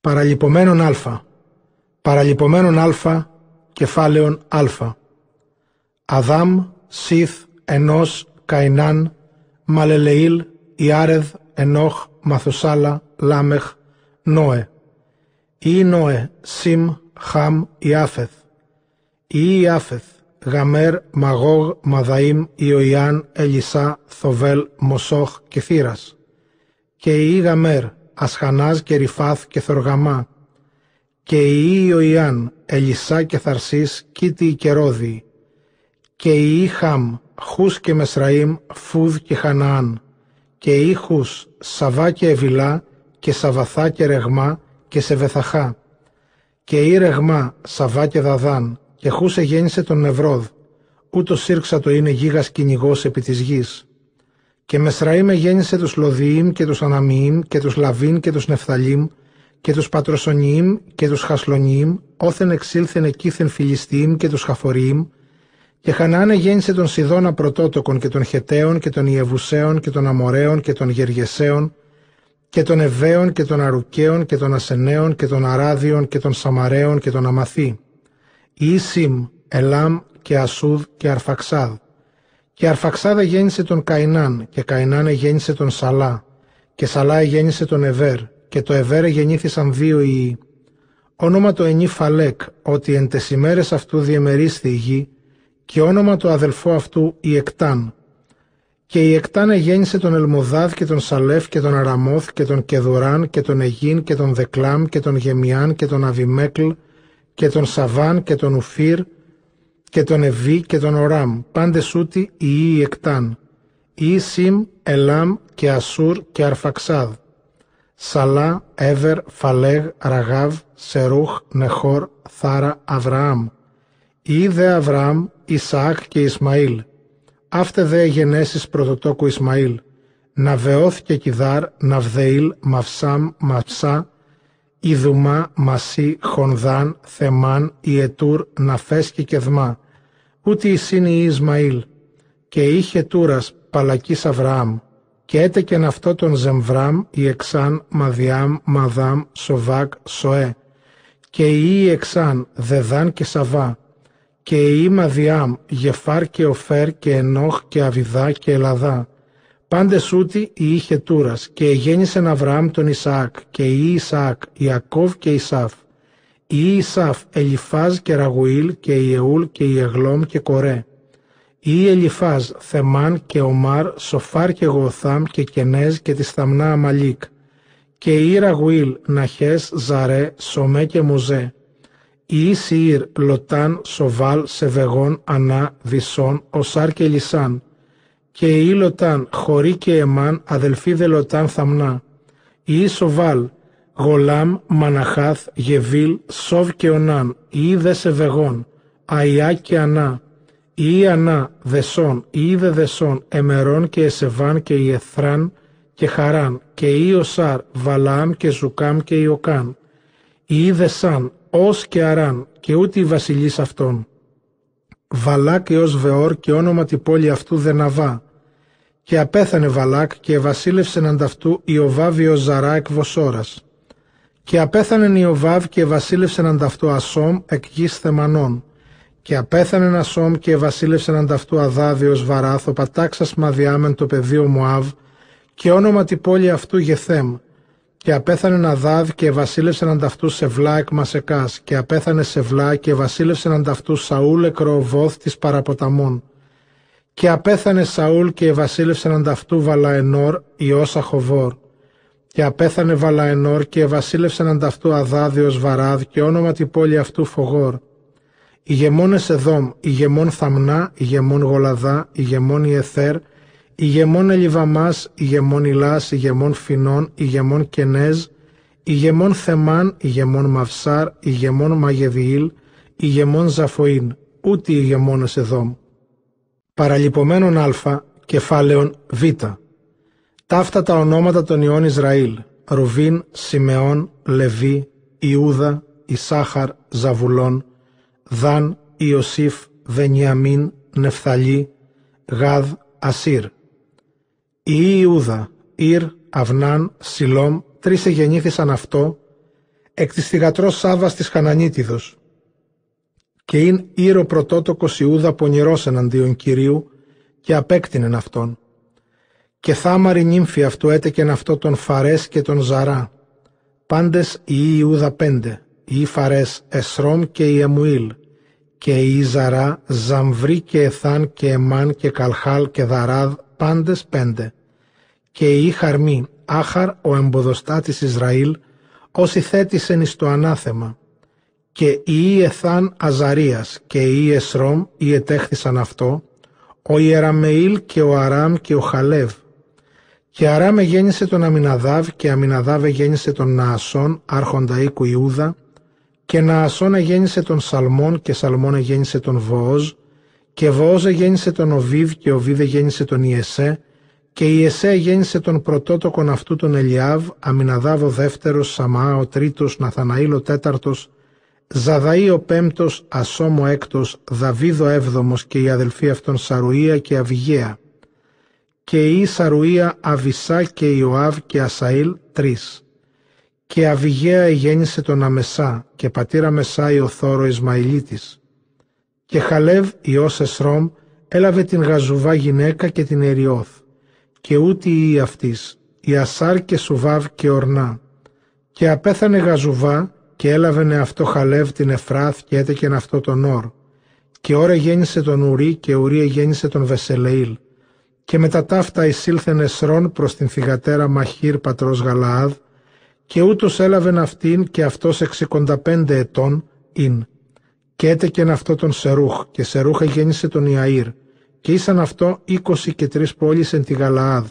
Παραλυπωμένον α. Παραλυπωμένον α, κεφάλαιον α. Αδάμ, Σιθ, Ενός, Καϊνάν, Μαλελεήλ, Ιάρεδ, Ενόχ, Μαθουσάλα, Λάμεχ, Νόε. Ή Νόε, Σιμ, Χαμ, Ιάφεθ. Ή Ιάφεθ, Γαμέρ, Μαγόγ, Μαδαΐμ, Ιωιάν, Ελισά, Θοβέλ, Μοσόχ και Θύρας. Και η Γαμέρ, Ασχανάζ και Ριφάθ και Θοργαμά. Και η Ιωιάν, Ελισά και Θαρσής, Κίτι και Ρόδι. Και η Χαμ, Χούς και Μεσραήμ, Φούδ και Χαναάν. Και η Χούς, Σαβά και Εβιλά, και Σαβαθά και Ρεγμά, και Σεβεθαχά. Και η Ρεγμά, Σαβά και Δαδάν, και Χούσε γέννησε τον Νευρόδ, ούτως το είναι γίγας κυνηγός επί της γης. Και Μεσραήμ γέννησε τους Λοδιήμ και τους Αναμιήμ και τους Λαβίν και τους Νεφθαλίμ και τους Πατροσονιήμ και τους Χασλονιήμ, όθεν εξήλθεν εκείθεν Φιλιστιήμ και τους Χαφοριήμ, και Χανάνε γέννησε τον Σιδώνα πρωτότοκων και των Χεταίων και των Ιεβουσαίων και των Αμοραίων και των Γεργεσαίων και των Εβαίων και των Αρουκαίων και των Ασεναίων και των Αράδιων και των Σαμαραίων και των Αμαθή. Ισιμ, Ελάμ και Ασούδ και Αρφαξάδ. Και Αρφαξάδ γέννησε τον Καϊνάν και Καϊνάν γέννησε τον Σαλά και Σαλά γέννησε τον Εβέρ και το Εβέρ γεννήθησαν δύο ιοί. Όνομα το ενή Φαλέκ, ότι εν τες ημέρες αυτού διεμερίσθη η γη και όνομα το αδελφό αυτού η Εκτάν. Και η Εκτάν γέννησε τον Ελμοδάδ και τον Σαλέφ και τον Αραμόθ και τον Κεδουράν και τον Αιγίν και τον Δεκλάμ και τον Γεμιάν και τον Αβιμέκλ και τον Σαβάν και τον Ουφίρ και τον Εβί και τον Οράμ, πάντες ούτι οι Ιοι Εκτάν, Ιοι Σιμ, Ελάμ και Ασούρ και Αρφαξάδ, Σαλά, Εύερ, Φαλέγ, Ραγάβ, Σερούχ, Νεχόρ, Θάρα, Αβραάμ, Ιοι δε Αβραάμ, Ισαάκ και Ισμαήλ, Αύτε δε γενέσεις πρωτοτόκου Ισμαήλ, Ναβεώθ και Κιδάρ, Ναβδεήλ, Μαυσάμ, Μαψά, Ιδουμά, Μασί, Χονδάν, Θεμάν, Ιετούρ, Ναφές και Κεδμά, ούτε η η Ισμαήλ, και είχε τούρας Παλακής Αβραάμ, και έτεκεν αυτό τον Ζεμβράμ, η Εξάν, Μαδιάμ, Μαδάμ, Σοβάκ, Σοέ, και η Εξάν, Δεδάν και Σαβά, και η Μαδιάμ, Γεφάρ και Οφέρ και Ενόχ και Αβιδά και Ελαδά, Πάντες ούτι η είχε τούρας και γέννησεν Αβραάμ τον Ισαάκ και η Ισαάκ Ιακώβ και Ισάφ. Η Ισάφ Ελιφάζ και Ραγουήλ και Ιεούλ και Ιεγλόμ και Κορέ. Η Ελιφάζ Θεμάν και Ομάρ Σοφάρ και Γοθάμ και Κενέζ και τη Θαμνά Αμαλίκ. Και η Ραγουήλ Ναχές Ζαρέ Σομέ και Μουζέ. Η Σιήρ Λοτάν Σοβάλ Σεβεγόν Ανά Δισόν Οσάρ και Λισάν και η Λωτάν χωρί και εμάν αδελφοί δε Λωτάν θαμνά. Η Σοβάλ, Γολάμ, Μαναχάθ, Γεβίλ, Σοβ και Ονάν, η δε Σεβεγόν, Αϊά και Ανά, η Ανά, Δεσόν, η δε Δεσόν, Εμερών και Εσεβάν και η Εθράν και Χαράν, και η Οσάρ, Βαλάμ και Ζουκάμ και Ιωκάν, η Δεσάν, Ως και Αράν, και ούτε η βασιλής αυτών. Βαλάκ έως Βεόρ και όνομα τη πόλη αυτού Δεναβά, και απέθανε Βαλάκ και ευασίλευσεν ανταυτού Ιωβάβ Ζαρά εκ Βοσόρας. Και απέθανε Ιωβάβ και ευασίλευσεν ανταυτού Ασόμ εκ γης Θεμανών. Και απέθανε Ασόμ και ευασίλευσεν ανταυτού Αδάδιος Βαράθο πατάξας Μαδιάμεν το πεδίο Μουάβ και όνομα τη πόλη αυτού Γεθέμ. Και απέθανε Αδάδ και ευασίλευσεν ανταυτού Σευλά εκ Μασεκάς και απέθανε Σευλά και ευασίλευσεν ανταυτού Σαούλ εκ Ροβόθ της παραποταμών και απέθανε Σαούλ και ευασίλευσαν ανταυτού Βαλαενόρ Υιός Αχοβόρ. Και απέθανε Βαλαενόρ και ευασίλευσαν ανταυτού Αδάδιος Βαράδ και όνομα τη πόλη αυτού Φογόρ. Ηγεμόν Εσεδόμ, ηγεμόν Θαμνά, ηγεμόν Γολαδά, ηγεμόν Ιεθέρ, ηγεμόν Ελιβαμάς, ηγεμόν Ηλάς, ηγεμόν Φινών, ηγεμόν Κενέζ, ηγεμόν Θεμάν, ηγεμόν Μαυσάρ, ηγεμόν Μαγεδιήλ, ηγεμόν Ζαφοήν, ούτε ηγεμόν Εσεδόμ παραλυπωμένων α, κεφάλαιον β. Ταύτα τα ονόματα των ιών Ισραήλ, Ρουβίν, Σιμεών, Λεβί, Ιούδα, Ισάχαρ, Ζαβουλών, Δαν, Ιωσήφ, Βενιαμίν, Νεφθαλή, Γάδ, Ασύρ. Η Ιούδα, Ήρ, Αυνάν, Σιλόμ, τρεις εγεννήθησαν αυτό, εκ της θυγατρός Σάβας της Χανανίτιδος, και ειν ήρο πρωτότοκος Ιούδα πονηρός εναντίον Κυρίου, και απέκτηνεν αυτόν. Και θάμαρη νύμφη αυτού έτεκεν αυτό τον Φαρές και τον Ζαρά, πάντες οι Ιούδα πέντε, οι Φαρές Εσρόμ και η Εμουήλ, και η Ζαρά, Ζαμβρί και Εθάν και Εμάν και Καλχάλ και Δαράδ, πάντες πέντε. Και η Χαρμή, Άχαρ ο εμποδοστάτης Ισραήλ, όσοι θέτησεν εις το ανάθεμα. Και η Εθάν Αζαρίας και η Εσρόμ οι ετέχθησαν αυτό, ο Ιεραμεήλ και ο Αράμ και ο Χαλεύ. Και Αράμ γέννησε τον Αμιναδάβ και Αμιναδάβ γέννησε τον Ναασόν, άρχοντα οίκου Ιούδα, και Ναασόν γέννησε τον Σαλμόν και Σαλμόν γέννησε τον Βοόζ, και Βοόζ γέννησε τον Οβίβ και Οβίβ γέννησε τον Ιεσέ, και Ιεσέ γέννησε τον πρωτότοκον αυτού τον Ελιάβ, Αμιναδάβ ο δεύτερος, Σαμά ο τρίτος, Ναθαναήλ ο τέταρτος, Ζαδαή ο πέμπτος, Ασόμ ο έκτος, Δαβίδ ο έβδομος και η αδελφή αυτών Σαρουία και Αβιγέα. Και η Σαρουία Αβισά και Ιωάβ και Ασαήλ τρεις. Και Αβιγέα γέννησε τον Αμεσά και πατήρα Μεσάη ο Θόρο Ισμαηλίτης. Και Χαλεύ Υιός Εσρόμ έλαβε την Γαζουβά γυναίκα και την Εριώθ. Και ούτε η αυτής, η Ασάρ και Σουβάβ και Ορνά. Και απέθανε Γαζουβά και έλαβενε αυτό Χαλεύ την Εφράθ και έτεκεν αυτό τον Όρ. Και ώρα γέννησε τον Ουρί και Ουρί γέννησε τον Βεσελεήλ. Και μετά ταύτα εισήλθεν Εσρών προς την θυγατέρα Μαχήρ πατρός Γαλαάδ και ούτως έλαβεν αυτήν και αυτός εξικονταπέντε ετών ειν. Και έτεκεν αυτό τον Σερούχ και Σερούχ γέννησε τον Ιαΐρ και ήσαν αυτό είκοσι και τρεις πόλεις εν τη Γαλαάδ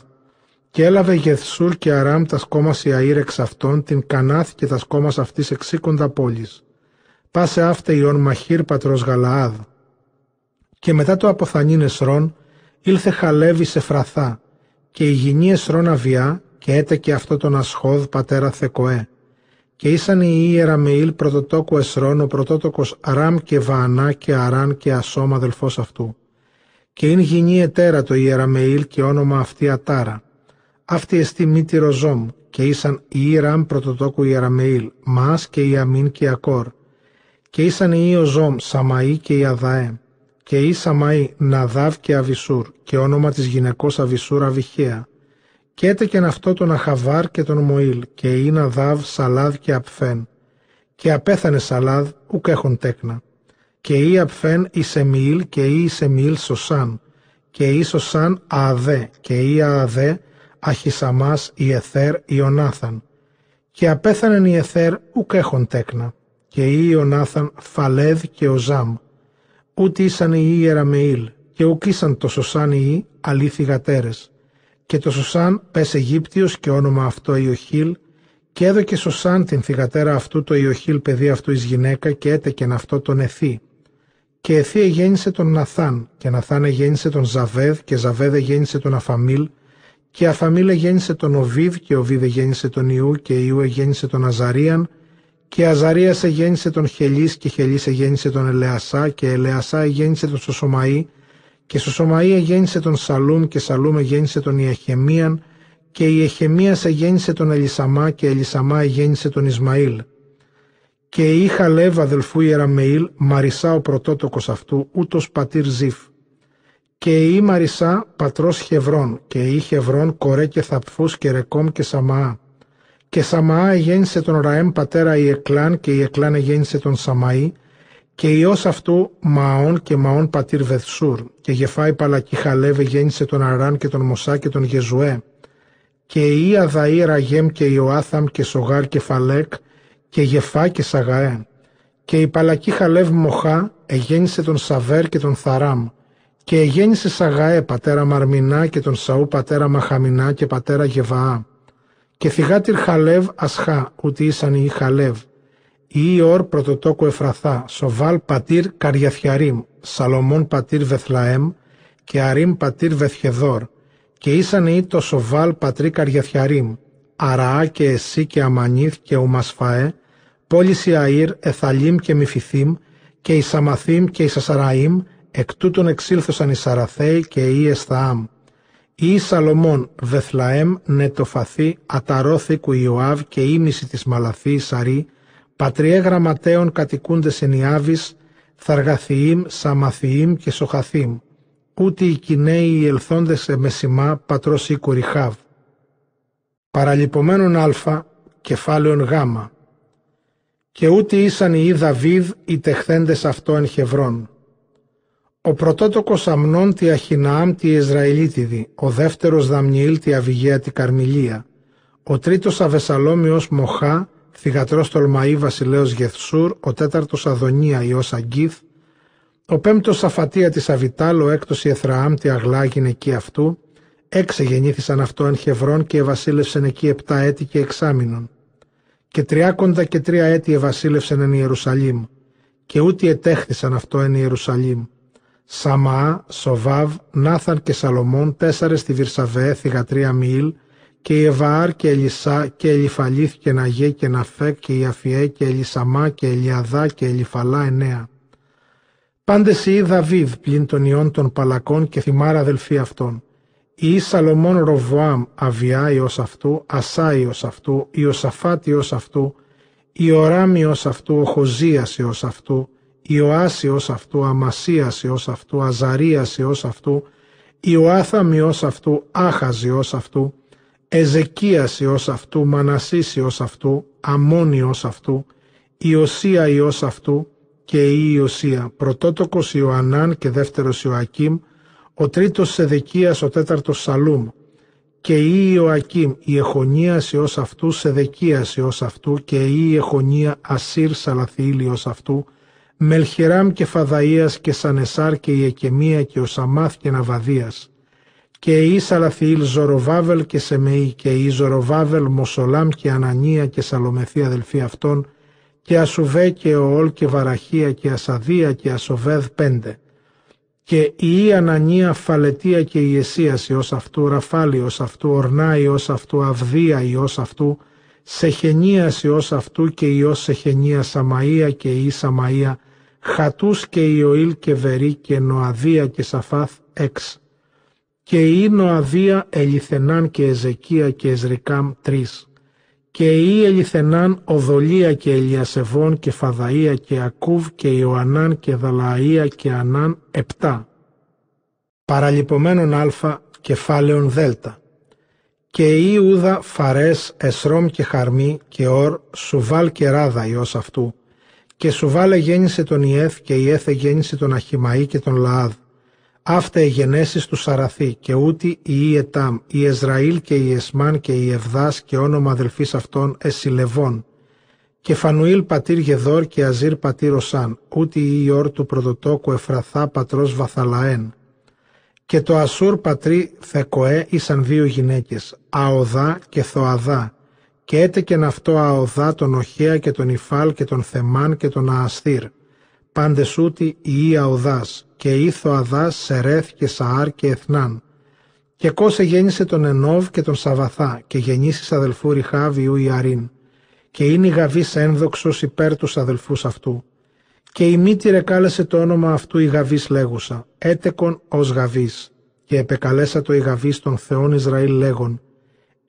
και έλαβε Γεθσούρ και Αράμ τα σκόμας Ιαΐρ εξ αυτών, την Κανάθ και τα σκόμας αυτής εξήκοντα πόλης. Πάσε αύτε ιών Μαχήρ πατρός Γαλαάδ. Και μετά το αποθανήν Εσρών, ήλθε Χαλέβη σε φραθά, και η γυνή Εσρών αβιά, και έτεκε αυτό τον Ασχόδ πατέρα Θεκοέ. Και ήσαν οι Ιεραμεήλ πρωτοτόκου Εσρών, ο πρωτότοκος Αράμ και Βαανά και Αράν και Ασώμα αδελφός αυτού. Και είναι γυνή ετέρα το Ιεραμεήλ και όνομα αυτή Ατάρα αυτή εστί μήτη Ροζόμ και ήσαν η Ιραμ πρωτοτόκου Ιεραμεήλ, Μάς και η Αμίν και η Ακόρ. Και ήσαν η Ιωζόμ, Σαμαή και η Αδαέ. Και η Σαμαή Ναδάβ και Αβισούρ και όνομα της γυναικός Αβισούρ Αβιχαία. Και έτεκεν αυτό τον Αχαβάρ και τον Μοήλ και η Ναδάβ Σαλάδ και Απφέν. Και απέθανε Σαλάδ ουκ έχουν τέκνα. Και η Απφέν η Σεμίλ και η Σεμίλ Σωσάν. Και η Σωσάν Ααδέ και η Ααδέ Αχισαμάς η Εθέρ Ιωνάθαν. Και απέθανεν η Εθέρ ουκ έχων τέκνα. Και η Ιωνάθαν Φαλέδ και ο Ζάμ. Ούτε ήσαν οι Ιεραμεήλ και ουκ ήσαν το Σωσάν οι αλήθι γατέρες. Και το Σωσάν πες Αιγύπτιος και όνομα αυτό Ιωχήλ και έδωκε Σωσάν την θυγατέρα αυτού το Ιωχήλ παιδί αυτού εις γυναίκα και έτεκεν αυτό τον Εθή. Και Εθή εγέννησε τον Ναθάν και Ναθάν εγέννησε τον Ζαβέδ και Ζαβέδ εγέννησε τον Αφαμίλ και Αφαμίλε γέννησε τον Οβίβ και Οβίβ γέννησε τον Ιού και Ιού γέννησε τον Αζαρίαν και Αζαρίας εγέννησε τον Χελής και Χελής εγέννησε τον Ελεασά και Ελεασά εγέννησε τον Σωσομαή και Σωσομαή εγέννησε τον Σαλούμ και Σαλούμ εγέννησε τον Ιεχεμίαν και η Εχεμίας εγέννησε τον Ελισαμά και Ελισαμά εγέννησε τον Ισμαήλ. Και η Χαλέβ αδελφού Ιεραμεήλ, Μαρισά ο πρωτότοκος αυτού, ούτως πατήρ Ζήφ και η Μαρισά πατρός Χευρών και η Χευρών κορέ και θαπφούς και ρεκόμ και Σαμαά. Και Σαμαά γέννησε τον Ραέμ πατέρα η Εκλάν και η Εκλάν γέννησε τον Σαμαή και ιός αυτού Μαών και Μαών πατήρ Βεθσούρ. Και Γεφάη Παλακή Χαλέβε γέννησε τον Αράν και τον Μωσά και τον Γεζουέ. Και η Αδαή Ραγέμ και Ιωάθαμ και Σογάρ και Φαλέκ και Γεφά και Σαγαέ. Και η Παλακή Χαλέβ Μοχά εγέννησε τον Σαβέρ και τον Θαράμ. Και γέννησε Σαγαέ πατέρα Μαρμινά και τον Σαού πατέρα Μαχαμινά και πατέρα Γεβαά. Και θυγάτηρ Χαλεύ Ασχά, ούτε ήσαν η Χαλεύ. Η Ιωρ πρωτοτόκου Εφραθά, Σοβάλ πατήρ Καριαθιαρίμ, Σαλομών πατήρ Βεθλαέμ και Αρίμ πατήρ Βεθχεδόρ. Και ήσαν οι το Σοβάλ πατρί Καριαθιαρίμ, Αραά και Εσύ και Αμανίθ και Ουμασφαέ, πόλης Ιαΐρ, Εθαλίμ και Μιφιθίμ και Ισαμαθίμ και Ισασαραήμ Εκ τούτων εξήλθωσαν οι Σαραθέοι και οι Εσθαάμ. Ή Σαλομών, Βεθλαέμ, Νετοφαθή, Αταρόθηκου Ιωάβ και ήμιση της Μαλαθή Σαρή, πατριέ γραμματέων κατοικούντες εν Ιάβης, Θαργαθιήμ, Σαμαθιήμ και Σοχαθήμ, ούτε οι κοιναίοι οι ελθόντες σε μεσημά πατρός οίκου Ριχάβ. Παραλυπωμένον α, κεφάλαιον γ. Και ούτε ήσαν οι Δαβίδ οι τεχθέντες αυτό εν Χευρών. Ο πρωτότοκος Αμνών τη Αχιναάμ τη Ισραηλίτιδη, ο δεύτερος Δαμνιήλ τη Αβυγαία τη Καρμιλία, ο τρίτος Αβεσαλόμιος Μοχά, θυγατρός Τολμαή βασιλέος Γεθσούρ, ο τέταρτος Αδονία Υιός Αγκίθ, ο πέμπτος Αφατία της Αβιτάλ, ο έκτος Ιεθραάμ τη Αγλά γυναική αυτού, έξι γεννήθησαν αυτό εν Χευρών και ευασίλευσαν εκεί επτά έτη και εξάμηνον. Και τριάκοντα και τρία έτη ευασίλευσαν εν Ιερουσαλήμ, και ούτε ετέχθησαν αυτό εν Ιερουσαλήμ. Σαμά, Σοβάβ, Νάθαν και Σαλομών, τέσσερες στη Βυρσαβέ, θυγατρία Μίλ, και Ευαάρ και Ελισά και Ελιφαλίθ και Ναγέ και Ναφέ και Ιαφιέ και Ελισαμά και Ελιαδά και Ελιφαλά εννέα. Πάντες οι Δαβίδ πλην των ιών των Παλακών και θυμάρα αδελφοί αυτών. Ή Σαλομών Ροβοάμ Αβιά ως αυτού, Ασά ως αυτού, Ιωσαφάτη ως αυτού, Ιωράμι ως αυτού, ο Χοζίας ως αυτού, Ιωάς ως αυτού, Αμασίας ως αυτού, Αζαρίας ως αυτού, Ιωάθαμι ως αυτού, Άχαζι ως αυτού, Εζεκίας ως αυτού, Μανασίς ως αυτού, Αμόνι ως αυτού, Ιωσία ως αυτού και η Ιωσία, πρωτότοκος Ιωαννάν και δεύτερος Ιωακίμ, ο τρίτος Σεδεκίας, ο τέταρτος Σαλούμ, και η Ιωακίμ, η Εχονίας ως αυτού, Σεδεκίας ως αυτού και η Εχονία Ασύρ Σαλαθήλη ως αυτού, Μελχεράμ και Φαδαΐας και Σανεσάρ και η Εκεμία και ο Σαμάθ και Ναβαδίας, και η Σαλαθιήλ Ζωροβάβελ και Σεμεή και η Ζωροβάβελ Μοσολάμ και Ανανία και Σαλομεθή αδελφοί αυτών και Ασουβέ και Οόλ και Βαραχία και Ασαδία και Ασοβέδ πέντε. Και η Ανανία Φαλετία και η Εσίαση ως αυτού Ραφάλη ως αυτού Ορνάη ως αυτού Αυδία ως αυτού Σεχενίας ως αυτού και η ως Σεχενία Σαμαΐα και η Σαμαΐα Χατούς και Ιωήλ και Βερή και Νοαδία και Σαφάθ έξ και η Νοαδία Ελιθενάν και Εζεκία και Εζρικάμ τρεις και η Ελιθενάν Οδολία και Ελιασεβών και Φαδαΐα και Ακούβ και Ιωαννάν και Δαλαΐα και Ανάν επτά. Παραλυπωμένον α κεφάλαιον δέλτα. Και η Ιούδα Φαρές Εσρόμ και Χαρμή και Ορ Σουβάλ και Ράδα Υιός αυτού. Και Σουβάλ γέννησε τον Ιέθ και Ιέθ γέννησε τον Αχιμαή και τον Λαάδ. Αυτά οι γενέσεις του Σαραθή και ούτι η Ιετάμ, η Εζραήλ και η Εσμάν και η Ευδάς και όνομα αδελφής αυτών Εσιλεβών και Φανουήλ πατήρ Γεδόρ και Αζίρ πατήρ Οσάν, ούτι η Ιόρ του προδοτόκου Εφραθά πατρός Βαθαλαέν. Και το Ασούρ πατρί Θεκοέ ήσαν δύο γυναίκες, Αοδά και Θοαδά, και έτεκεν αυτό Αοδά τον Οχέα και τον Ιφάλ και τον Θεμάν και τον Ααστήρ πάντες ούτι η Αοδάς και ήθο Αδάς Σερέθ και Σαάρ και Εθνάν. Και κόσε γέννησε τον Ενόβ και τον Σαβαθά και γεννήσεις αδελφού Ριχάβ Ιού Ιαρίν. Και είναι η Γαβής ένδοξος υπέρ τους αδελφούς αυτού. Και η μήτηρε κάλεσε το όνομα αυτού η Γαβής λέγουσα, έτεκον ως Γαβής. Και επεκαλέσα το η Γαβής των Θεών Ισραήλ λέγον,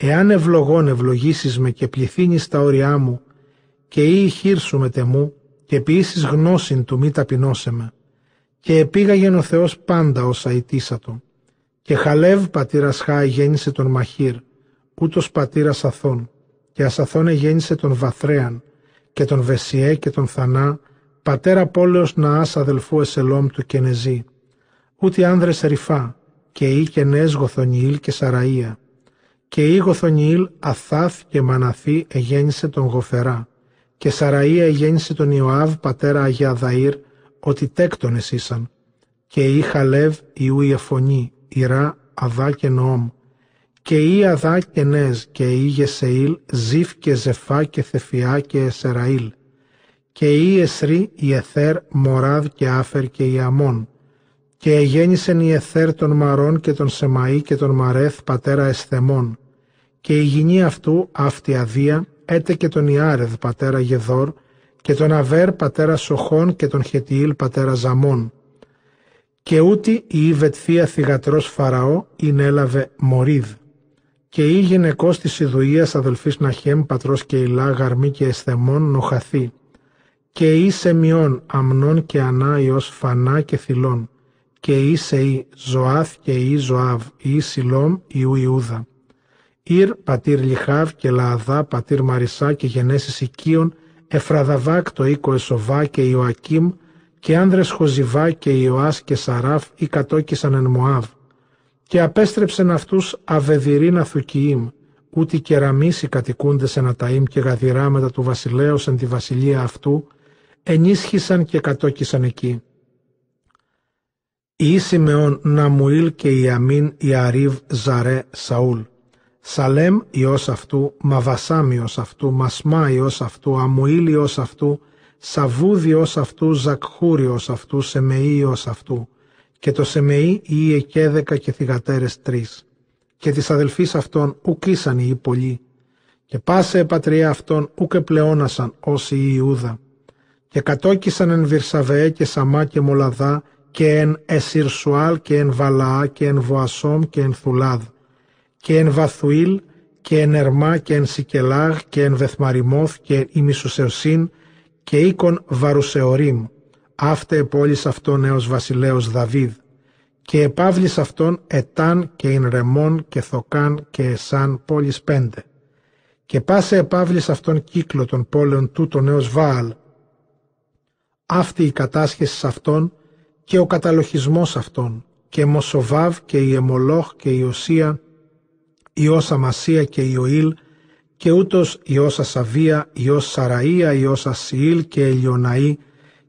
εάν ευλογών ευλογήσεις με και πληθύνεις τα όρια μου, και ή χείρσου με τεμού, και ποιήσεις γνώσιν του μη ταπεινώσε με. Και επήγαγεν ο Θεός πάντα όσα ητήσατο. Και Χαλεύ πατήρας Χάι γέννησε τον Μαχήρ, ούτως πατήρας Αθών, και Ασαθών γέννησε τον Βαθρέαν, και τον Βεσιέ και τον Θανά, πατέρα πόλεως Ναάς αδελφού Εσελόμ του Κενεζή, ούτε άνδρες Ριφά, και ή Κενές Γοθονιήλ και Σαραΐα, και ή Γοθονιήλ Αθάθ και Μαναθή εγέννησε τον Γοφερά, και Σαραΐα γέννησε τον Ιωάβ πατέρα Αγιαδαήρ, ότι τέκτονες ήσαν. Και η Χαλεύ Ιού Ιεφωνή, Ιρά, Αδά και Νοόμ. Και η Αδά και Νέζ και η Γεσεήλ, Ζήφ και Ζεφά και Θεφιά και Εσεραήλ. Και η Εσρή, η Εθέρ, Μοράδ και Άφερ και η Αμών. Και εγέννησεν η Εθέρ των Μαρών και τον Σεμαή και τον Μαρέθ πατέρα Εσθεμών. Και η γυνή αυτού, αυτή Αδία, έτε και τον Ιάρεδ πατέρα Γεδόρ και τον Αβέρ πατέρα Σοχών και τον Χετιήλ πατέρα Ζαμών. Και ούτι η Ιβετθία θυγατρός Φαραώ είναι έλαβε Μωρίδ. Και η γυναικός της Ιδουίας αδελφής Ναχέμ πατρός και Ηλά γαρμή και εσθεμών νοχαθή και ή Σεμιών Αμνών και Ανά Υιός Φανά και Θυλών, και ή Σεή Ζωάθ και ή Ζωάβ, ή Σιλόμ Ιού Ιούδα. Ήρ πατήρ Λιχάβ και Λααδά πατήρ Μαρισά και γενέσεις οικείων, Εφραδαβάκ το οίκο Εσοβά και Ιωακίμ, και άνδρες Χοζιβά και Ιωάς και Σαράφ ή κατόκισαν εν Μωάβ. Και απέστρεψεν αυτούς αβεδηρίν αθουκιήμ, ούτε κεραμίσι κατοικούντες εν Αταήμ και γαδιρά του βασιλέως εν τη βασιλεία αυτού, ενίσχυσαν και κατόκισαν εκεί. Η Σιμεών Ναμουήλ και η Αμίν η Αρίβ Ζαρέ Σαούλ. Σαλέμ ιός αυτού, Μαβασάμ ιός αυτού, Μασμά ιός αυτού, Αμουήλ ιός αυτού, Σαβούδι ως αυτού, Ζακχούρι ως αυτού, Σεμεή ως αυτού. Και το Σεμεή ή εκέδεκα και θυγατέρες τρεις. Και της αδελφής αυτών ουκ ήσαν οι πολλοί. Και πάσε πατριά αυτών ουκ επλεώνασαν όσοι οι Ιούδα και κατόκισαν εν Βυρσαβέ και Σαμά και Μολαδά και εν Εσυρσουάλ και εν Βαλαά και εν Βοασόμ και εν Θουλάδ και εν Βαθουήλ και εν Ερμά και εν Σικελάγ και εν Βεθμαριμόθ και εν Ημισουσεοσίν και οίκον Βαρουσεωρίμ αύτε πόλεις αυτών έως βασιλέος Δαβίδ και επάβλης αυτών Ετάν και εν Ρεμόν και Θοκάν και Εσάν πόλεις πέντε και πάσε επάβλης αυτών κύκλο των πόλεων τούτων έως Βάαλ αυτή η κατάσχεση αυτών και ο καταλοχισμός αυτών και Μοσοβάβ και η Εμολόχ και η Οσία, η Όσα Μασία και η Οήλ και ούτως η Όσα Σαβία, η Όσα Σαραΐα, η Όσα Σιήλ και η Λιοναή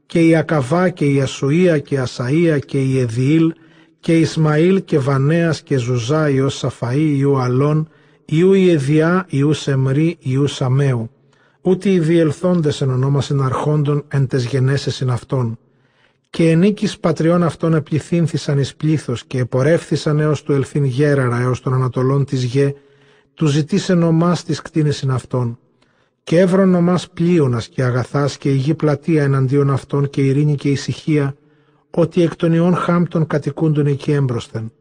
και η Ακαβά και η Ασουία και η Ασαΐα και η Εδιήλ και η Ισμαήλ και Βανέας και Ζουζά, η Όσα Σαφαή, η Αλών, η η Εδιά, η Σεμρή, η Σαμέου ούτε οι διελθόντες εν ονόμασιν αρχόντων εν τες γενέσεσιν αυτών. Και ενίκης πατριών αυτών επληθύνθησαν εις πλήθος και επορεύθησαν έως του ελθύν γέραρα έως των ανατολών της γε, του ζητήσεν ομάς της κτίνεσιν αυτών. Και έβρον ομάς πλείωνας και αγαθάς και η γη πλατεία εναντίον αυτών και ειρήνη και ησυχία, ότι εκ των ιών χάμπτων κατοικούντων εκεί έμπροσθεν.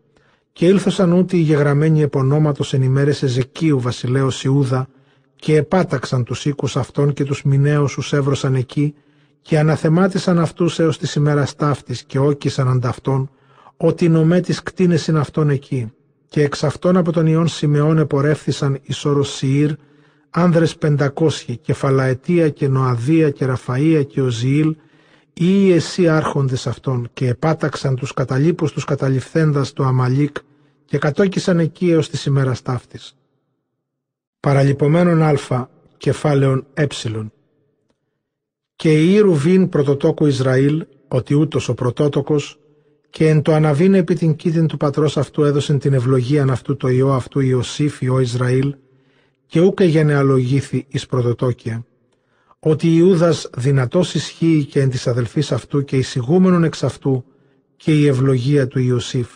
Και ήλθωσαν ούτε οι γεγραμμένοι επωνόματος εν ημέρες Εζεκίου βασιλέως Ιούδα, και επάταξαν τους οίκους αυτών και τους μηναίους τους έβρωσαν εκεί και αναθεμάτισαν αυτούς έως της ημέρας ταύτης και όκισαν ανταυτόν ότι νομέ τις κτίνες είναι αυτών εκεί και εξ αυτών από τον Ιών Σιμεών επορεύθησαν εις όρος Σιήρ άνδρες πεντακόσιοι και Φαλαετία και Νοαδία και Ραφαΐα και Οζιήλ ή εσύ άρχοντες αυτών και επάταξαν τους καταλήπους τους καταληφθέντας το Αμαλίκ και κατόκισαν εκεί έως της ημέρας ταύτης παραλυπωμένων α κεφάλαιον ε. Και η Ρουβίν πρωτοτόκου Ισραήλ, ότι ούτως ο πρωτότοκος, και εν το αναβίνε επί την κήτην του πατρός αυτού έδωσεν την ευλογίαν αυτού το ιό αυτού Ιωσήφ ιό Ισραήλ, και ούκε γενεαλογήθη εις πρωτοτόκια. Ότι Ιούδας δυνατός ισχύει και εν της αδελφής αυτού και εισηγούμενον εξ αυτού και η ευλογία του Ιωσήφ.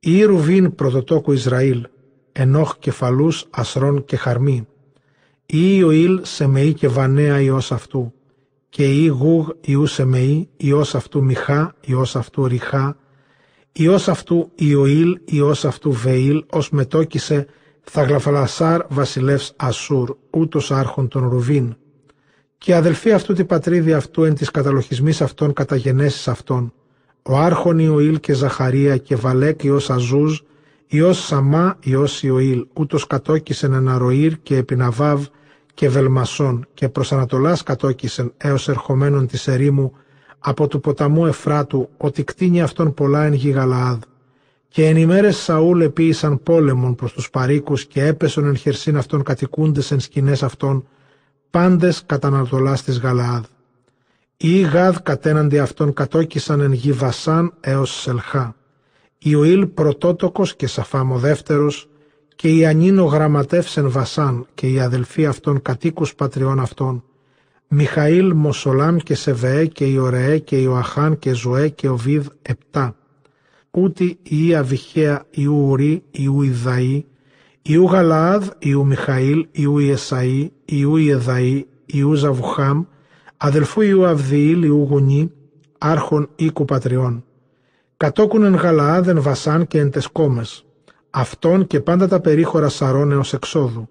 Η Ρουβίν πρωτοτόκου Ισραήλ, Ενόχ κεφαλούς Ασρών και Χαρμή. Ή Ιωήλ Σεμεή και Βανέα Υιός αυτού. Και ή Γούγ Ιού Σεμεή Υιός αυτού Μιχά Υιός αυτού Ριχά. Υιός αυτού Ιωήλ Υιός αυτού Βεήλ ως μετόκισε Θαγλαφαλασάρ βασιλεύς Ασούρ ούτως άρχον των Ρουβίν. Και αδελφοί αυτού τη πατρίδη αυτού εν της καταλοχισμής αυτών καταγενέσεις αυτών. Ο άρχον Ιωήλ και Ζαχαρία και Βαλέκ Υιός Αζούζ Υιός Σαμά, Υιός Ιωήλ, ούτως κατόκισεν αναροήρ και επιναβάβ και βελμασόν και προς Ανατολάς κατόκισεν έως ερχομένων της ερήμου από του ποταμού Εφράτου ότι κτίνει αυτόν πολλά εν γη Γαλαάδ. Και εν ημέρες Σαούλ επίησαν πόλεμον προς τους παρήκους και έπεσον εν χερσίν αυτών κατοικούντες εν σκηνές αυτών πάντες κατά Ανατολάς της Γαλαάδ. Οι Γαδ κατέναντι αυτών κατόκισαν εν γη Βασάν έως Σελχά. Ιωήλ πρωτότοκος και Σαφάμ δεύτερος και η Ανίνο γραμματεύσεν Βασάν και οι αδελφοί αυτών κατοίκους πατριών αυτών, Μιχαήλ, Μοσολάμ και Σεβεέ και Ιωρεέ και Ιωαχάν και Ζωέ και Οβίδ επτά. Ούτι η Αβυχαία Ιου Ουρί, Ιου Ιδαή, Ιου Γαλαάδ, Ιου Μιχαήλ, Ιου Ιεσαή, Ιου Ιεδαή, Ιου Ζαβουχάμ, αδελφού Ιου Αυδιήλ, Ιου Γουνί, άρχον οίκου πατριών κατόκουν εν Γαλαάδεν Βασάν και εν τεσκόμες, αυτόν και πάντα τα περίχωρα Σαρών έως εξόδου.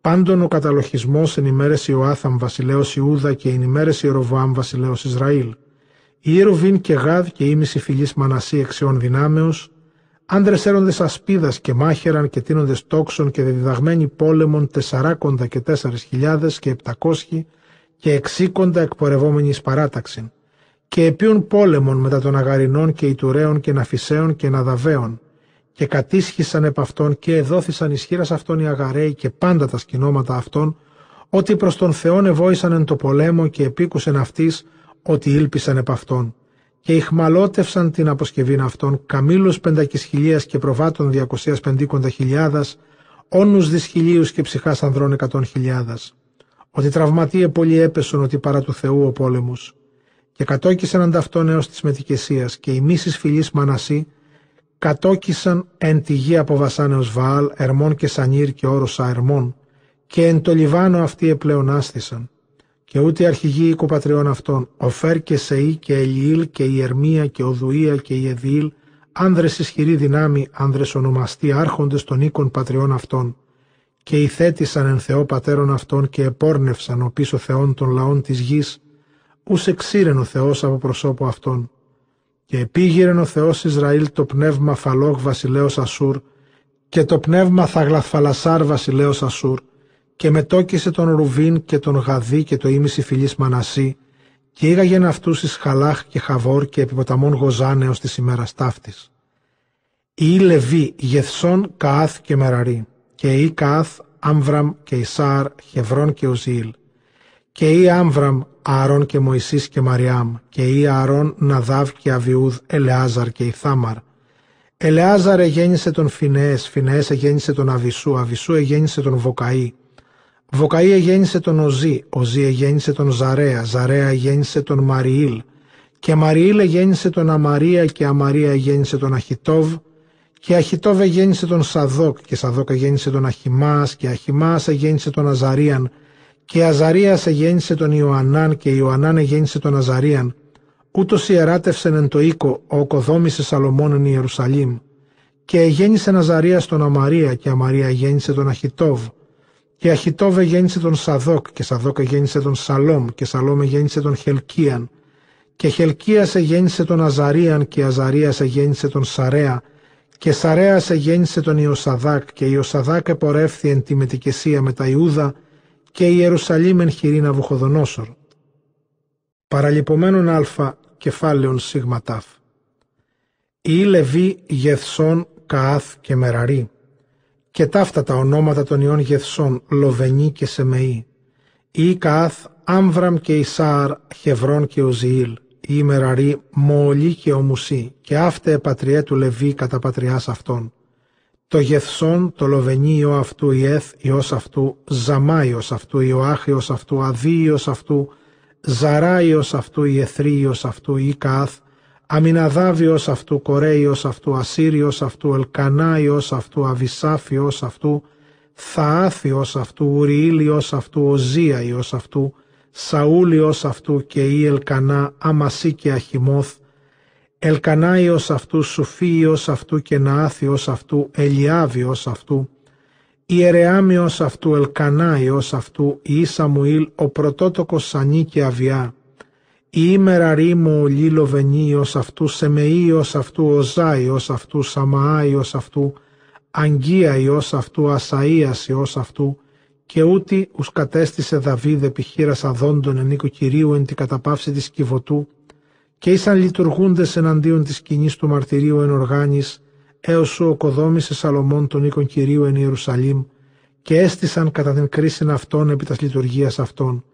πάντων ο καταλοχισμός εν ημέρες Ιωάθαμ βασιλέως Ιούδα και εν ημέρες Ιεροβάμ βασιλέως Ισραήλ. Ιεροβίν και Γάδ και ήμιση φυλής Μανασί εξιών δυνάμεως, άντρες έροντες ασπίδας και μάχεραν και τίνοντες τόξων και διδαγμένοι πόλεμων τεσσαράκοντα και τέσσερις χιλιάδες και επτακόσχοι και εξήκοντα εκπορευόμενοι εις παράταξην και επίουν πόλεμων μετά των Αγαρινών και Ιτουραίων και Ναφισαίων και Ναδαβαίων και κατήσχησαν επ' αυτών και εδόθησαν ισχύρας αυτών οι Αγαραίοι και πάντα τα σκηνώματα αυτών ότι προς τον Θεόν ευόησαν εν το πολέμο και επίκουσεν αυτής ότι ήλπισαν επ' αυτών και ηχμαλώτευσαν την αποσκευήν αυτών καμήλους πεντακισχυλίας και προβάτων διακοσίας πεντήκοντα χιλιάδας όνους δυσχυλίους και ψυχάς ανδρών εκατόν χιλιάδας. Ότι τραυματίε πολύ έπεσον ότι παρά του Θεού ο πόλεμος. Και κατόκισαν ανταυτόν έως της μετικεσίας και οι μίσεις φυλής Μανασί κατόκισαν εν τη γη από βασάνεως Βαάλ, Ερμών και Σανίρ και όροσα Ερμών και εν το Λιβάνο αυτοί επλεονάστησαν και ούτε οι αρχηγοί οικοπατριών αυτών, ο Φέρ και Σεή και Ελιήλ και η Ερμία και ο Δουία και η Εδιήλ, άνδρες ισχυρή δυνάμει, άνδρες ονομαστοί άρχοντες των οίκων πατριών αυτών, και ηθέτησαν εν Θεό πατέρων αυτών και επόρνευσαν ο πίσω Θεών των λαών της γης, ους εξήρεν ο Θεός από προσώπου αυτών. Και επίγειρεν ο Θεός Ισραήλ το πνεύμα Φαλόγ βασιλέως Ασούρ και το πνεύμα Θαγλαθφαλασάρ βασιλέως Ασούρ και μετόκισε τον Ρουβίν και τον Γαδί και το ίμιση φιλής Μανασί και ήγαγεν αυτούς εις Χαλάχ και Χαβόρ και επιποταμών Γοζάνεως της ημέρας ταύτης. Ή Λεβί Γεθσόν Καάθ και Μεραρί και ή Καάθ Άμβραμ και Ισάρ Χευρών και Οζίλ και ή Άμβραμ Άρων και Μωυσής και Μαριάμ και ή Άρων Ναδάβ και Αβιούδ Ελεάζαρ και Ιθάμαρ. Ελεάζαρ εγέννησε τον Φινέες, Φινέες εγέννησε τον Αβισού, Αβισού εγέννησε τον Βοκαή. Βοκαή εγέννησε τον Οζή, Οζή εγέννησε τον Ζαρέα, Ζαρέα εγέννησε τον Μαριήλ και Μαριήλ εγέννησε τον Αμαρία και Αμαρία εγέννησε τον Αχιτόβ και Αχιτόβ εγέννησε τον Σαδόκ και Σαδόκ εγέννησε τον Αχιμάς και Αχιμάς εγέννησε τον Αζαρίαν και Αζαρίας εγέννησε τον Ιωαννάν και Ιωαννάν εγέννησε τον Αζαρίαν. Ούτως ιεράτευσεν εν το οίκο ο οκοδόμησε Σαλομών εν Ιερουσαλήμ. Και εγέννησε Αζαρίας τον Αμαρία και Αμαρία εγέννησε τον Αχιτόβ. Και Αχιτόβ εγέννησε τον Σαδόκ και Σαδόκ εγέννησε τον Σαλόμ και Σαλόμ εγέννησε τον Χελκίαν. Και Χελκίας εγέννησε τον Αζαρίαν και Αζαρίας εγέννησε τον Σαρέα και Σαρέας εγέννησε τον Ιωσαδάκ και Ιωσαδάκ επορεύθη εν τη μετικεσία με τα Ιούδα και η Ιερουσαλήμ εν χειρή Ναβουχοδονόσορ. Παραλυπωμένον α κεφάλαιον σίγμα τάφ. Ή Λεβί Γεθσόν Καάθ και Μεραρή. Και ταύτα τα ονόματα των ιών Γεθσόν Λοβενή και Σεμεή. Ή Καάθ Άμβραμ και Ισάρ Χευρών και Οζιήλ. Ή Μεραρή Μολή και Ομουσή. Και αύτε πατριέ του Λεβί κατά πατριάς αυτών το Γεθσόν, το Λοβενίο αυτού Ιέθ, Υιός αυτού, Ζαμάιος αυτού, Ιωάχιος αυτού, Αδίος αυτού, Ζαράιος αυτού, Ιεθρίος αυτού, Ικάθ, Αμιναδάβιος αυτού, Κορέιος αυτού, Ασύριος αυτού, Ελκανάιος αυτού, Αβυσάφιος αυτού, Θαάθιος αυτού, Ουριήλιος αυτού, Οζίαιος αυτού, Σαούλιος αυτού και η Ελκανά, Αμασί και Αχιμόθ, Ελκανάιος αυτού, Σουφίος αυτού και Ναάθιος αυτού, Ελιάβιος αυτού, Ιερεάμιος αυτού, Ελκανάιος αυτού, η Σαμουήλ, ο πρωτότοκος Σανί και Αβιά, η ημεραρήμο ο Λίλοβενίος αυτού, Σεμεΐος αυτού, Οζάιος αυτού, Σαμαάιος αυτού, Αγγίαιος αυτού, Ασαΐας Υιός αυτού, και ούτι ους κατέστησε Δαβίδ επιχείρας αδόντων εν οίκο Κυρίου εν την καταπαύση της κυβωτού, και ήσαν λειτουργούντες εναντίον της σκηνή του μαρτυρίου εν οργάνης, έως σου οκοδόμησε Σαλομών τον οίκον Κυρίου εν Ιερουσαλήμ, και έστησαν κατά την κρίση αυτών επί τας λειτουργίας αυτών,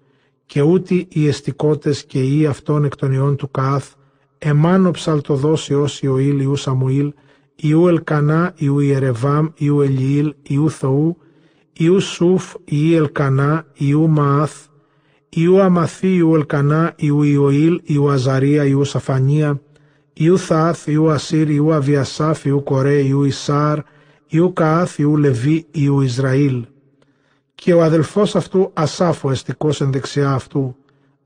και ούτι οι εστικότες και οι αυτών εκ των ιών του Καάθ, εμάνο ψαλτοδός Υιός Ιωήλ Ιού Σαμουήλ, Ιού Ελκανά, Ιού Ιερεβάμ, Ιού Ελιήλ, Ιού Θοού, Ιού Σούφ, Ιού Ελκανά, Ιού Μαάθ, Ιού Αμαθή, Ιού Ελκανά, Ιού Ιωήλ, Ιού Αζαρία, Ιού Σαφανία, Ιού Θάθ, Ιού Ασύρ, Ιού Αβιασάφ, Ιού Κορέ, Ιού Ισάρ, Ιού Καάθ, Ιού Λεβί, Ιού Ισραήλ. Και ο αδελφός αυτού Ασάφ, ο εστικός εν δεξιά αυτού,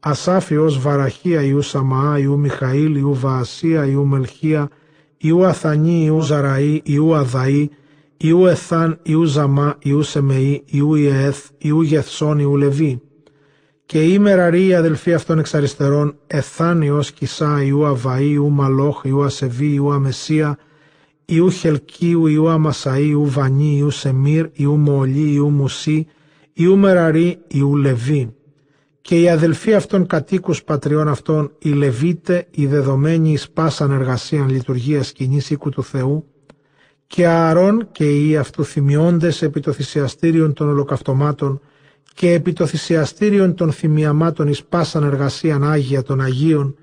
Ασάφ Υιός Βαραχία, Ιού Σαμαά, Ιού Μιχαήλ, Ιού Βαασία, Ιού Μελχία, Ιού Αθανή, Ιού Ζαραή, Ιού Αδαή, Ιού Εθάν, Ιού Ζαμά, Ιού Σεμεή, Ιού Ιεέθ, Ιού Γεθσόν, Ιού Λεβί. Και η Μεραρή, η αδελφή αυτών εξ αριστερών, Εθάν Ιός Κισά, Ιού Αβαή, Ιού Μαλόχ, Ιού Ασεβή, Ιού Αμεσία, Ιού Χελκίου, Ιού Αμασαή, Ιού Βανί, Ιού Σεμίρ, Ιού Μολί, Ιού Μουσί, Ιού Μεραρή, Ιού Λεβί. Και οι αδελφοί αυτών κατοίκους πατριών αυτών, οι Λεβίτε, οι δεδομένοι εις πάσαν εργασίαν λειτουργίας σκηνής οίκου του Θεού, και Ααρών και οι αυτού θυμιώντες επί το θυσιαστήριον των ολοκαυτωμάτων και επί το θυσιαστήριον των θυμιαμάτων εις πάσαν εργασίαν Άγια των Αγίων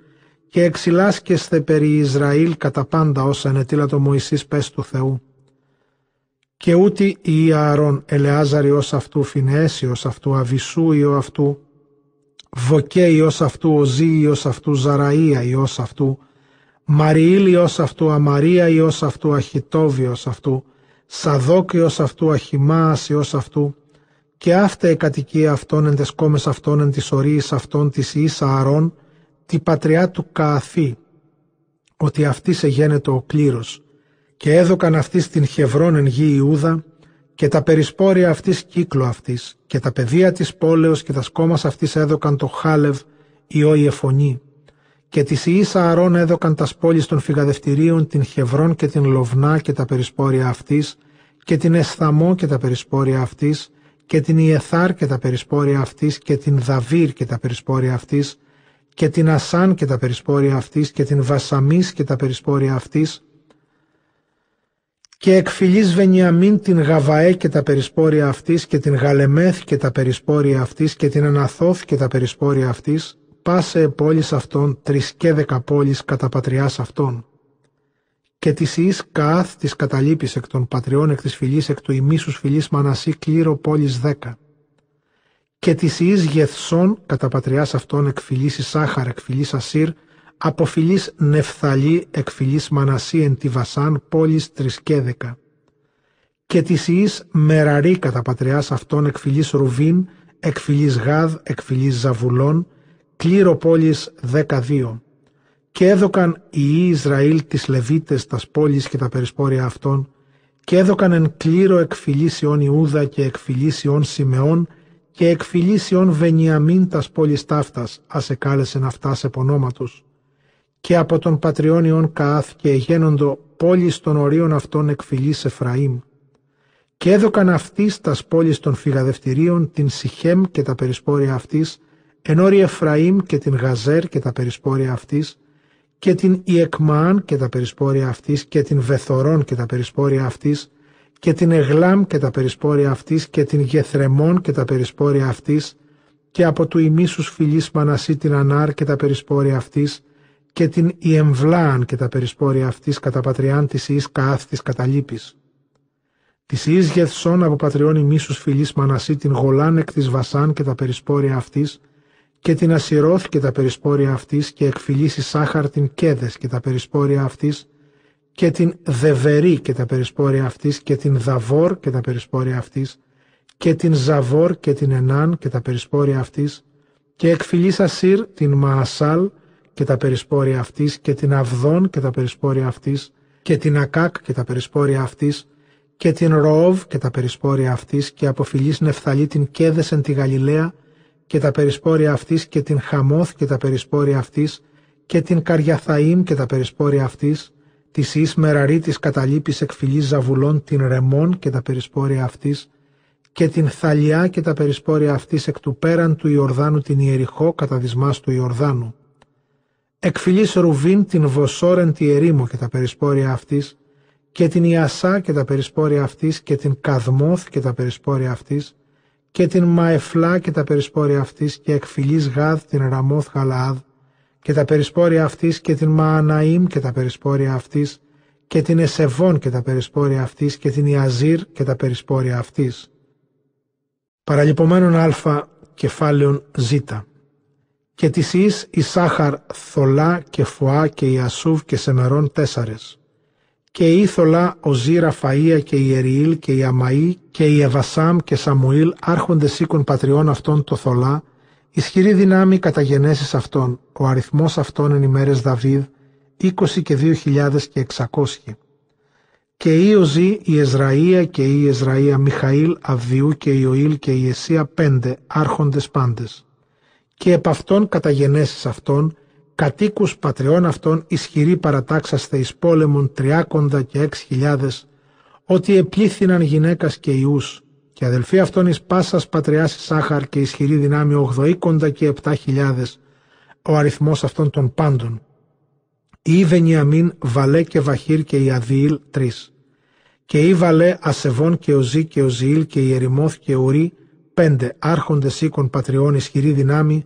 και εξυλάσκεσθε περί Ισραήλ κατά πάντα όσα ενετήλα το Μωυσής πες του Θεού. Και ούτι η Ααρών Ελεάζαρη ως αυτού Φινέση ως αυτού Αβυσού ή αυτού Βοκέ ως αυτού Οζή ως αυτού Ζαραΐα ως αυτού Μαριήλ ως αυτού Αμαρία ως αυτού Αχιτόβι ως αυτού Σαδόκ ως αυτού Αχιμάς ως αυτού και αυτά η κατοικία αυτών εν τες κόμες αυτών εν τις ορίης αυτών της Ιης Ααρών τη πατριά του Κααθή ότι αυτή σε γένετο ο κλήρος. Και έδωκαν αυτής την Χευρών εν γη Ιούδα και τα περισπόρια αυτής κύκλο αυτής και τα παιδεία της πόλεως και τα σκόμας αυτής έδωκαν το Χάλευ ιό η Εφωνή και της Ιης Ααρών έδωκαν τας πόλεις των φυγαδευτηρίων την Χευρών και την Λοβνά και τα περισπόρια αυτής και την Εσθαμό και τα περισπόρια αυτής και την Ιεθάρ και τα περισπόρια αυτής και την Δαβύρ και τα περισπόρια αυτής και την Ασάν και τα περισπόρια αυτής και την Βασαμής και τα περισπόρια αυτής και εκφυλής Βενιαμίν την Γαβαέ και τα περισπόρια αυτής και την Γαλεμέθ και τα περισπόρια αυτής και την Αναθόθ και τα περισπόρια αυτής πάσε πόλεις αυτών τρεις και δεκα πόλεις κατά πατριάς αυτών και της Ιης Καάθ της καταλήπης εκ των πατριών εκ της φυλής εκ του ημίσους φυλής Μανασί κλήρο πόλης δέκα. Και της Ιης Γεθσών κατά πατριάς αυτών εκ φυλής Ισάχαρ εκ φυλής Ασύρ από φυλής Νεφθαλή εκ φυλής Μανασί εν τη Βασάν πόλης τρισκέδεκα. Και της Ιης Μεραρή κατά πατριάς αυτών εκ φυλής Ρουβίν εκ φυλής Γάδ εκ φυλής Ζαβουλών κλήρο πόλης δέκα-δύο και έδωκαν οι Ισραήλ τις Λεβίτες τας πόλεις και τα περισπόρια αυτών και έδωκαν εν κλήρο εκφυλίσιον Ιούδα και εκφυλίσιον Σιμεών και εκφυλίσιον Βενιαμίν τας πόλεις ταύτας ας εκάλεσεν αυτάς σε πονόματος και από τον πατριών Καάθ και εγένοντο πόλεις των ορίων αυτών εκφυλής Εφραήμ. Και έδωκαν αυτής τας πόλεις των φυγαδευτηρίων την Σιχέμ και τα περισπόρια αυτής εν όρη Εφραήμ και την Γαζέρ και τα περισπόρια αυτής και την Ιεκμαάν και τα περισπόρια αυτής και την Βεθορών και τα περισπόρια αυτής και την Εγλάμ και τα περισπόρια αυτής και την Γεθρεμών και τα περισπόρια αυτής και από του ημίσους φυλής Μανασί την Ανάρ και τα περισπόρια αυτής και την Ιεμβλάαν και τα περισπόρια αυτής κατά πατριάν της Ιης Καάθ της Καταλήπης. Της Ιης Γεθσών από πατριών ημίσους φυλής Μανασί την Γολάν εκ της Βασάν και τα περισπόρια αυτής και την Ασυρώθ και τα περισπόρια αυτής και εκφυλίσει Σάχαρ την Κέδες και τα περισπόρια αυτής και την Δεβερή και τα περισπόρια αυτής και την Δαβόρ και τα περισπόρια αυτής και την Ζαβόρ και την Ενάν και τα περισπόρια αυτής και εκφυλής Ασύρ την Μαασάλ και τα περισπόρια αυτής και την Αυδόν και τα περισπόρια αυτής και την Ακάκ και τα περισπόρια αυτής και την Ροόβ και τα περισπόρια αυτής και από φυλής Νεφθαλή την Κέδες εν τη Γαλιλαία και τα περισπόρια αυτής και την Χαμόθ και τα περισπόρια αυτής και την Καριαθαΐμ και τα περισπόρια αυτής, της Ις Μεραρή της καταλήπης εκφυλής Ζαβουλών την Ρεμόν και τα περισπόρια αυτής και την Θαλιά και τα περισπόρια αυτής εκ του πέραν του Ιορδάνου την Ιεριχώ κατά δυσμάς του Ιορδάνου. Εκφυλής Ρουβίν την Βοσόρεν τη Ερήμο και τα περισπόρια αυτής και την Ιασά και τα περισπόρια αυτής και την Καδμόθ και τα περισπόρια αυτής και την Μαεφλά και τα περισπόρια αυτής και εκφυλής Γάδ την Ραμόθ Γαλαάδ και τα περισπόρια αυτής και την Μααναήμ και τα περισπόρια αυτής και την Εσεβών και τα περισπόρια αυτής και την Ιαζήρ και τα περισπόρια αυτής. Παραλυπωμένων α κεφάλαιον ζ. Και της Ις Ισάχαρ Θολά και Φουά και Ιασούβ και Σεμερών τέσσαρες και η Ήθολα, ο Ζήρα, Φαΐα και η Εριήλ και η Αμαή και η Εβασάμ και Σαμουήλ άρχονται σήκων πατριών αυτών το Θολά, ισχυρή δυνάμει κατά γενέσεις αυτών, ο αριθμός αυτών εν ημέρες Δαβίδ, 20 και 2.000 και 600. Και η Οζή, η Εζραία και η Εζραία Μιχαήλ, Αβδιού και Ιωήλ και η Εσία πέντε, άρχοντες πάντες. Και επ' αυτών καταγενέσεις αυτών, κατοίκους πατριών αυτών ισχυροί παρατάξαστε εις πόλεμον τριάκοντα και έξι χιλιάδες, ότι επλήθυναν γυναίκας και ιούς, και αδελφοί αυτών εις πάσας πατριάς Σάχαρ και ισχυρή δυνάμει ογδοήκοντα και επτά χιλιάδες, ο αριθμός αυτών των πάντων. Ή Βενιαμίν, Βαλέ και Βαχύρ και η Αδίήλ τρεις. Και ή Βαλέ, Ασεβόν και Οζή και Οζιήλ και η Ερημόθ και Ουρί, πέντε άρχοντες οίκων πατριών ισχυρή δυνάμει,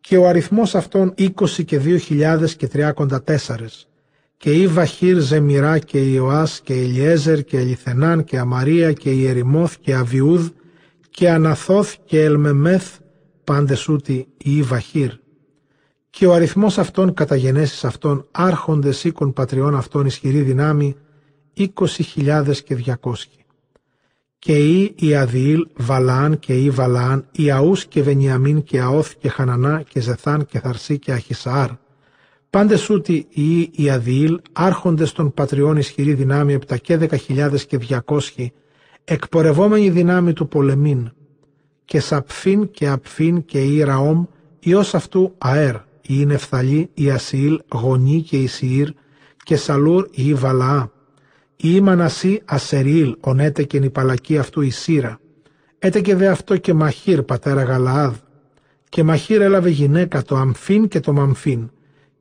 και ο αριθμός αυτών είκοσι και δύο χιλιάδες και τριάκοντα τέσσαρες. Και η Βαχύρ Ζεμιρά και η Ιωάς και η Ελιέζερ και Ελιθενάν και Αμαρία και η Ερημόθ και Αβιούδ και Αναθόθ και Ελμεμέθ πάντες ούτι η Βαχύρ. Και ο αριθμός αυτών κατά γενέσεις αυτών άρχοντες οίκων πατριών αυτών ισχυρή δυνάμει είκοσι χιλιάδες και διακόσχοι και ή η Αδιήλ, Βαλαάν και ή Βαλαάν, η Αούς και Βενιαμίν και Αόθ και Χανανά και Ζεθάν και Θαρσί και Αχισαάρ. Πάντες ούτι οι η Αδιήλ, άρχοντες των πατριών ισχυρή δυνάμει επτά και δέκα χιλιάδες και διακόσχοι, εκπορευόμενη δυνάμει του πολεμήν, και Σαπφίν και Απφίν και η Ραόμ, ιός αυτού Αέρ, η Νεφθαλή, η Ασιήλ, Γονή και η Σιήρ, και Σαλούρ η Βαλαά, ή Μανασί Ασερίλ, ονέτεκεν η παλακή αυτού η Σύρα. Έτεκε δε αυτό και Μαχήρ, πατέρα Γαλαάδ. Και Μαχήρ έλαβε γυναίκα το Αμφίν και το Μαμφίν.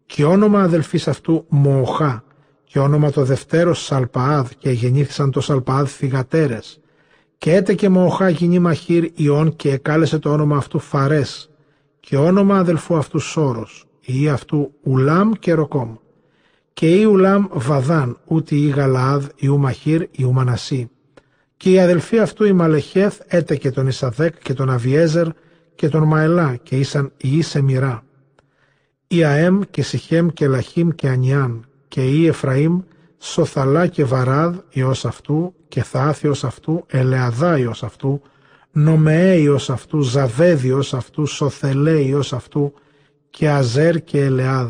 Και όνομα αδελφής αυτού Μοοχά. Και όνομα το δευτέρος Σαλπαάδ. Και γεννήθησαν το Σαλπαάδ θυγατέρες. Και έτεκε Μοοχά γυνή Μαχήρ Ιών και εκάλεσε το όνομα αυτού Φαρές. Και όνομα αδελφού αυτού Σόρος. Ή αυτού Ουλάμ και Ροκόμ και η Ουλάμ Βαδάν, ούτε η Γαλαάδ, η Ουμαχήρ, η Ουμανασί. Και η αδελφή αυτού η Μαλεχέθ έτεκε τον Ισαδέκ και τον Αβιέζερ και τον Μαελά και ήσαν η Ισεμιρά. Η Αέμ και Σιχέμ και Λαχίμ και Ανιάν και η Εφραήμ, Σοθαλά και Βαράδ ιός αυτού και Θάθιος αυτού, Ελεαδά ιός αυτού, Νομεέ ιός αυτού, Ζαβέδ ιός αυτού, Σοθελέ ιός αυτού και Αζέρ και Ελεάδ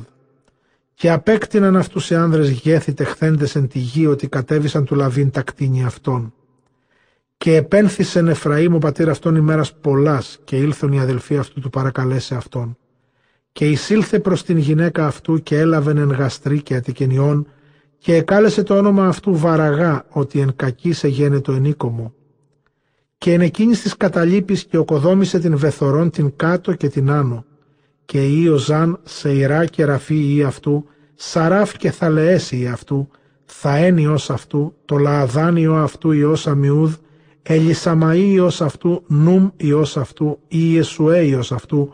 και απέκτηναν αυτούς οι άνδρες γέθη τεχθέντες εν τη γη ότι κατέβησαν του λαβήν τα κτίνη αυτών. Και επένθησεν Εφραήμ ο πατήρ αυτών ημέρας πολλάς και ήλθον οι αδελφοί αυτού του παρακαλέσε αυτόν. Και εισήλθε προς την γυναίκα αυτού και έλαβεν εν γαστρή και ατικενιών και εκάλεσε το όνομα αυτού Βαραγά ότι εν κακή σε γένετο ενίκομο. Και εν εκείνης της καταλήπης και οκοδόμησε την Βεθορών την κάτω και την άνω και ή ο Ζαν σε Ιρά και Ραφή ή αυτού, Σαράφ και Θαλεές ή αυτού, Θαένιος αυτού, το Λααδάνιο αυτού Υιός Αμιούδ, Ελισαμαΐος αυτού, Νούμ Υιός αυτού, ή Ιεσουέιος αυτού,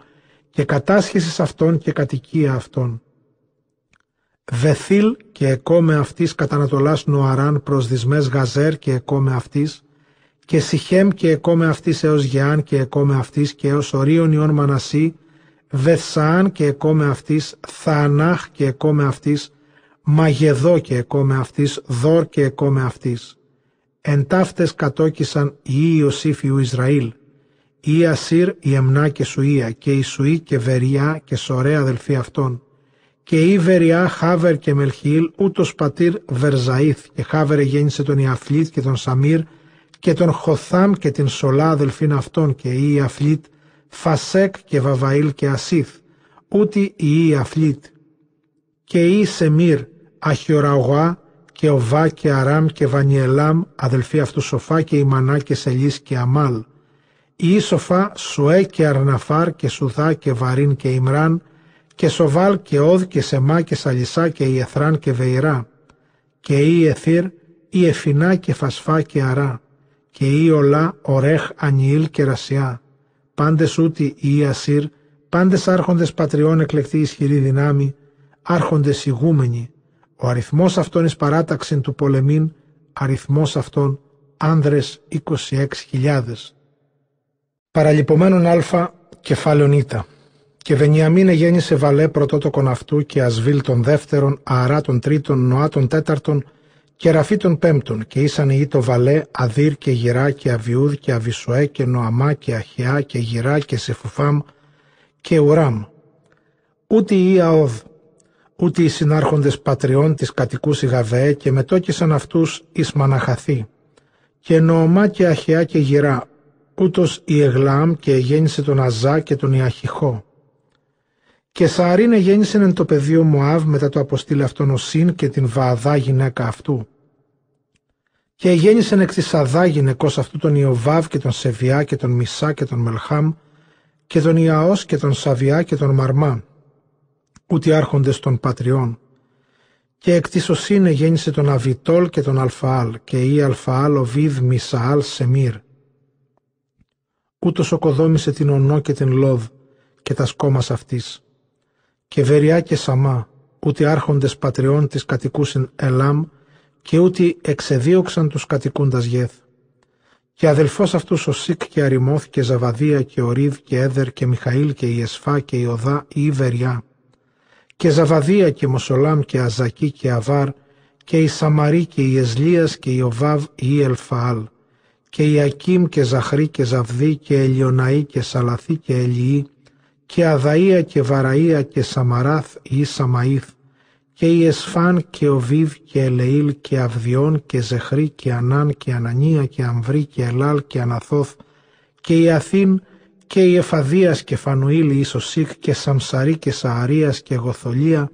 και κατάσχεσης αυτών και κατοικία αυτών. Βεθήλ και εκόμε αυτής κατά Ανατολάς Νοαράν προς δυσμές Γαζέρ και εκόμε αυτής, και Σιχέμ και εκόμε αυτής έως Γεάν και εκόμε αυτής και έως Ορίων Ιών Μανασί, Βεθσαάν και εκόμε αυτής, Θανάχ και εκόμε αυτής, Μαγεδό και εκόμε αυτής, Δόρ και εκόμε αυτής. Εν ταύτες κατόκισαν οι Ιωσήφιου Ισραήλ, η Ασύρ, η Εμνά και Σουία, και η Σουή και Βεριά και Σωρέα αδελφοί αυτών. Και η Βεριά, Χάβερ και Μελχίλ, ούτως πατήρ Βερζαήθ, και Χάβερ γέννησε τον Ιαφλίτ και τον Σαμίρ, και τον Χοθάμ και την Σολά αδελφήν αυτών, και η Ιαφλίτ Φασέκ και Βαβαήλ και Ασίθ, ούτι η Αφλίτ, και η Σεμίρ, Αχιοραογά και Οβά και Αράμ και Βανιελάμ, αδελφοί αυτού Σοφά και Ημανά και Σελής και Αμάλ, η Σοφά, Σουέ και Αρναφάρ και Σουδά και Βαρίν και Ιμράν, και Σοβάλ και Όδ και Σεμά και Σαλισά και Ιεθράν και Βεϊρά, και η Εθύρ, η Εφινά και Φασφά και Αρά, και η Ολά, Ορέχ, Ανιήλ και Ρασιά, πάντες ούτι οι Ασύρ, πάντες άρχοντες πατριών εκλεκτή ισχυρή δυνάμει, άρχοντες ηγούμενοι, ο αριθμός αυτών εις παράταξην του πολεμήν, αριθμός αυτών άνδρες 26.000. Παραλυπωμένον α κεφάλαιον ήτα. Και Βενιαμίνε γέννησε Βαλέ πρωτότοκον αυτού και Ασβίλ τον δεύτερον, Ααρά τον τρίτον, Νοά τον τέταρτον, και Ραφή τον πέμπτον και ήσαν οι το Βαλέ, Αδύρ και Γυρά και Αβιούδ και Αβισουέ και Νοαμά και Αχιά και Γυρά και Σεφουφάμ και Ουράμ. Ούτε η Αόδ. ούτε οι συνάρχοντες πατριών της κατοικούς Ιγαβαέ και μετόκισαν αυτούς εις Μαναχαθή. Και Νοωμά και Αχιά και Γυρά, ούτως η Εγλάμ και γέννησε τον Αζά και τον Ιαχυχό. Και Σαρίν γέννησε εν το πεδίο Μωάβ μετά το αποστήλε αυτόν ο Συν και την Βααδά γυναίκα αυτού. Και γέννησε εκ της Αδά γυναικός αυτού τον Ιωβάβ και τον Σεβιά και τον Μισά και τον Μελχάμ και τον Ιαός και τον Σαβιά και τον Μαρμά, ούτε άρχοντες των πατριών. Και εκ της Οσίνε γέννησε τον Αβιτόλ και τον Αλφαάλ και η Αλφαάλ ο Βίδ Μισαάλ Σεμίρ. Ούτως οκοδόμησε την Ονό και την Λόδ και τα σκόμας αυτής. Και Βεριά και Σαμά, ούτε άρχοντες πατριών της κατοικούσιν Ελάμ και ούτε εξεδίωξαν τους κατοικούντας Γεθ. Και αδελφός αυτούς ο Σίκ και Αριμόθ και Ζαβαδία και Ορίδ και Έδερ και Μιχαήλ και Ιεσφά και Ιωδά ή Βεριά. Και Ζαβαδία και Μοσολάμ και Αζακή και Αβάρ και η Σαμαρή και η Εσλίας και η Οβάβ ή Ελφαάλ. Και η Ακίμ και Ζαχρή και Ζαβδί και Ελιοναή και Σαλαθή και Ελιή και Αδαΐα και Βαραΐα και Σαμαράθ ή Σαμαήθ και η Εσφάν και ο Βίβ και Ελεήλ και Αυδιών και Ζεχρή και Ανάν και Ανανία και Αμβρή και Ελάλ και Αναθόθ και η Αθήν και η Εφαδίας και Φανουήλ η Ισοσίκ και Σαμσαρή και Σααρίας και Γοθολία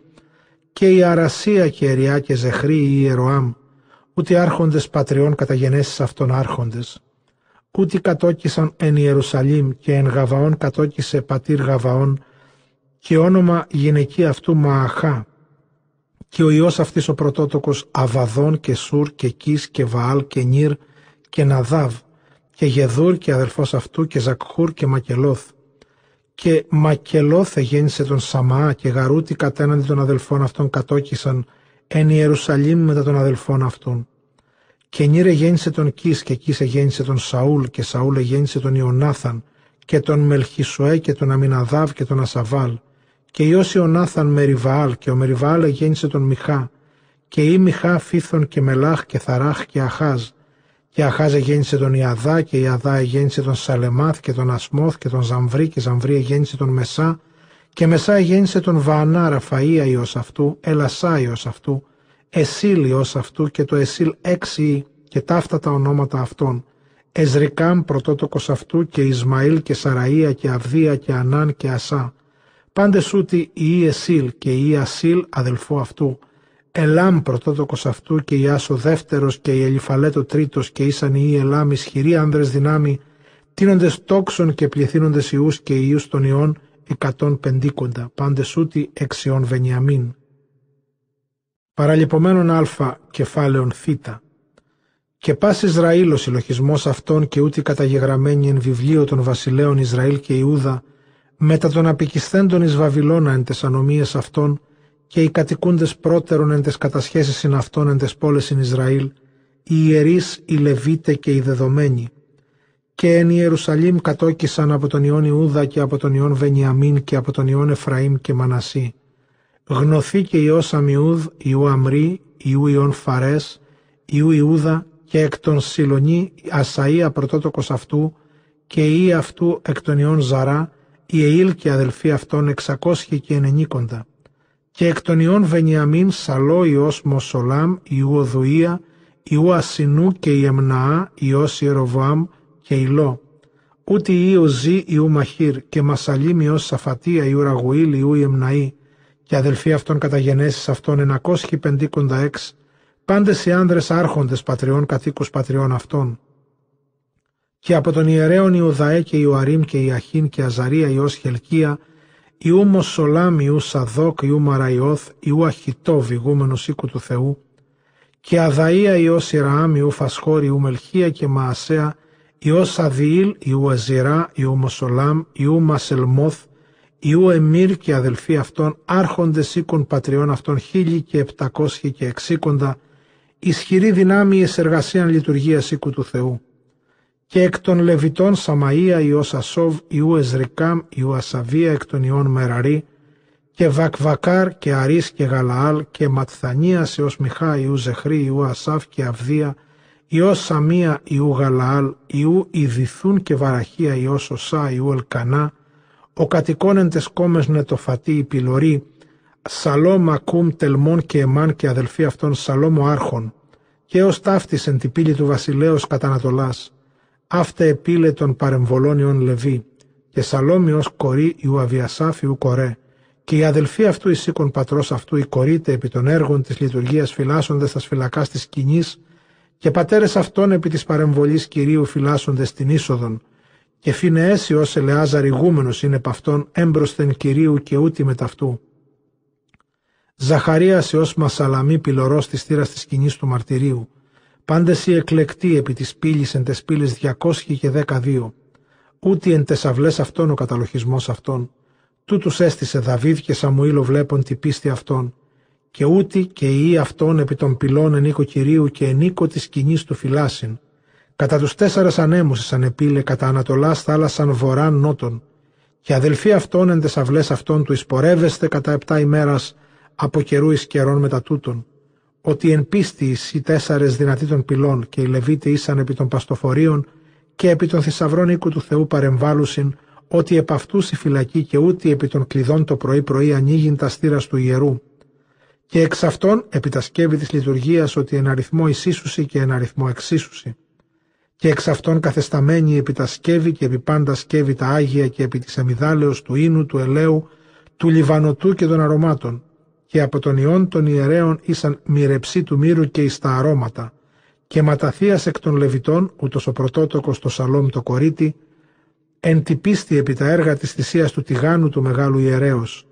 και η Αρασία και Εριά και Ζεχρή η Ιεροάμ ούτε άρχοντες πατριών κατά γενέσεις αυτών άρχοντες ούτε κατόκισαν εν Ιερουσαλήμ και εν Γαβαών κατόκισε πατήρ Γαβαών και όνομα γυναική αυτού Μααχά και ο Υιός αυτής ο πρωτότοκος Αβαδών και Σουρ και Κις και Βαάλ και Νίρ και Ναδάβ και Γεδούρ και αδελφός αυτού και Ζακχούρ και Μακελόθ. Και Μακελόθ γέννησε τον Σαμά και Γαρούτι κατέναντι των αδελφών αυτών κατόκισαν εν Ιερουσαλήμ μετά των αδελφών αυτών. Και Νίρ γέννησε τον Κις και Κις γέννησε τον Σαούλ και Σαούλ γέννησε τον Ιωνάθαν και τον Μελχισουέ και τον Αμιναδάβ και τον Ασαβάλ. Και Υιός Ιωνάθαν Μεριβαάλ και ο Μεριβαάλ γέννησε τον Μιχά. Και η Μιχά Φίθον και Μελάχ και Θαράχ και Αχάζ. Και Αχάζ γέννησε τον Ιαδά και Ιαδά γέννησε τον Σαλεμάθ και τον Ασμόθ και τον Ζαμβρί και Ζαμβρί γέννησε τον Μεσά. Και Μεσά γέννησε τον Βανά Ραφαΐα Υιός αυτού, Ελασά Υιός αυτού, Εσίλ Υιός αυτού και το Εσίλ έξι και ταύτα τα ονόματα αυτών, Εζρικάμ πρωτότοκος αυτού και Ισμαήλ και Σαραΐα και Αβδία και Ανάν και Ασά, Πάντες ούτι η Εσίλ και η Ασίλ αδελφό αυτού, Ελάμ πρωτότοκος αυτού και η Άσο δεύτερος και η Ελιφαλέτο τρίτος και ήσαν οι Ελάμ ισχυροί άνδρες δυνάμει, τίνοντες τόξων και πληθύνοντες ιούς και ιούς των ιών εκατόν πεντήκοντα, πάντες ούτι εξιών Βενιαμίν. Παραλυπωμένων α κεφάλαιον θ. Και πας Ισραήλ ο συλλογισμός αυτών και ούτι καταγεγραμμένοι εν βιβλίο των βασιλέων Ισραήλ και Ιούδα, μετά των απικισθέντων εις Βαβυλώνα εν τες ανομίες αυτών και οι κατοικούντες πρώτερων εν τες κατασχέσεις συν αυτών εν τες πόλες in Ισραήλ, οι ιερείς, οι Λεβίτε και οι δεδομένοι. Και εν Ιερουσαλήμ κατόκισαν από τον Ιόν Ιούδα και από τον Ιόν Βενιαμίν και από τον Ιόν Εφραήμ και Μανασί. Γνωθεί και Υιός Αμιούδ, Ιού Αμρή, Ιού Ιόν Φαρές, Ιού Ιούδα και εκ των Σιλονί Ασαΐα πρωτότοκος αυτού και η αυτού εκ των Ιών Ζαρά η Εήλ και αδελφοί αυτών εξακόσχοι και ενενίκοντα. Και εκ των ιών Βενιαμίν Σαλό Υιός Μοσολάμ, Ιού Οδουία, Ιού Ασινού και η Εμναά, Υιός Ιεροβοάμ και Ιλό. Ούτε Ιού Ζή, Ιού Μαχήρ και Μασαλήμ Υιός Σαφατία, Ιού Ραγουήλ, Ιού Εμναή και αδελφοί αυτών κατά γενέσεις αυτών ενακόσχοι πεντήκοντα έξ, πάντες οι άνδρες άρχοντες πατριών κατοίκους πατριών αυτών. Και από τον ιερέων Ιουδαέ και Ιουαρίμ και Ιαχίν και Αζαρία Υιός Χελκία, Ιού Μοσολάμ Ιού Σαδόκ Ιού Μαραϊώθ Ιού Αχιτόβ ηγούμενος οίκου του Θεού, και Αδαΐα Υιός Ιραάμ Ιού Φασχόρ Ιού Μελχία και Μαασέα, Υιός Αδιήλ Ιού Αζιρά Ιού Μοσολάμ Ιού Μασελμόθ Ιού Εμμύρ και αδελφοί αυτών, άρχοντες οίκων πατριών αυτών χίλιοι και επτακόσχοι και εξήκοντα, ισχυρή δυνάμει εις εργασίαν λειτουργίας οίκου του Θεού. Και εκ των Λεβιτών Σαμαΐα Υιός Ασόβ Ιού Εζρικάμ Ιού Ασαβία εκ των Ιών Μεραρή και Βακβακάρ και Αρίς και Γαλαάλ και Ματθανίας Υιός Μιχά Ιού Ζεχρή Ιού Ασάφ και Αυδία Υιός Σαμία Ιού Γαλαάλ Ιού Ιδηθούν και Βαραχία Υιός Οσά Ιού Ελκανά ο κατοικών εν τες κόμες νετοφατή η πυλωρή Σαλόμ ακούμ τελμών και εμάν και αδελφοί αυτών Σαλόμ ο άρχον, και ως ταύτισεν την πύλη του βασιλέως κατά Ανατολάς, αύτε επίλε των παρεμβολών Λεβί, και Σαλόμι ως κορή Ιου Αβιασάφιου κορέ, και οι αδελφοί αυτού εισήκον πατρός αυτού η κορείτε επί των έργων της λειτουργίας φυλάσσοντες τα φυλακά της σκηνής, και πατέρες αυτών επί της παρεμβολής Κυρίου φυλάσσοντες την είσοδον, και φινεέσι ως Ελεάζαρ ηγούμενος είναι επ' αυτόν έμπροσθεν Κυρίου και ούτι μεταυτού. Ζαχαρίας ως Μασαλαμή πυλωρός της θύρας της σκηνής του μαρτυρίου, πάντες οι εκλεκτοί επί της πύλης εν τες πύλες 200 και 12, ούτε εν τες αυλές αυτών ο καταλοχισμός αυτών, τούτους έστησε Δαβίδ και Σαμουήλο βλέπον την πίστη αυτών, και ούτι και η αυτών επί των πυλών ενίκο Κυρίου και ενίκο της σκηνής του φυλάσιν, κατά τους τέσσερας ανέμους ανεπίλε κατά Ανατολάς θάλασσαν βορράν νότων, και αδελφοί αυτών εν τες αυλές αυτών του εισπορεύεστε κατά επτά ημέρας από καιρού εις καιρών μετά τούτων, ότι εν πίστη οι τέσσερες δυνατοί των πυλών και οι Λεβίτες ήσαν επί των παστοφορίων και επί των θησαυρών οίκου του Θεού παρεμβάλλουσιν, ότι επ' αυτούς η φυλακή και ούτε επί των κλειδών το πρωί-πρωί ανοίγειν τα στήρα του ιερού. Και εξ αυτών επί τα σκεύη της λειτουργίας ότι εν αριθμό εισίσουση και εν αριθμό εξίσουση. Και εξ αυτών καθεσταμένοι επί τα σκεύη και επί πάντα σκεύη τα Άγια και επί της αμυδάλεως του ίνου, του ελαίου, του λιβανοτού και των αρωμάτων. Και από τον ιόν των ιερέων ήσαν μοιρεψή του μύρου και εις τα αρώματα, και ματαθίας εκ των Λεβιτών, ούτως ο πρωτότοκος το Σαλόμ το κορίτη, εν πίστη επί τα έργα της θυσίας του τηγάνου του μεγάλου ιερέως,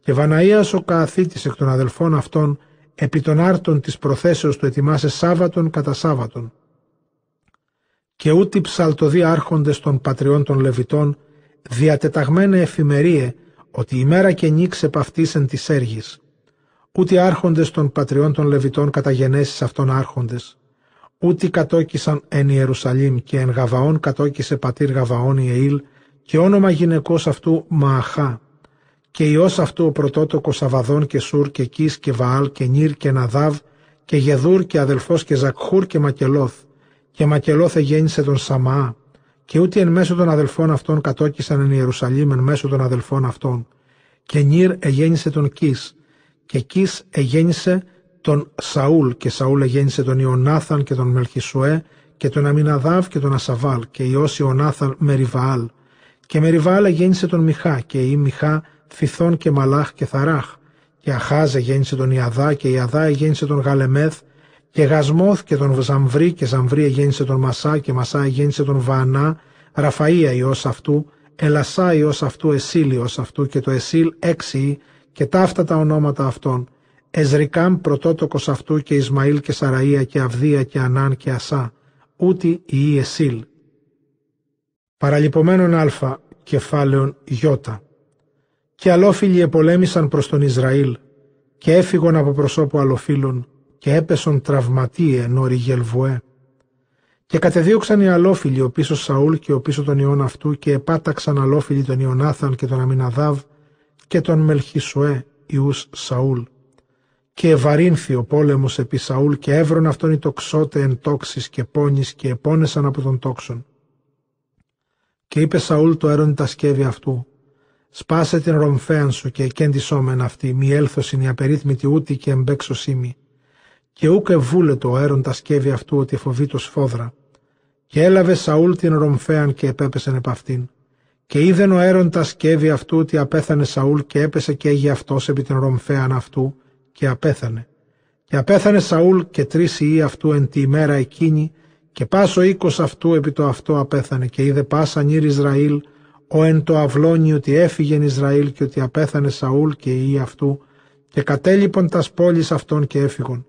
και Βαναΐας ο κααθήτης εκ των αδελφών αυτών, επί των άρτων της προθέσεως του ετοιμάσε Σάββατον κατά Σάββατον. Και ούτι ψαλτοδί άρχοντες των πατριών των Λεβιτών, διατεταγμένε εφημερίε, ότι η μέρα και νύξε παυτής της έργης. Ούτε άρχοντες των πατριών των Λεβιτών κατά γενέσεις αυτών άρχοντες, ούτε κατόκισαν εν Ιερουσαλήμ και εν Γαβαών κατόκισε πατήρ Γαβαών Ιεήλ και όνομα γυναικός αυτού Μααχά, και ιός αυτού ο πρωτότοκος Αβαδών και Σουρ και Κις και Βαάλ και Νίρ και Ναδάβ και Γεδούρ και αδελφός και Ζακχούρ και Μακελόθ, και Μακελόθ εγέννησε τον Σαμαά, και ούτε εν μέσω των αδελφών αυτών κατόκισαν εν Ιερουσαλήμ εν μέσω των αδελφών αυτών, και Νίρ εγέννησε τον Κις, και εκεί εγέννησε τον Σαούλ και Σαούλ εγέννησε τον Ιωνάθαν και τον Μελχισουέ και τον Αμιναδάβ και τον Ασαβάλ και Ιώσ Ιωνάθαν Μεριβαάλ και Μεριβαάλ εγέννησε τον Μιχά και η Μιχά Φιθών και Μαλάχ και Θαράχ. Και Αχάζ εγέννησε τον Ιαδά και Ιαδά εγέννησε τον Γαλεμέθ και Γασμόθ και τον Ζαμβρί και Ζαμβρί εγέννησε τον Μασά και Μασά εγέννησε τον Βανά Ραφαΐα Υιός αυτού Ελασά Υιός αυτού Εσίλ Υιός αυτού και το Εσίλ έξι και ταύτα τα ονόματα αυτών, Εζρικάμ πρωτότοκος αυτού και Ισμαήλ και Σαραΐα και Αυδία και Ανάν και Ασά, ούτι η Εσίλ. Παραλυπωμένον α, κεφάλαιον Ι. Και αλόφιλοι επολέμησαν προς τον Ισραήλ και έφυγον από προσώπου αλοφίλων και έπεσον τραυματίε νόρι γελβουέ. Και κατεδίωξαν οι αλόφιλοι ο πίσω Σαούλ και ο πίσω των ιών αυτού και επάταξαν αλόφιλοι τον Ιωνάθαν και τον Αμιναδάβ και τον Μελχισουέ Ιούς Σαούλ. Και ευαρύνθη ο πόλεμος επί Σαούλ και έβρον αυτόν οι τοξότε εν τόξης και πόνης και επώνεσαν από τον τόξον. Και είπε Σαούλ τω αίροντι τα σκεύη αυτού, σπάσαι την ρομφέαν σου και εκκέντησόν με εν αυτή, μη έλθωσιν οι απερίτμητοι ούτοι και εμπαίξωσί μοι. Και ουκ εβούλετο ο αίρων τα σκεύη αυτού ότι εφοβείτο σφόδρα. Και έλαβε Σαούλ την ρομφέαν και επέπεσεν επ' αυτήν. Και είδεν ο αίρων τα σκεύη αυτού ότι απέθανε Σαούλ και έπεσε και γε αυτός επί την ρομφέαν αυτού και απέθανε. Και απέθανε Σαούλ και τρεις υιοί αυτού εν τη ημέρα εκείνη και πάσο οίκος αυτού επί το αυτό απέθανε και είδε πάσα νύρ Ισραήλ ο εν το αυλώνει ότι έφυγε Ισραήλ και ότι απέθανε Σαούλ και οι ιοί αυτού και κατέλειπον τας πόλεις αυτών και έφυγον.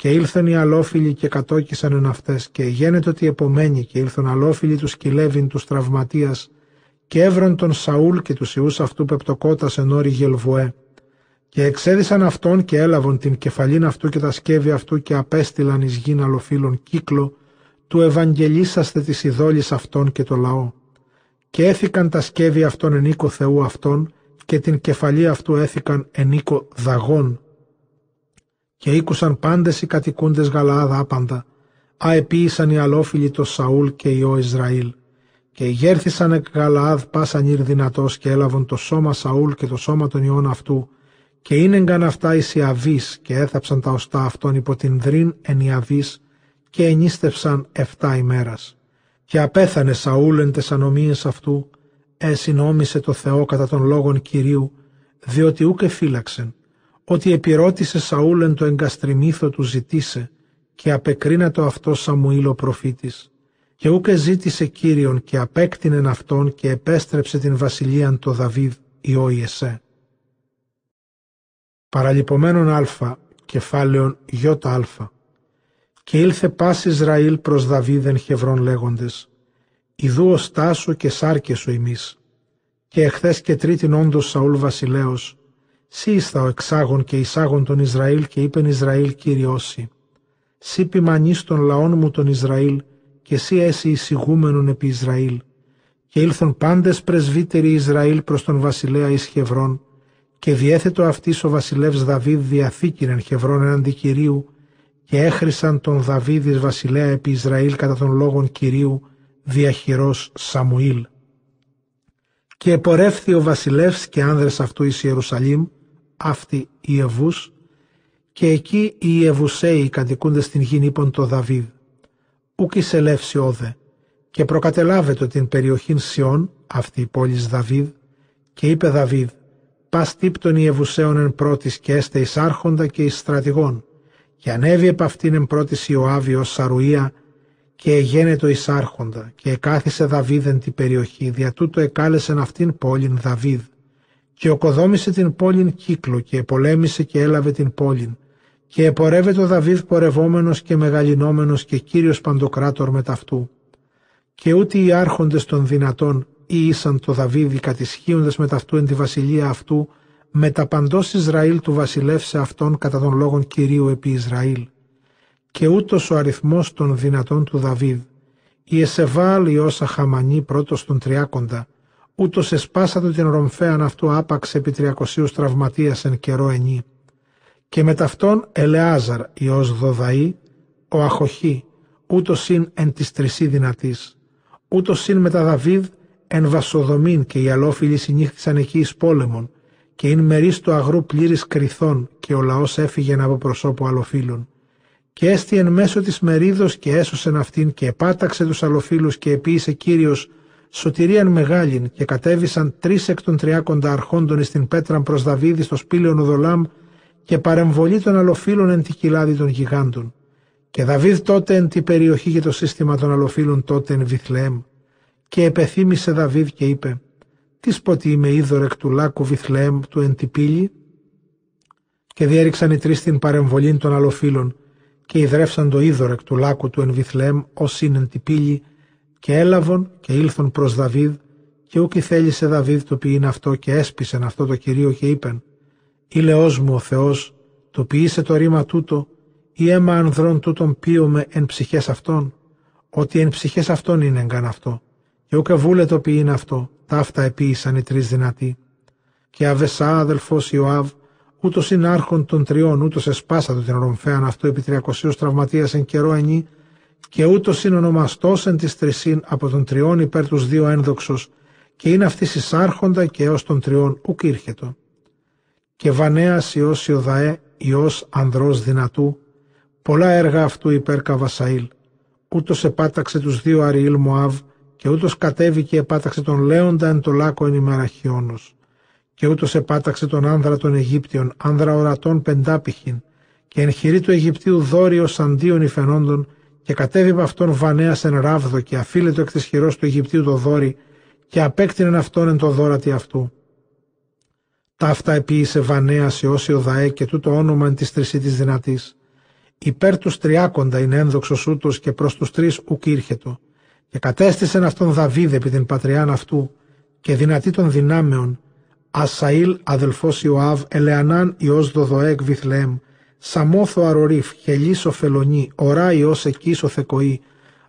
Και ήλθαν οι αλόφιλοι και κατόκισαν εν αυτές και γένετο ότι επομένει και ήλθαν αλόφιλοι τους σκυλεύειν τους τραυματίας και έβρον τον Σαούλ και τους ιούς αυτού πεπτοκότας εν όρη Γελβουέ. Και εξέδισαν αυτόν και έλαβον την κεφαλήν αυτού και τα σκεύη αυτού και απέστειλαν εις γήν αλοφύλων κύκλο, του Ευαγγελίσαστε της ειδόλης αυτών και το λαό. Και έθηκαν τα σκεύη αυτών εν οίκο Θεού αυτών και την κεφαλή αυτού έθηκαν εν οίκο δαγών. Και ήκουσαν πάντες οι κατοικούντες Γαλαάδ άπαντα, αεπίησαν οι αλόφιλοι το Σαούλ και ο Ισραήλ. Και γέρθησαν εκ Γαλαάδ πάσαν ήρ δυνατός και έλαβαν το σώμα Σαούλ και το σώμα των ιών αυτού. Και είναι αυτά εις Ιαβής και έθαψαν τα οστά αυτών υπό την δρύν εν Ιαβής και ενίστευσαν εφτά ημέρας. Και απέθανε Σαούλ εν τες ανομίες αυτού, εσυνόμησε το Θεό κατά των λόγων Κυρίου, διότι ούκε φύλαξεν, ότι επιρώτησε Σαούλ εν το εγκαστριμήθο του ζητήσε, και απεκρίνατο αυτό Σαμουήλ ο προφήτης, και ούκε ζήτησε Κύριον και απέκτηνεν αυτόν και επέστρεψε την βασιλείαν το Δαβίδ Υιό Ιεσέ. Παραλυπωμένον α, κεφάλαιον α. Και ήλθε πας Ισραήλ προς Δαβίδεν χευρών λέγοντες, «Ιδού ο στάσου και σάρκε σου ημείς, και εχθές και τρίτην όντως Σαούλ βασιλέος, σύ ο εξάγων και εισάγων τον Ισραήλ και είπεν Ισραήλ Κυριώσει, σύ ποιμανείς των λαών μου τον Ισραήλ και σύ έσυ εισηγούμενον επί Ισραήλ, και ήλθον πάντες πρεσβύτεροι Ισραήλ προς τον βασιλέα εις Χευρών, και διέθετο αυτής ο βασιλεύς Δαβίδ διαθήκην εν Χευρών εναντί Κυρίου, και έχρισαν τον Δαβίδ εις βασιλέα επί Ισραήλ κατά των λόγων Κυρίου, διαχειρός Σαμουήλ. Και επορεύθη ο βασιλεύς και άνδρες αυτού εις Ιερουσαλήμ, αυτοί οι Ευούς, και εκεί οι Ευουσαίοι κατοικούνται στην γη νήπων το Δαβίδ. Ούκ εισελεύσει όδε, και προκατελάβετο την περιοχήν Σιών, αυτή η πόλη Δαβίδ, και είπε Δαβίδ, πας τύπτον οι Ευουσαίων εν πρώτης και έστε εις άρχοντα και εις στρατηγών, και ανέβη επ' αυτήν εν πρώτης Ιωάβη ως Σαρουία, και εγένετο εις άρχοντα, και εκάθισε Δαβίδ εν την περιοχή, δια τούτο εκάλεσεν αυτήν πόλην Δαβίδ, και οκοδόμησε την πόλην κύκλο, και επολέμησε και έλαβε την πόλην, και επορεύεται ο Δαβίδ πορευόμενος και μεγαλυνόμενος και κύριος παντοκράτορ μεταυτού. Και ούτε οι άρχοντες των δυνατών ή ήσαν το Δαβίδ κατησχύοντες μεταυτού εν τη βασιλεία αυτού, με τα παντός Ισραήλ του βασιλεύσε αυτόν κατά των λόγων Κυρίου επί Ισραήλ. Και ούτως ο αριθμός των δυνατών του Δαβίδ, η Εσεβάλ η όσα χαμανή πρώτος των τριάκοντα, ούτως εσπάσατο την ρομφέαν αυτού άπαξ επί τριακοσίους τραυματίας εν καιρό ενή και με ταυτόν Ελεάζαρ Υιός Δοδαή, ο Αχοχή, ούτως συν εν της τρισή δυνατής, ούτως συν με τα Δαβίδ εν βασοδομήν και οι αλόφιλοι συνήχθησαν εκεί εις πόλεμον, και ειν μερίς του αγρού πλήρης κρυθών και ο λαός έφυγε από προσώπου αλοφίλων. Και έστι εν μέσω της μερίδος και έσωσεν αυτήν και επάταξε τους αλοφίλους και επίησε Κύριος σωτηρίαν μεγάλην και κατέβησαν τρεις εκ των τριάκοντα αρχόντων εις την πέτραν προς Δαβίδη στο σπήλαιο Οδολάμ και παρεμβολή των αλοφύλων εν τη κοιλάδη των γιγάντων. Και Δαβίδ τότε εν τη περιοχή και το σύστημα των αλοφύλων τότε εν Βιθλεέμ. Και επεθύμησε Δαβίδ και είπε «Τι ποτι είμαι είδωρ εκ του λάκου Βιθλεέμ του εν τη πύλη» και διέριξαν οι τρεις την παρεμβολή των αλοφύλων και ιδρεύσαν το είδωρ εκ του λάκου του εν Βιθλεέμ ως είναι εν τη πύλη και έλαβον και ήλθον προς Δαβίδ και ούκη θέλησε Δαβίδ το ποιήν αυτό και έσπισεν αυτό το κυρίο και είπεν Ηλεός μου ο Θεός, το ποιήσε το ρήμα τούτο, ή αίμα ανδρών τούτων πίωμε εν ψυχές αυτών, ότι εν ψυχές αυτών είναι εγκαν αυτό, και ούκε βούλε το ποιήν αυτό, ταύτα επίησαν οι τρεις δυνατοί. Και αβεσά αδελφός Ιωάβ, ούτως είναι άρχον των τριών, ούτως εσπάσατο την ρομφέαν αυτό επί τριακοσίους τραυματίας εν καιρό ενή, και ούτως είναι ονομαστός εν της τρισίν από των τριών υπέρ τους δύο ένδοξος, και είναι αυτής εισάρχοντα και έως των τριών ουκ ήρχετο και Βανέας Υιός Ιωδαέ, Υιός ανδρός δυνατού, πολλά έργα αυτού υπέρ Καβασαήλ. Ούτως επάταξε τους δύο Αριήλ Μωάβ και ούτως κατέβηκε και επάταξε τον Λέοντα εν το λάκο εν ημεραχιόνος. Και ούτως επάταξε τον άνδρα των Αιγύπτιων, άνδρα ορατών πεντάπηχην, και εν χειρή του Αιγυπτίου δόριος αντίον υφαινόντων, και κατέβη από αυτόν Βανέας εν ράβδο και αφίλετο εκ της χειρός του Αιγυπτίου το δόρι, και απέκτηνεν αυτόν εν το δόρατη αυτού. Ταύτα επίησε Βανέα σε όσοι οδαέ και τούτο όνομα εν της τρισή τη δυνατής. Υπέρ τους τριάκοντα είναι ένδοξος ούτως και προς τους τρεις ουκ ήρχετο. Και κατέστησεν αυτόν Δαβίδ επί την πατριάν αυτού και δυνατή των δυνάμεων. Ασαήλ αδελφός Ιωάβ, Ελεανάν Ιω Δοδοέκ Βιθλέμ, Σαμόθο Αρορίφ, Χελίσο Φελονί, Ορά Ιω Εκίσο Θεκοή,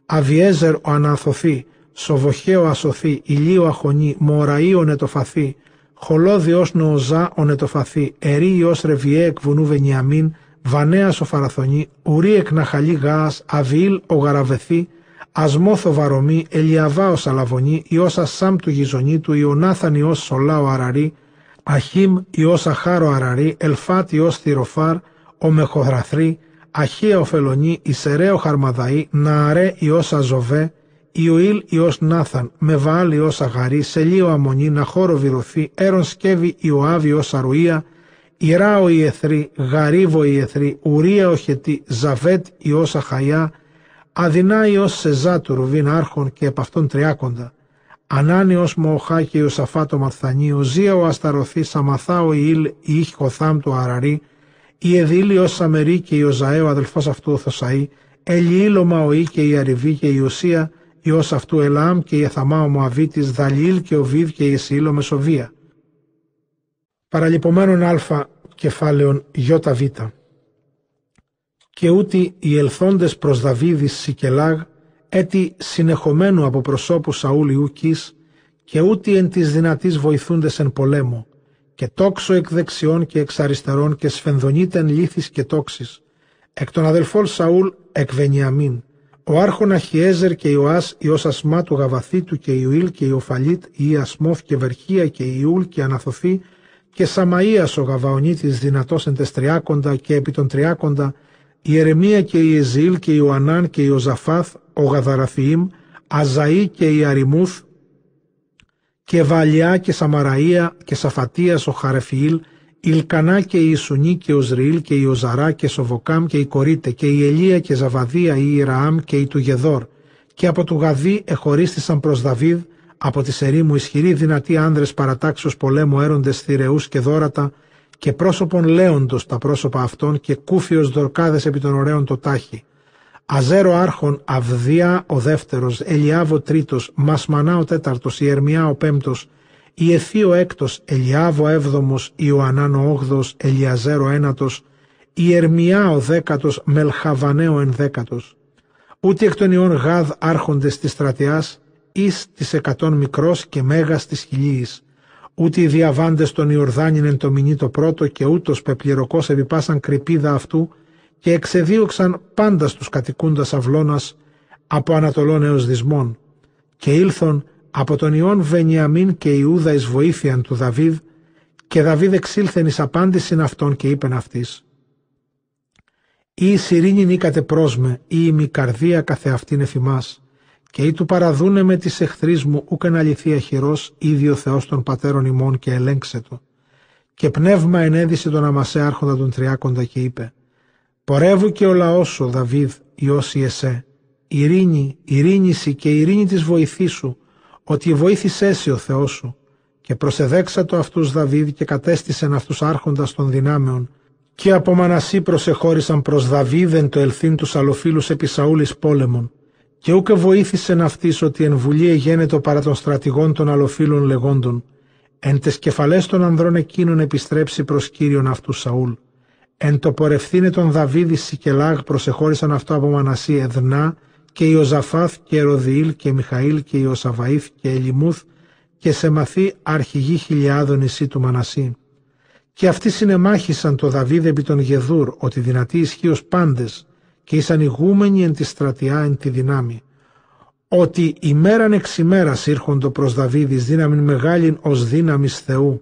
Αβιέζερ ο Αναθωθή, Σοβοχαίο Ασωθή, Ηλίο Αχωνή, Μωραΐο Νετοφαθή, Χολόδι ως νοοζά ο νετοφαθή, ερή ως ρεβιέ εκ βουνού Βενιαμίν, Βανέας ο Φαραθωνή, Ουρί εκ Ναχαλή Γάας, Αβίλ ο Γαραβεθή, Ασμόθο Βαρομή, Ελιαβά ο Σαλαβωνή, Ιός Ασάμ του Γιζονί του, Ιωνάθαν Ιός Σολά ο Αραρή, Αχίμ Υιός Αχάρο Αραρή, Ελφάτ Υιός Θηροφάρ, ο Μεχοδραθρή, Αχία ο Φελονί, Ισεραίο Χαρμαδαή, Νααρέ Υιός Αζοβέ, Ιωήλ Υιός Νάθαν, Μεβαάλ Υιός Αγαρή, Σελίο Αμονή, Ναχώρο Βυρωθή, Έρον Σκεύη Ιωάβη Υιός Αρουία, Ιράο Ιεθρή, Γαρίβο Ιεθρή, Ουρία ο Χετή, Ζαβέτ Υιός Αχαϊά, Αδυνά Υιός Σεζά του Ρουβίν Άρχον και επ' αυτόν τριάκοντα, Ανάνιος Μοχά και Ιωσαφάτο Μαθανή, ο Ζία ο Ασταρωθής, Αμαθά ο Ιήλ, Ιχοθάμ του Αραρή, η Εδήλη ο Σαμερή και η Οζαέ ο αδελφός αυτού ο Θωσαή, Ελιήλ ο Μαοή και η Αριβή και η Ουσία, Υιός αυτού Ελάμ και η Εθαμά ο Μωαβίτης, Δαλίλ και ο Βίβ και η Εσήλ ο Μεσοβία. Παραλυπωμένων α κεφάλαιων Β. Και ούτι οι ελθόντες προς Δαβίδης Σικελάγ, έτι συνεχομένου από προσώπους Σαούλ Ιούκης, και ούτι εν της δυνατής βοηθούντες εν πολέμο, και τόξο εκ δεξιών και εξ αριστερών και σφενδονίτεν λύθης και τόξης, εκ των αδελφών Σαούλ εκ Βενιαμίν, ο άρχον Αχιέζερ και Ιωάς Υιός Ασμά του Γαβαθήτου και Ιουήλ και Ιωφαλίτ ή Ασμόθ και Βερχία και Ιούλ και Αναθωθή και Σαμαΐας ο Γαβαονίτης δυνατός εν τριάκοντα και επί των τριάκοντα η Ερεμία και η Εζήλ και η Ιωανάν και η Οζαφάθ ο Γαδαραθιήμ Αζαή και η Αριμούθ και Βαλιά και Σαμαραΐα και Σαφατίας ο Χαρεφιήλ Ηλκανά και η Ισουνή και ο Ζριήλ και η Οζαρά και Σοβοκάμ και η Κορίτε και η Ελία και Ζαβαδία η Ιραάμ και η του Γεδόρ και από του Γαδί εχωρίστησαν προς Δαβίδ από τη ερήμου ισχυροί δυνατοί άνδρες παρατάξεως πολέμου έροντες θηρεούς και δόρατα και πρόσωπον λέοντος τα πρόσωπα αυτών και κούφιος δορκάδες επί των ωραίων το τάχη. Αζέρο άρχον Αυδία ο δεύτερος, Ελιάβο τρίτος, Μασμανά ο τέταρτος, Ιερμιά ο πέμπτος, Ιεθείο έκτος, Ελιάβο έβδομος, Ιωαννάν ο όγδος, Ελιαζέρο ένατος, Ιερμιά ο δέκατος, Μελχαβανέο ενδέκατος. Ούτε εκ των ιών Γάδ άρχοντες της στρατιάς, εις της εκατόν μικρός και μέγας της χιλίης. Ούτε οι διαβάντες των Ιορδάνιν εν το μηνύ το πρώτο και ούτως πεπληροκός επιπάσαν κρυπίδα αυτού και εξεδίωξαν πάντα στους κατοικούντας αυλώνας από Ανατολών έως Δυσμών και ήλθον από τον Ιών Βενιαμίν και Ιούδα εις βοήθειαν του Δαβίδ και Δαβίδ εξήλθεν εις απάντησιν αυτών και είπεν αυτής «Ή η σιρήνη νίκατε πρόσμε, ή η μη καρδία καθεαυτήν εφημάς, και ή του παραδούνε με τις εχθρείς μου ούκ αληθεία χειρός, ήδη ο Θεός των πατέρων ημών και ελέγξε το». Και πνεύμα ενέδισε τον Αμασέ άρχοντα των τριάκοντα και είπε «Πορεύου και ο λαός σου, Δαβίδ, Υιός εσέ, ειρήνη, ειρήνηση και ειρήνη της βοηθήσου, ότι βοήθησέ ο Θεός σου. Και προσεδέξατο αυτούς Δαβίδ και κατέστησεν αυτούς άρχοντας των δυνάμεων. Και από Μανασί προσεχώρησαν προς Δαβίδεν το ελθύν τους αλοφίλους επί Σαούλης πόλεμων. Και ούκε βοήθησεν αυτής ότι εν βουλή εγένετο παρά των στρατηγών των αλοφίλων λεγόντων. Εν τες κεφαλές των ανδρών εκείνων επιστρέψει προς Κύριον αυτούς Σαούλ εν το πορευθύνε των Δαβίδη Σικελάγ προσεχώρησαν αυτό από Μανασί Εδνά και Ιωζαφάθ και Εροδιήλ και Μιχαήλ και Ιωσαβαήθ και Ελιμούθ και σε μαθή αρχηγή χιλιάδων νησί του Μανασί. Και αυτοί συνεμάχησαν το Δαβίδ επί των Γεδούρ, ότι δυνατοί ισχύω πάντες, και ήσαν ηγούμενοι εν τη στρατιά εν τη δυνάμει. Ότι ημέραν εξ ημέρας ήρχοντο προς Δαβίδης δύναμη μεγάλην ως δύναμης Θεού.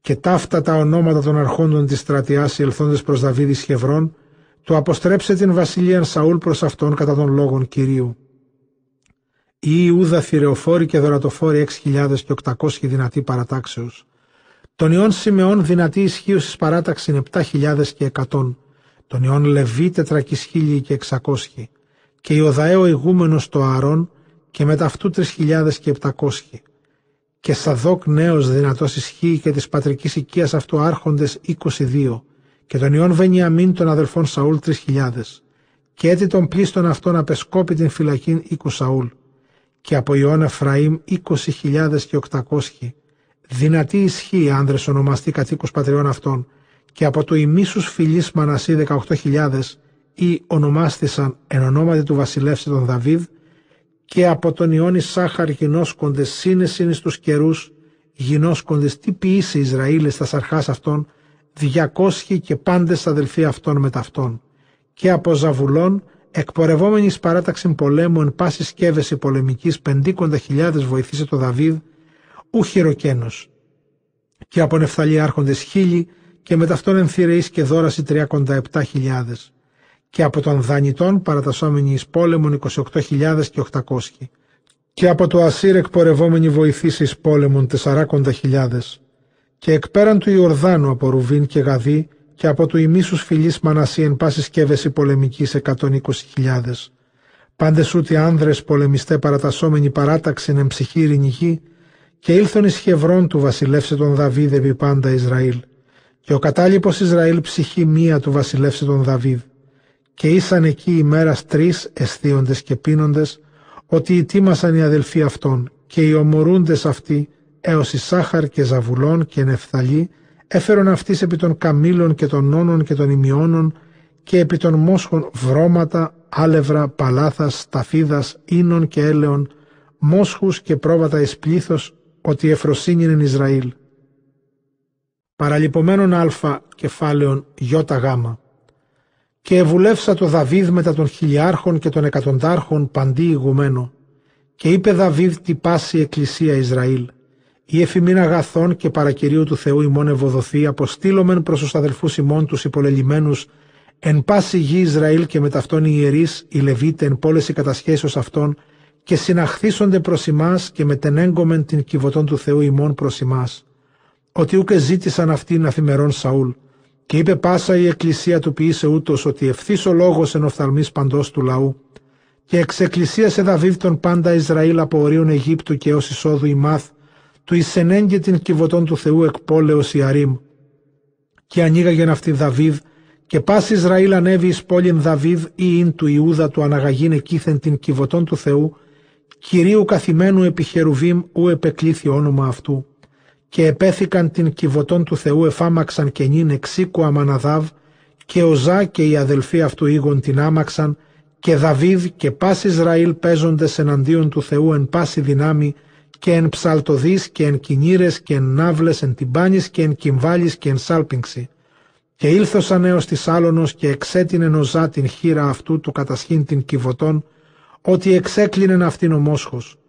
Και ταύτα τα ονόματα των αρχόντων της στρατιάς οι ελθόντες προς Δαβίδης Χευρών, του αποστρέψε την βασιλείαν Σαούλ προς αυτόν κατά των λόγων Κυρίου. Η Ιούδα θηρεοφόρη και δωρατοφόρη 6.800 δυνατοί παρατάξεως. Τον ιών Σιμεών δυνατή ισχύωση παράταξη 7.000 και 100. Τον ιών Λεβί τετρακισχίλιοι και 600. Και Ιωδαέο ηγούμενος το Αρών και μετά αυτού 3.000 και 700. Και Σαδόκ νέος δυνατός ισχύει και της πατρικής οικίας αυτού άρχοντες 22 και τον ιών Βενιαμίν των αδελφών Σαούλ τρεις χιλιάδες, και έτη των πλήστων αυτών απεσκόπη την φυλακήν οίκου Σαούλ, και από ιών Εφραήμ είκοσι χιλιάδες και οκτακόσχοι, δυνατή ισχύ άνδρες ονομαστεί κατοίκους πατριών αυτών, και από το ημίσους φιλής Μανασί δεκαοχτώ χιλιάδες, ή ονομάστησαν εν ονόματι του βασιλεύση των Δαβίδ, και από τον Ιόνι Σάχαρ γινώσκοντες σύνεσιν στους καιρούς, γινώσκοντες τι ποιήσει Ισραήλ στα αρχάς αυτών, διακόσχοι και πάντες αδελφοί αυτών με ταυτόν, και από Ζαβουλών, εκπορευόμενης παράταξη πολέμου εν πάση σκεύεση πολεμικής πεντήκοντα χιλιάδες βοηθήσε το Δαβίδ, ου χειροκένος. και από Νεφθαλή άρχοντες χίλιοι και με ταυτόν ενθυρεείς και δόραση τριακοντά χιλιάδες και από των δανειτών παρατασσόμενοι εις πόλεμον 28.000 και 800 και από το Ασύρ εκπορευόμενοι βοηθήσει εις πόλεμον 40.000 και εκ πέραν του Ιορδάνου από Ρουβίν και Γαδί και από του ημίσους φιλής Μανασί εν πάση σκεύεση πολεμικής 120.000 πάντες ούτε άνδρες πολεμιστέ παρατασσόμενοι παράταξιν εν ψυχή ειρηνική και ήλθον εις χευρών του βασιλεύσε τον Δαβίδ επί πάντα Ισραήλ. Και ο κατάλοιπος Ισραήλ ψυχή μία του βασιλεύσε τον Δαβίδ και ήσαν εκεί ημέρας τρεις αισθίοντες και πίνοντες, ότι ετοίμασαν οι αδελφοί αυτών και οι ομορούντες αυτοί έως Ισάχαρ και Ζαβουλών και Νεφθαλή έφερον αυτής επί των καμήλων και των νόνων και των ημιώνων και επί των μόσχων βρώματα, άλευρα, παλάθας, ταφίδας, ίνων και έλεων, μόσχους και πρόβατα εις πλήθος, ότι εφροσύνην Ισραήλ. Παραλυπωμένων α κεφάλαιων ι γάμα και ευουλεύσα το Δαβίδ μετά των χιλιάρχων και των εκατοντάρχων παντή ηγουμένο. Και είπε Δαβίδ τη πάση εκκλησία Ισραήλ. Η εφημίν αγαθών και παρακυρίου του Θεού ημών ευοδοθεί, αποστήλωμεν προς τους αδελφούς ημών τους υπολελειμμένους, εν πάση γη Ισραήλ και με ταυτόν οι ιερείς, οι Λεβίτες εν πόλεση κατασχέσεω αυτών, και συναχθήσονται προς εμά και μετενέγκομεν την κυβωτών του Θεού ημών προς εμά. Ότι ούκε ζήτησαν αυτήν αφημερών Σαούλ και είπε πάσα η εκκλησία του ποιήσε ούτως ότι ευθύς ο λόγος εν οφθαλμής παντός του λαού. Και εξεκκλησίασε Δαβίδ τον πάντα Ισραήλ από ορίων Αιγύπτου και ως εισόδου η μάθ, του εισενέγγε την κυβωτών του Θεού εκ πόλεως Ιαρήμ. Και ανοίγαγεν αυτή Δαβίδ, και πας Ισραήλ ανέβη εις πόλην Δαβίδ ή ειν του Ιούδα του αναγαγήν εκείθεν την κυβωτών του Θεού, κυρίου καθημένου επί Χερουβίμ ου επεκλήθη όνομα αυτού και επέθηκαν την κυβωτών του Θεού εφάμαξαν και νυν εξήκου Αμαναδάβ και ο Ζά και οι αδελφοί αυτού ήγων την άμαξαν και Δαβίδ και πάση Ισραήλ παίζοντες εναντίον του Θεού εν πάση δυνάμει και εν ψαλτοδείς και εν κινήρες και εν ναύλες εν τυμπάνης και εν κυμβάλης και εν σάλπιγξη. Και ήλθωσαν έως της Σάλωνος και εξέτεινε ο Ζά την χείρα αυτού του κατασχήν την κυβωτών, ότι εξέκλεινεν αυτήν ο μόσχος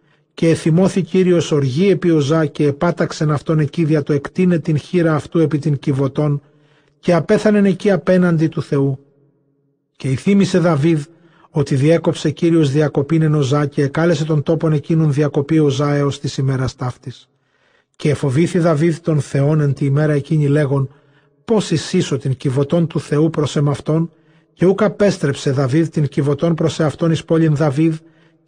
και εθυμώθη Κύριος οργή επί Οζά και επάταξεν αυτόν εκεί δια το εκτείνε την χείρα αυτού επί την κυβωτών και απέθανεν εκεί απέναντι του Θεού. Και ηθύμησε Δαβίδ ότι διέκοψε Κύριος διακοπήν Οζά και εκάλεσε τον τόπον εκείνον διακοπή Οζά έως της ημέρας ταύτης. Και εφοβήθη Δαβίδ τον Θεόν εν τη ημέρα εκείνη λέγον πώς εισίσω την κυβωτών του Θεού προς εμαυτόν και ούκα απέστρεψε Δαβίδ την κυβωτών προς εαυτόν εις πόλην Δαβίδ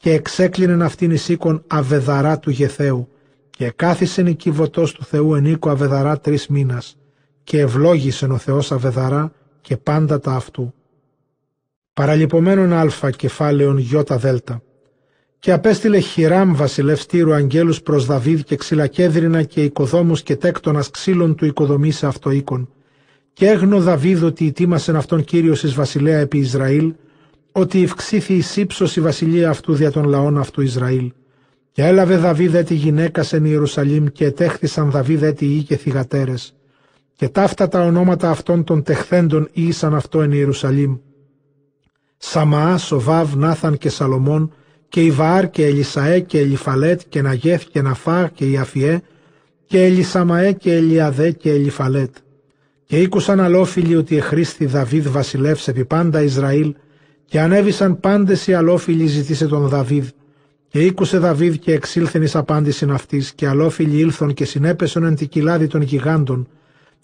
και εξέκλεινεν αυτήν εις οίκον αβεδαρά του Γεθέου και κάθισεν η κυβωτός του Θεού εν οίκο αβεδαρά τρεις μήνας και ευλόγησεν ο Θεός αβεδαρά και πάντα τα αυτού. Παραλυπωμένον α κεφάλαιον γιώτα δέλτα. Και απέστειλε Χιράμ βασιλευστήρου αγγέλους προς Δαβίδ και ξυλακέδρινα και οικοδόμους και τέκτονας ξύλων του οικοδομήσε αυτό οίκον. Και έγνω Δαβίδ ότι ετοίμασεν αυτόν Κύριος εις βασιλέα επί Ισραήλ ότι ευξήθη η ύψος η βασιλεία αυτού δια των λαών αυτού Ισραήλ. Και έλαβε Δαβίδ έτη γυναίκας εν Ιερουσαλήμ και ετέχθησαν Δαβίδ έτη ή και θυγατέρες. Και ταύτα τα ονόματα αυτών των τεχθέντων ήσαν αυτό εν Ιερουσαλήμ. Σαμαά, Σοβάβ, Νάθαν και Σαλομών και Ιβάρ και Ελισαέ και Ελιφαλέτ και Ναγέθ και Ναφάρ και Ιαφιέ και Ελισαμαέ και Ελιαδέ και Ελιφαλέτ. Και ήκουσαν αλόφιλοι ότι εχρήστη Δαβίδ βασιλεύς επί πάντα Ισραήλ και ανέβησαν πάντες οι αλόφιλοι ζητήσε τον Δαβίδ. Και ήκουσε Δαβίδ και εξήλθεν εις απάντησιν αυτής και αλόφιλοι ήλθον και συνέπεσον εν τη κοιλάδη των γιγάντων.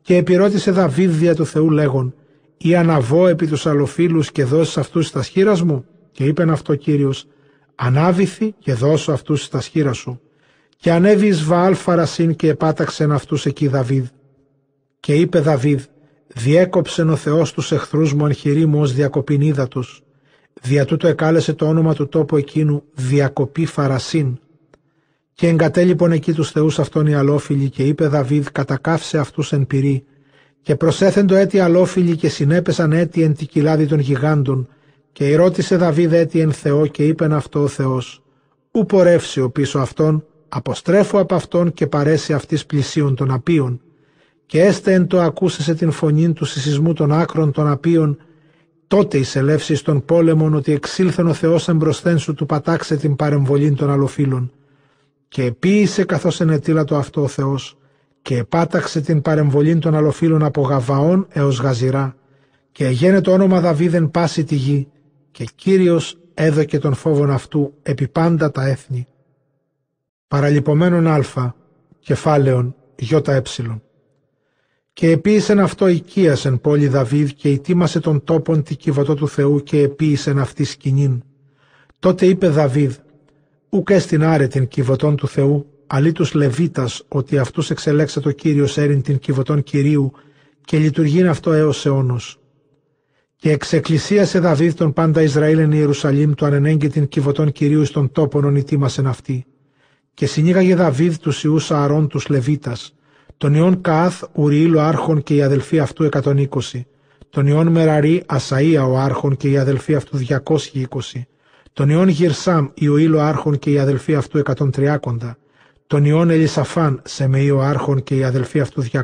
Και επιρώτησε Δαβίδ δια του Θεού λέγον «Ή αναβώ επί τους αλοφίλους και δώσεις αυτούς τα σχήρα μου» και είπεν αυτό Κύριος «Ανάβηθη και δώσω αυτούς στα σχήρα σου». Και ανέβη εις Βαάλ Φαρασίν και επάταξεν αυτούς εκεί Δαβίδ. Και είπε Δαβίδ «Διέκοψεν ο Θεός τους εχθρούς μου αν χειρή μου ως διακοπήν Δια τούτο εκάλεσε το όνομα του τόπου εκείνου διακοπή Φαρασίν. Και εγκατέλειπον εκεί τους θεούς αυτών οι αλόφιλοι και είπε Δαβίδ κατακάφσε αυτούς εν πυρή και προσέθεντο έτη αλόφιλοι και συνέπεσαν έτη εν τη κοιλάδη των γιγάντων. Και ερώτησε Δαβίδ έτη εν Θεό και είπεν αυτό ο Θεός ου πορεύσει ο πίσω αυτόν αποστρέφω από αυτόν και παρέσει αυτής πλησίων των απείων και έστε εν το ακούσεσαι την φωνή του συσσισμού των άκρων των απείων Τότε εισελεύσεις των πόλεμων ότι εξήλθεν ο Θεός εμπροσθέν σου του πατάξε την παρεμβολή των αλλοφύλων. Και επίησε καθώς ενετήλατο αυτό ο Θεός και επάταξε την παρεμβολή των αλλοφύλων από Γαβαών έως Γαζιρά και εγένε το όνομα Δαβίδεν πάση τη γη και Κύριος έδωκε τον φόβον αυτού επί πάντα τα έθνη. Παραλυπωμένον α, κεφάλαιον ε. Και επίησεν αυτό οικίασεν πόλη Δαβίδ και ετοίμασε τον τόπον τη κυβωτό του Θεού και επίησεν αυτή σκηνήν. Τότε είπε Δαβίδ, ούκ έστειν άρε την κυβωτών του Θεού, αλή τους Λεβίτας, ότι αυτούς εξελέξε το Κύριος έριν την κυβωτών Κυρίου και λειτουργεί αυτό έως αιώνος. Και εξεκκλησίασε Δαβίδ τον πάντα Ισραήλ εν Ιερουσαλήμ του ανενέγγε την κυβωτών Κυρίου στον τόπον ονειτήμασεν αυτή. Και συνήγαγε Δαβίδ τους ιούς Ααρών τους Λεβίτας, τον Ιών Καάθ Ουριήλ ο Άρχον και οι αδελφοί αυτού 120, τον Ιών Μεραρή Ασαΐα ο Άρχον και οι αδελφοί αυτού 220, τον Ιών Γυρσάμ Ιωήλ ο Άρχον και οι αδελφοί αυτού 130, τον Ιών Ελισαφάν Σεμεή ο Άρχον και οι αδελφοί αυτού 200,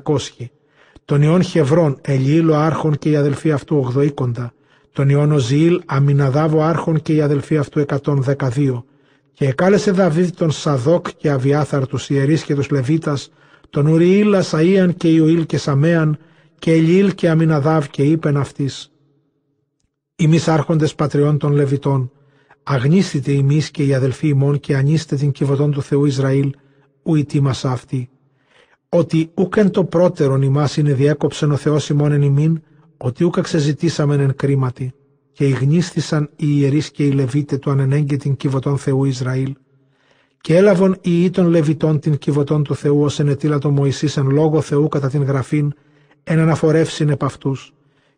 τον Ιών Χευρών Ελιήλ ο Άρχον και οι αδελφοί αυτού 80, τον Ιών Οζιήλ Αμιναδάβο Άρχον και οι αδελφοί αυτού 112, και εκάλεσε Δαβίδ τον Σαδόκ και Αβιάθαρ τους ιερείς και τους Λεβίτας, τον Ουριήλ Ασαΐαν και Ιωήλ και Σαμέαν, και Ελιήλ και Αμιναδάβ και είπεν αυτής. Ημείς άρχοντες πατριών των Λεβιτών, αγνίστητε ημείς και οι αδελφοί ημών και ανήστε την κυβωτών του Θεού Ισραήλ, ου ητήμασα αυτή. Ότι ούκεν το πρώτερον ημάς είναι διέκοψεν ο Θεός ημών εν ημίν, ότι ούκα ξεζητήσαμεν εν κρίματι και ηγνίστησαν οι ιερείς και οι Λεβίτες του ανενέγγε την κυβωτών Θεού Ισραήλ. Και έλαβον οι ιοί των Λεβιτών την κυβωτών του Θεού ως ενετήλα το Μωυσής εν λόγω Θεού κατά την γραφήν, εν αναφορεύσιν επ' αυτούς.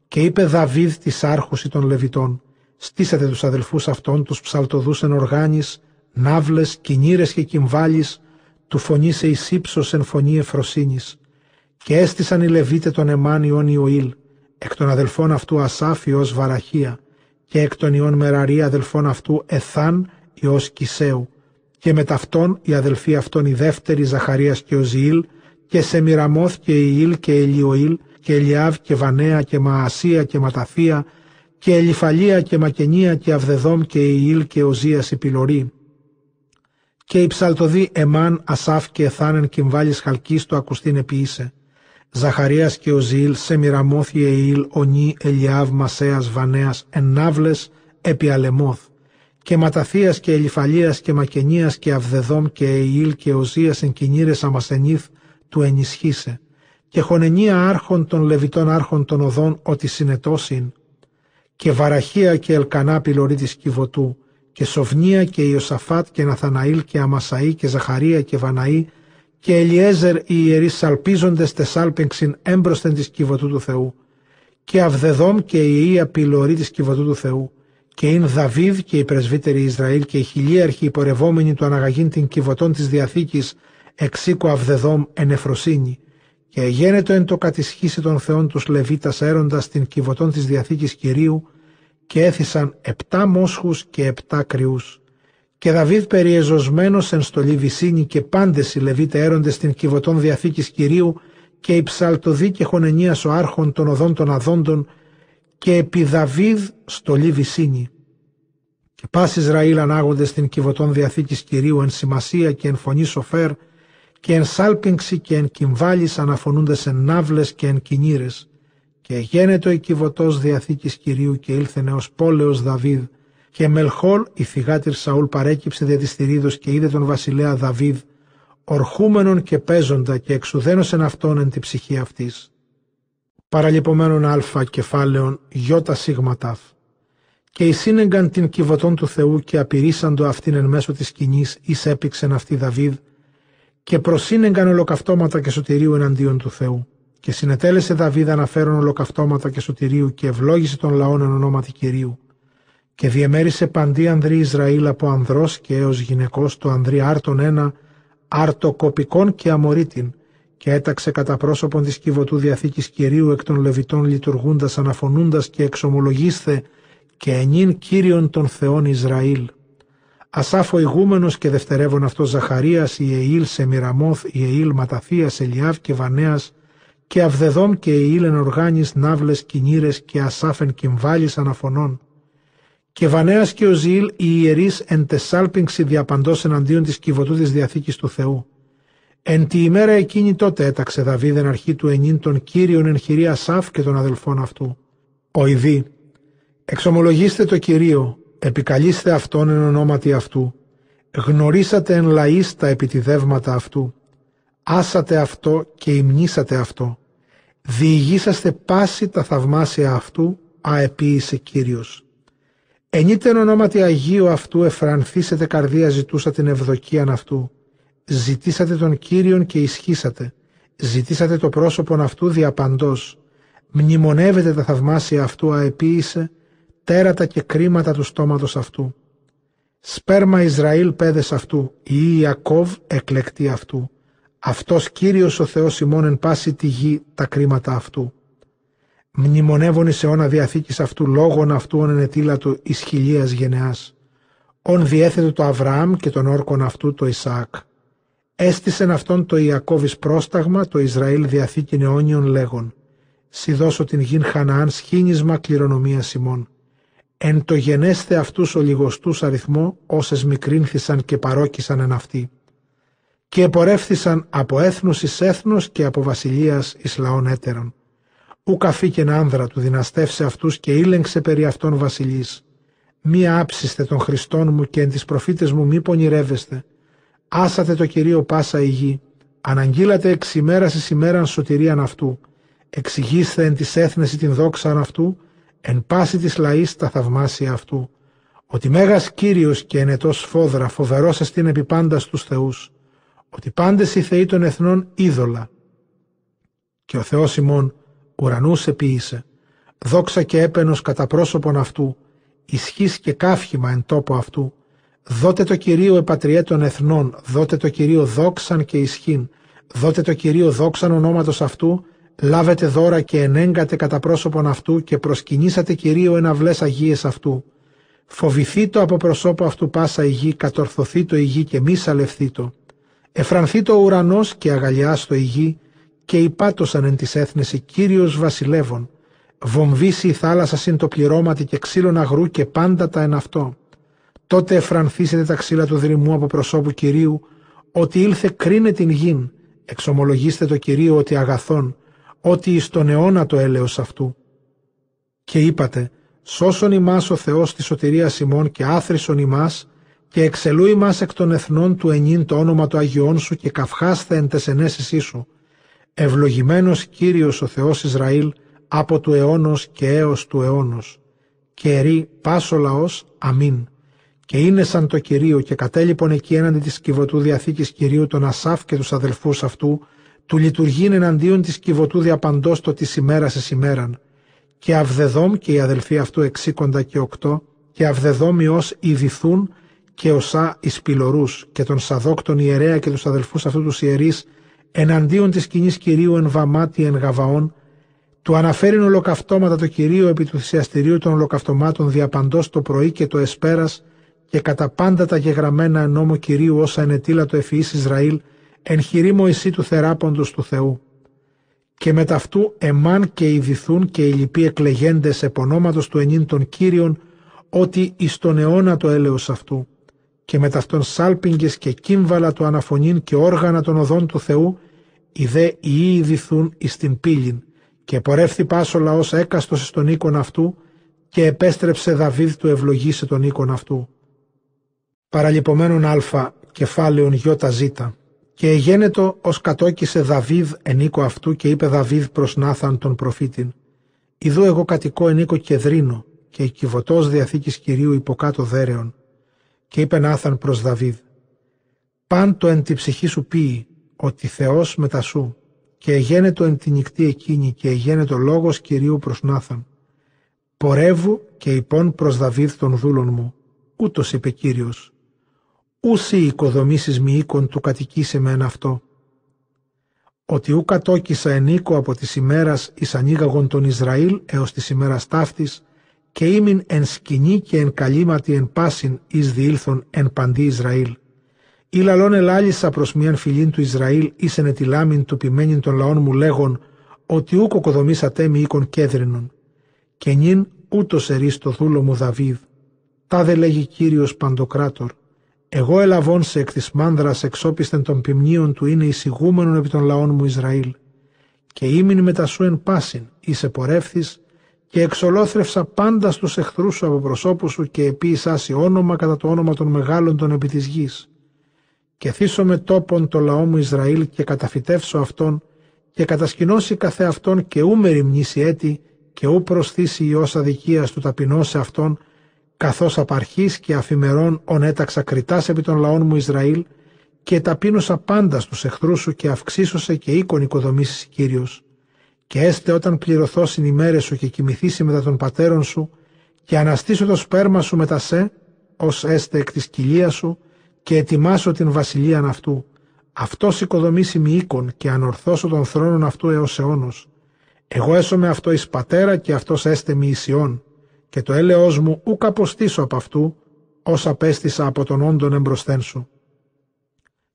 Και είπε Δαβίδ της άρχουση των Λεβιτών, στήσατε τους αδελφούς αυτών, τους ψαλτοδούς εν οργάνης, ναύλες, κινήρες και κυμβάλεις, του φωνή σε εις εν φωνή εφροσύνης. Και έστησαν οι Λεβίτες τον Εμάν Ιών Ιωήλ, εκ των αδελφών αυτού Ασάφ ως Βαραχία, και εκ των ιών Μεραρία αδελφών αυτού Εθάν Υιός Κισέου και με ταυτόν οι αδελφοί αυτών οι δεύτεροι Ζαχαρίας και Οζιήλ και Σεμιραμόθ και Ιήλ και Ελιοήλ και Ελιάβ και Βανέα και Μαασία και Ματαθία και Ελιφαλία και Μακενία και Αυδεδόμ και Ιήλ και Οζίας η Πιλωρή. Και η ψαλτοδή Εμάν, Ασάφ και Εθάνεν κυμβάλης χαλκής το ακουστήν επίησε. Ζαχαρίας και Οζήλ, Σεμιραμόθ Ιεήλ, Ονί, Ελιάβ, Μασέας, Βανέας, Εννάβλες, επί Αλεμόθ. Και Ματαθίας και Ελιφαλίας και Μακενίας και Αυδεδόμ και Εήλ και Οζίας εν κινήρες Αμασενήθ του ενισχύσε. Και χωνενία άρχων των Λεβιτών άρχων των οδών ότι συνετώσιν. Και Βαραχία και Ελκανά πυλωρή της Κιβωτού. Και Σοβνία και Ιωσαφάτ και Ναθαναήλ και Αμασαή και Ζαχαρία και Βαναή και Ελιέζερ οι ιερείς σαλπίζοντες τεσάλπεγξιν έμπροσθεν της κυβωτού του Θεού και Αυδεδόμ και η Ιεία πυλωρή της κυβωτού του Θεού και ειν Δαβίδ και οι πρεσβύτεροι Ισραήλ και οι χιλίαρχοι υπορευόμενοι του αναγαγήν την κυβωτών της Διαθήκης εξήκου Αυδεδόμ εν εφροσύνη. Και γένετο εν το κατησχύσει των Θεών τους Λεβίτας έροντας την κυβωτών της Διαθήκης Κυρίου και έθισαν επτά μόσχους και επτά κρυούς. Και Δαβίδ περιεζωσμένος εν στολή Βυσίνη και πάντες οι Λεβίτες έρονται στην κυβωτών διαθήκης Κυρίου και η ψαλτοδή και χωνενίας ο άρχον των οδών των αδόντων και επί Δαβίδ στολή Βυσίνη. Και πας Ισραήλ ανάγονται στην κυβωτών διαθήκης Κυρίου εν σημασία και εν φωνή σοφέρ και εν σάλπιγξη και εν κυμβάλης αναφωνούντες εν ναύλες και εν κινήρες. Και γένετο η κυβωτός διαθήκης Κυρίου και ήλθε ως πόλεως Δαβίδ και Μελχόλ η θυγάτηρ Σαούλ παρέκυψε δια της και είδε τον βασιλέα Δαβίδ, ορχούμενον και παίζοντα και εξουδένωσεν αυτόν εν τη ψυχή αυτής. Παραλυπωμένον α κεφάλαιον γιώτα σίγμα ταφ. Και εισύνεγκαν την κυβωτών του Θεού και απειρήσαντο αυτήν εν μέσω της σκηνής εις έπηξεν αυτή Δαβίδ και προσύνεγκαν ολοκαυτώματα και σωτηρίου εναντίον του Θεού. Και συνετέλεσε Δαβίδ αναφέρον ολοκαυτώματα και σωτηρίου και ευλόγησε τον λαόν εν ονόματι Κυρίου και διεμέρισε παντή ανδρή Ισραήλ από ανδρός και έως γυναικός το ανδρή άρτον ένα αρτοκοπικών και αμορίτην και έταξε κατά πρόσωπον της κυβωτού διαθήκης Κυρίου εκ των Λεβιτών λειτουργούντας αναφωνούντας και εξομολογίσθε και ενήν Κύριον των Θεών Ισραήλ. Ασάφο ηγούμενος και δευτερεύον αυτός Ζαχαρίας, Ιεήλ Σεμιραμόθ, Ιεήλ Ματαθίας, Ελιάβ και Βανέας και Αυδεδόμ και Ιεήλ εν οργάνης, Ναύλες, Κινήρες και Ασάφεν Κυμβάλης αναφωνών και Βανέας και ο Ζήλ οι ιερείς εν τεσάλπιγξη διαπαντός εναντίον της κυβωτού της Διαθήκης του Θεού. Εν τη ημέρα εκείνη τότε έταξε Δαβίδ εν αρχή του ενήν των Κύριων εν χειρία Σαφ και των αδελφών αυτού. Ο Ιδί, εξομολογήστε το Κυρίο, επικαλείστε αυτόν εν ονόματι αυτού, γνωρίσατε εν λαείς τα επιτιδεύματα αυτού, άσατε αυτό και υμνήσατε αυτό, διηγήσαστε πάση τα θαυμάσια αυτού, αεποίησε Κύριος. Ενείτε ονόματι Αγίου αυτού εφρανθήσετε καρδία ζητούσα την ευδοκίαν αυτού. Ζητήσατε τον Κύριον και ισχύσατε. Ζητήσατε το πρόσωπον αυτού διαπαντός. Μνημονεύετε τα θαυμάσια αυτού αεποίησε, τέρατα και κρίματα του στόματος αυτού. Σπέρμα Ισραήλ πέδες αυτού, ή Ιακώβ εκλεκτή αυτού. Αυτός Κύριος ο Θεός ημών εν πάση τη γη τα κρίματα αυτού μνημονεύων εις αιώνα διαθήκης αυτού λόγων αυτού ον ενετήλατο εις χιλίας γενεάς. Ον διέθετο το Αβραάμ και τον όρκον αυτού το Ισαάκ. Έστησεν αυτόν το Ιακώβης πρόσταγμα το Ισραήλ διαθήκην αιώνιον λέγον. Σι δώσω την γην Χαναάν σχήνισμα κληρονομία Σιμών. Εν το γενέστε αυτούς ο λιγοστούς αριθμό όσες μικρύνθησαν και παρόκησαν εν αυτοί. Και επορεύθησαν από έθνους εις έθνος και από βασιλείας εις λαών έτερων Ου καφήκεν άνδρα του δυναστεύσε αυτούς και ήλεγξε περί αυτών βασιλείς. Μη άψιστε των Χριστών μου και εν τις προφήτες μου μη πονηρεύεστε. Άσατε το Κυρίο πάσα η γη. Αναγγείλατε εξ ημέρας εις ημέραν σωτηρίαν αυτού. Εξηγήστε εν της έθνεσης την δόξαν αυτού, εν πάση της λαής τα θαυμάσια αυτού. Ότι Μέγας Κύριος και ενετός φόδρα φοβερός εστίν επί πάντα στους θεούς. Ότι πάντες οι θεοί των εθνών είδωλα. Και ο Θεός ημών ουρανούς επίησε, δόξα και έπαινος κατά πρόσωπον αυτού, ισχύς και κάφχημα εν τόπο αυτού, δότε το Κυρίο επατριέ των εθνών, δότε το Κυρίο δόξαν και ισχύν, δότε το Κυρίο δόξαν ονόματος αυτού, λάβετε δώρα και ενέγκατε κατά πρόσωπον αυτού και προσκυνήσατε Κυρίο εναυλές αγίες αυτού. Φοβηθεί το από προσώπο αυτού πάσα η γη, κατορθωθεί το η γη και μη σαλευθεί το. Εφρανθεί το ουρανός και αγαλιάστο η γη, και υπάτωσαν εν της έθνεση Κύριος βασιλεύων, βομβήσει η θάλασσα συν το πληρώματι και ξύλων αγρού και πάντα τα εν αυτό. Τότε εφρανθήσετε τα ξύλα του δρυμού από προσώπου Κυρίου, ότι ήλθε κρίνε την γην, εξομολογήστε το Κυρίο ότι αγαθόν, ότι εις τον αιώνα το έλεος αυτού. Και είπατε, σώσον ημάς ο Θεός τη σωτηρία ημών και άθρησον ημάς, και εξελού ημάς εκ των εθνών του ενήν το όνομα του Αγιών σου και καυχάστε εν τεσενέσισή σου Ευλογημένος Κύριος ο Θεός Ισραήλ από του αιώνος και έως του αιώνος. Και ερεί πάσο λαός, αμήν. Και είναι σαν το Κυρίο και κατέλειπον εκεί έναντι της κυβωτού διαθήκης Κυρίου τον Ασάφ και τους αδελφούς αυτού, του λειτουργήν εναντίον της κυβωτού διαπαντός το της ημέρας εις ημέραν. Και Αυδεδόμ και οι αδελφοί αυτού εξήκοντα και οκτώ, και Αυδεδόμ ως ειδηθούν και οσά εις πυλωρούς, και τον Σαδόκ τον ιερέα και τους αδελφούς αυτού τους ιερείς, εναντίον της κοινής Κυρίου εν βαμάτι εν γαβαών, του αναφέρειν ολοκαυτώματα το Κυρίο επί του θυσιαστηρίου των ολοκαυτωμάτων διαπαντός το πρωί και το εσπέρας και κατά πάντα τα γεγραμμένα εν νόμο Κυρίου όσα ενετήλα το ευφυής Ισραήλ εν χειρή Μωυσή του θεράποντος του Θεού. Και με ταυτού εμάν και ειδηθούν και οι λοιποί εκλεγέντες επωνόματος του ενήν των Κύριων ότι εις τον αιώνα το έλεος αυτού και με ταυτόν σάλπιγγες και κύμβαλα του αναφωνήν και όργανα των οδών του Θεού, οι δε οι ειδηθούν εις την πύλην, και πορεύθη πάσο λαός έκαστος στον οίκον αυτού, και επέστρεψε Δαβίδ του ευλογήσε τον οίκον αυτού. Παραλυπωμένον α, κεφάλαιον γιώτα ζήτα. Και εγένετο ως κατόκισε Δαβίδ εν οίκο αυτού και είπε Δαβίδ προς Νάθαν τον προφήτην. Ιδού εγώ κατοικώ εν οίκο κεδρίνο και η κυβωτός διαθήκης Κυρίου υποκάτω δέρεων και είπε Νάθαν προς Δαβίδ «Παν το εν τη ψυχή σου πει ότι Θεός μετά σου και εγένετο εν τη νυχτή εκείνη και εγένετο λόγος Κυρίου προς Νάθαν. Πορεύου και υπόν προς Δαβίδ των δούλων μου, ούτως είπε Κύριος. Ούσι οικοδομήσεις μη οίκον του κατοικήσε με αυτό. Ότι ου κατόκισα εν οίκο από τις ημέρας εις ανοίγαγον τον Ισραήλ έως της ημέρας ταύτης και ήμην εν σκηνή και εν καλήματι εν πάσιν εις διήλθον εν παντή Ισραήλ. Ή λαλόν ελάλησα προς μίαν φιλήν του Ισραήλ εις εν ετιλάμιν του ποιμένην των λαών μου λέγον ότι ου κοκοδομήσατε μη οίκον κέδρινον. Και νυν ούτως ερείς το δούλο μου Δαβίδ. Τα δε λέγει Κύριος Παντοκράτορ. Εγώ ελαβών σε εκ της μάνδρας εξόπιστεν των ποιμνίων του είναι εισηγούμενον επί των λαών μου Ισραήλ. Και ήμην μετά σου εν πάσιν, είσαι πορεύθης, και εξολόθρευσα πάντα στους εχθρούς σου από προσώπους σου και επίησάσι όνομα κατά το όνομα των μεγάλων των επί της γης. Και θύσω με τόπον το λαό μου Ισραήλ και καταφυτεύσω αυτόν και κατασκηνώσει καθεαυτόν και ού μεριμνήσει έτη και ού προσθήσει ιός αδικίας του ταπεινώ σε αυτόν καθώς απαρχής και αφημερών ονέταξα κριτάς επί των λαών μου Ισραήλ και ταπείνωσα πάντα στους εχθρούς σου και αυξήσωσε και οίκον οικοδομήσεις Κύριος. Και έστε όταν πληρωθώ στην ημέρες σου και κοιμηθήσει μετά των πατέρων σου και αναστήσω το σπέρμα σου μετά σε, ως έστε εκ της κοιλίας σου και ετοιμάσω την βασιλείαν αυτού. Αυτός οικοδομήσει μη οίκον και ανορθώσω τον θρόνον αυτού έως αιώνος. Εγώ έσωμαι αυτό εις πατέρα και αυτός έστε μη ισιών και το έλεος μου ούκ αποστήσω από αυτού, όσα απέστησα από τον όντων εμπροσθέν σου.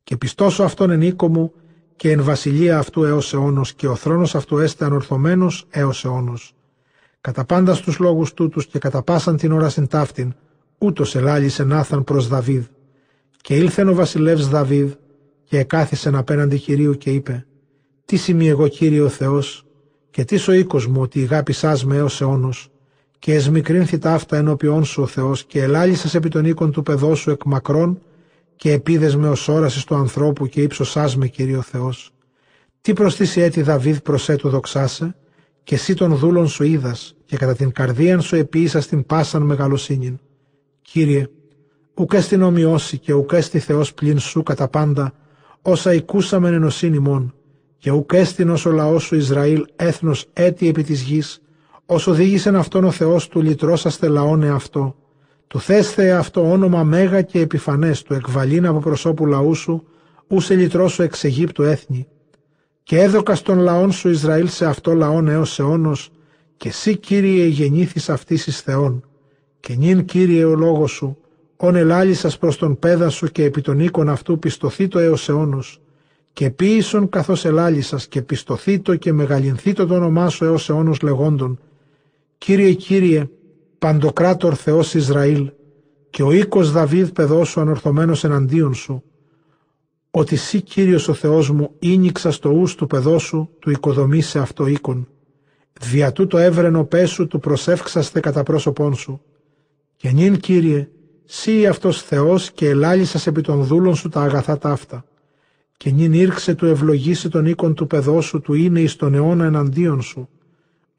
Και πιστώσω αυτόν εν οίκο μου και εν βασιλεία αυτού έως αιώνος και ο θρόνος αυτού έστε ανορθωμένος έως αιώνος. Κατά πάντα στους λόγους τούτους και κατά πάσαν την ώρα στην ταύτην, ούτως ελάλησε Νάθαν προς Δαβίδ. Και ήλθεν ο βασιλεύς Δαβίδ και εκάθισεν απέναντι Κυρίου και είπε «Τι σημεί εγώ Κύριε ο Θεός και τι ο οίκος μου ότι αγάπησάς με έως αιώνος και εσμικρύνθη ταύτα ενώπιόν σου ο Θεός και ελάλησας επί των οίκων του παιδός σου εκ μακρόν και επίδες με ως όρασης του ανθρώπου και ύψωσάς με Κύριο Θεός. Τι προστήσει έτη Δαβίδ προς έτου δοξάσε και εσύ τον δούλον σου είδας και κατά την καρδίαν σου επίησας την πάσαν μεγαλοσύνην. Κύριε, ουκ στην ομοιώση και ουκ στη Θεός πλην σου κατά πάντα όσα οικούσαμεν ενωσύνη μόν και ουκ στην ως ο λαός σου Ισραήλ έθνος έτη επί της γης όσο οδήγησεν αυτόν ο Θεός του λυτρώσαστε λαόν αυτό. Του θέστε αυτό όνομα μέγα και επιφανές του εκβαλήν από προσώπου λαού σου, ου σε λυτρώσω εξ Αιγύπτου έθνη. Και έδωκας στον λαόν σου Ισραήλ σε αυτό λαόν έως αιώνος, και εσύ Κύριε γεννήθης αυτής εις Θεών. Και νυν Κύριε ο λόγος σου, ον ελάλησας προς τον πέδα σου και επί τον οίκον αυτού πιστοθεί το έως αιώνος. Και ποίησον καθώς ελάλησας και πιστοθεί το και μεγαλυνθεί το όνομά σου έως αιώνος λεγόντων, Κύριε, Κύριε, Παντοκράτορ Θεός Ισραήλ και ο οίκος Δαβίδ παιδός σου ανορθωμένος εναντίον σου, ότι σύ Κύριος ο Θεός μου ίνιξα στο ούς του παιδός σου του οικοδομεί σε αυτό οίκον. Δια τούτο έβρενο πέσου του προσεύξαστε κατά πρόσωπόν σου. Και νυν Κύριε, σύ αυτός Θεός και ελάλησας επί των δούλων σου τα αγαθά ταύτα. Και νυν ήρξε του ευλογήσει τον οίκον του παιδός σου του είναι εις τον αιώνα εναντίον σου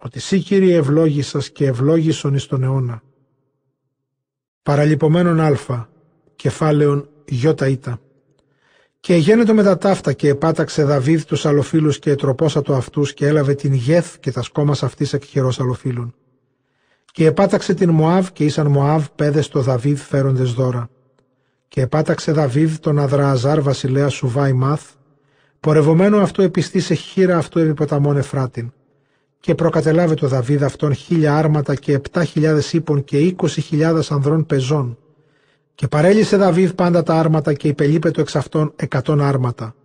ότι σύ Κύριε ευλόγησας και ευλόγησον εις τον αιώνα. Παραλυπωμένον α, κεφάλαιον γιώτα ήτα. Και γένετο με τα ταύτα και επάταξε Δαβίδ τους αλλοφίλους και ετροπόσατο αυτούς και έλαβε την γεθ και τα σκόμας αυτής εκ χειρός αλλοφίλων. Και επάταξε την Μωάβ και ήσαν Μωάβ πέδες το Δαβίδ φέροντες δώρα. Και επάταξε Δαβίδ τον Αδρααζάρ βασιλέα Σουβάη Μάθ, πορευομένο αυτό επιστή σε χείρα αυτού επί ποταμών Εφράτην και προκατελάβε το Δαβίδ αυτόν χίλια άρματα και επτά χιλιάδες ύπων και είκοσι χιλιάδες ανδρών πεζών. Και παρέλυσε Δαβίδ πάντα τα άρματα και υπελείπετο εξ αυτών εκατόν άρματα.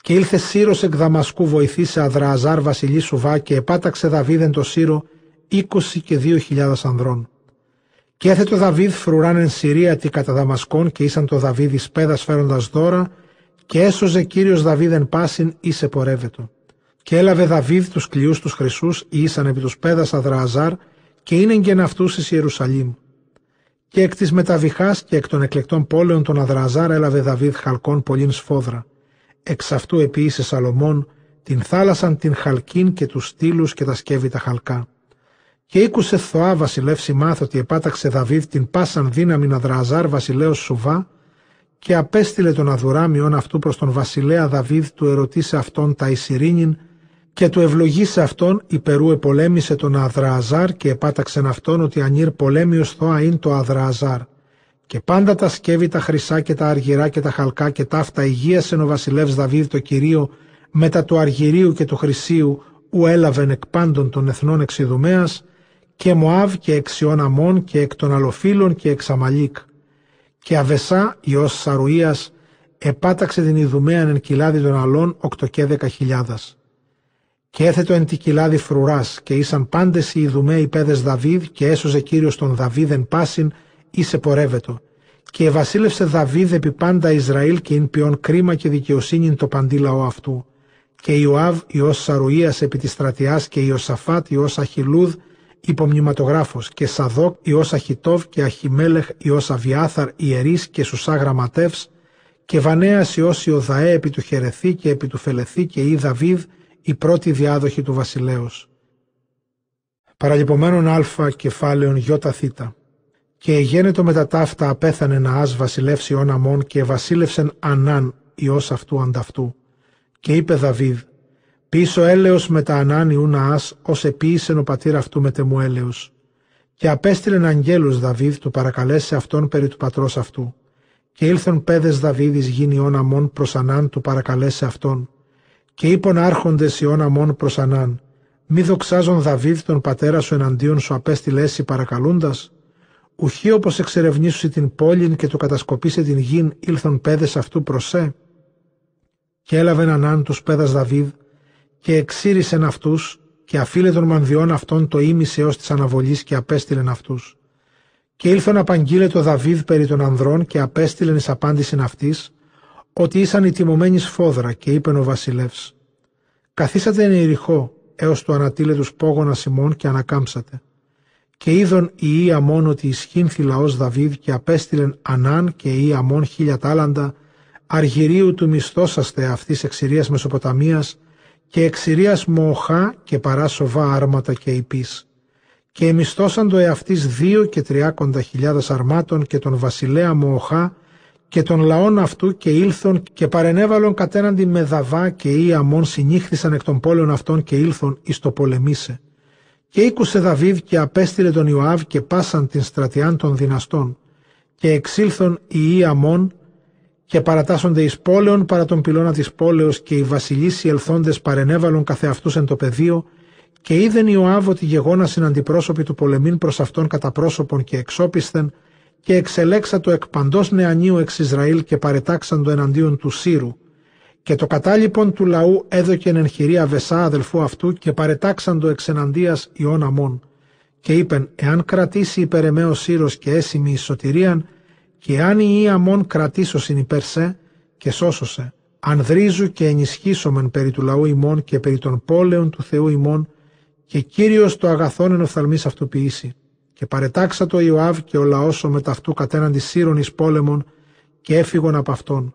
Και ήλθε Σύρος εκ Δαμασκού βοηθήσε Αδρααζάρ βασιλή Σουβά και επάταξε Δαβίδ εν το Σύρο είκοσι και δύο χιλιάδες ανδρών. Και έθετο Δαβίδ φρουράν εν Συρία τι κατά Δαμασκών και ήσαν το Δαβίδ εις πέδας φέροντας δώρα και έσωζε Κύριος Δαβίδ εν πάσιν ή σε πορεύετο. Και έλαβε Δαβίδ τους κλειούς τους χρυσούς, ήσαν επί τους πέδας Αδρααζάρ και είναι γεν αυτούς εις Ιερουσαλήμ. Και εκ της μεταβιχάς και εκ των εκλεκτών πόλεων των Αδρααζάρ έλαβε Δαβίδ χαλκών πολλήν σφόδρα. Εξ αυτού επίησε Σαλομών την θάλασσαν την χαλκίν και τους στήλους και τα σκεύη τα χαλκά. Και ήκουσε Θωά βασιλεύση μάθ ότι επάταξε Δαβίδ την πάσαν δύναμη Αδρααζάρ βασιλέως Σουβά και απέστειλε τον Αδουράμιον αυτού προς τον βασιλέα Δαβίδ του ερωτήσε αυτόν τα Ισυρίνιν και του ευλογήσε αυτόν υπερού επολέμησε τον Αδρααζάρ και επάταξεν αυτόν ότι ανήρ πολέμιος θώα είναι το Αδρααζάρ. Και πάντα τα σκεύη τα χρυσά και τα αργυρά και τα χαλκά και ταύτα υγείασεν ο βασιλεύς Δαβίδ το Κυρίο μετά του αργυρίου και του χρυσίου ου έλαβεν εκ πάντων των εθνών εξιδουμέας και Μωάβ και εξιών Αμών και εκ των Αλοφύλων και εξ Αμαλίκ. Και Αβεσά ιός Σαρουίας επάταξε την Ιδουμέαν εν κοιλάδι των αλών οκτώ και δέκα χιλιάδας. Και έθετο εν τη κοιλάδη φρουράς, και ήσαν πάντες οι Ιδουμαίοι πέδε Δαβίδ, και έσωζε κύριος τον Δαβίδ εν πάσιν, ή σε πορεύετο. Και βασίλευσε Δαβίδ επί πάντα Ισραήλ και ειν ποιον κρίμα και δικαιοσύνη το παντή λαό αυτού. Και Ιωάβ Υιός Σαρουίας επί της στρατιάς και Ιωσαφάτ Υιός Αχιλούδ υπομνηματογράφος και Σαδόκ Υιός Αχιτόβ και Αχιμέλεχ Υιός Αβιάθαρ ιερείς και Σουσά γραμματεύς και Βανέας Υιός Ιωδαέ επί του Χερεθή και επί του Φελεθή και Ή Δαβίδ η πρώτη διάδοχη του βασιλέως. Παραλυπωμένον α κεφάλαιον γιώτα θήτα. Και εγένετο με τα ταύτα απέθανε να ας βασιλεύσει όν αμών και βασίλευσεν Ανάν ιός αυτού ανταυτού. Και είπε Δαβίδ, πίσω έλεος με τα Ανάν ιού ας, ως επίησεν ο πατήρ αυτού με τεμού έλεος. Και απέστειλεν αγγέλους Δαβίδ του παρακαλέσει αυτόν περί του πατρός αυτού. Και ήλθον πέδες Δαβίδης γίνει όν αμών προς Ανάν του παρακαλέσει αυτόν. Και είπον άρχοντες ιών αμών προς Ανάν, μη δοξάζον Δαβίδ τον πατέρα σου εναντίον σου απέστειλε παρακαλούντας, ουχή όπως εξερευνήσουσι την πόλην και το κατασκοπήσε την γην ήλθον πέδες αυτού προσέ. Και έλαβεν Ανάν τους πέδας Δαβίδ και εξήρισεν αυτούς και αφήλε των μανδιών αυτών το ίμισε ως της αναβολής και απέστειλεν αυτούς. Και ήλθον απαγγείλε το Δαβίδ περί των ανδρών και απέστειλεν εις απάντησιν αυτής, ότι ήσαν οι τιμωμένοι σφόδρα και είπεν ο βασιλεύς «Καθίσατε εν Ιεριχώ έως τους ανατήλετους πόγωνα Σιμών και ανακάμψατε». Και είδον η Ία μόνο ότι ισχύνθη λαός Δαβίδ και απέστειλεν Ανάν και η Ία μόν χίλια τάλαντα αργυρίου του μισθώσαστε αυτής εξηρίας Μεσοποταμίας και εξηρίας Μοχά και παρά σοβά άρματα και υπής. Και εμισθώσαν το εαυτής δύο και τριάκοντα χιλιάδες αρμάτων και τον βασιλέα Μοχά και των λαών αυτού και ήλθον και παρενέβαλον κατέναντι με δαβά και ή αμών συνήχθησαν εκ των πόλεων αυτών και ήλθον εις το πολεμήσε. Και ήκουσε Δαβίδ και απέστειλε τον Ιωάβ και πάσαν την στρατιάν των δυναστών και εξήλθον οι ή αμών και παρατάσσονται εις πόλεων παρά τον πυλώνα της πόλεως και οι βασιλείς οι ελθόντες παρενέβαλον καθεαυτούς εν το πεδίο και είδεν Ιωάβ ότι γεγόνασιν αντιπρόσωποι του πολεμήν προς αυτόν κατά πρόσωπον και εξόπισθεν και εξελέξα το εκ παντός νεανίου εξ Ισραήλ και παρετάξαν το εναντίον του Σύρου. Και το κατάλοιπον του λαού έδωκεν εν χειρία Βεσά αδελφού αυτού και παρετάξαν το εξ εναντίας Ιών Αμών. Και είπεν, εάν κρατήσει υπέρ εμέ Σύρος και έσημη εις σωτηρίαν, και εάν η Ιαμών κρατήσωσιν υπέρ σε, και σώσωσε, ανδρίζου και ενισχύσομεν περί του λαού ημών και περί των πόλεων του Θεού ημών, και Κύριος το αγαθόν εν οφθαλμής αυτού ποιήσει. Και παρετάξα το Ιωάβ και ο λαός ο μεταυτού κατέναντι σύρων εις πόλεμον και έφυγον από αυτόν.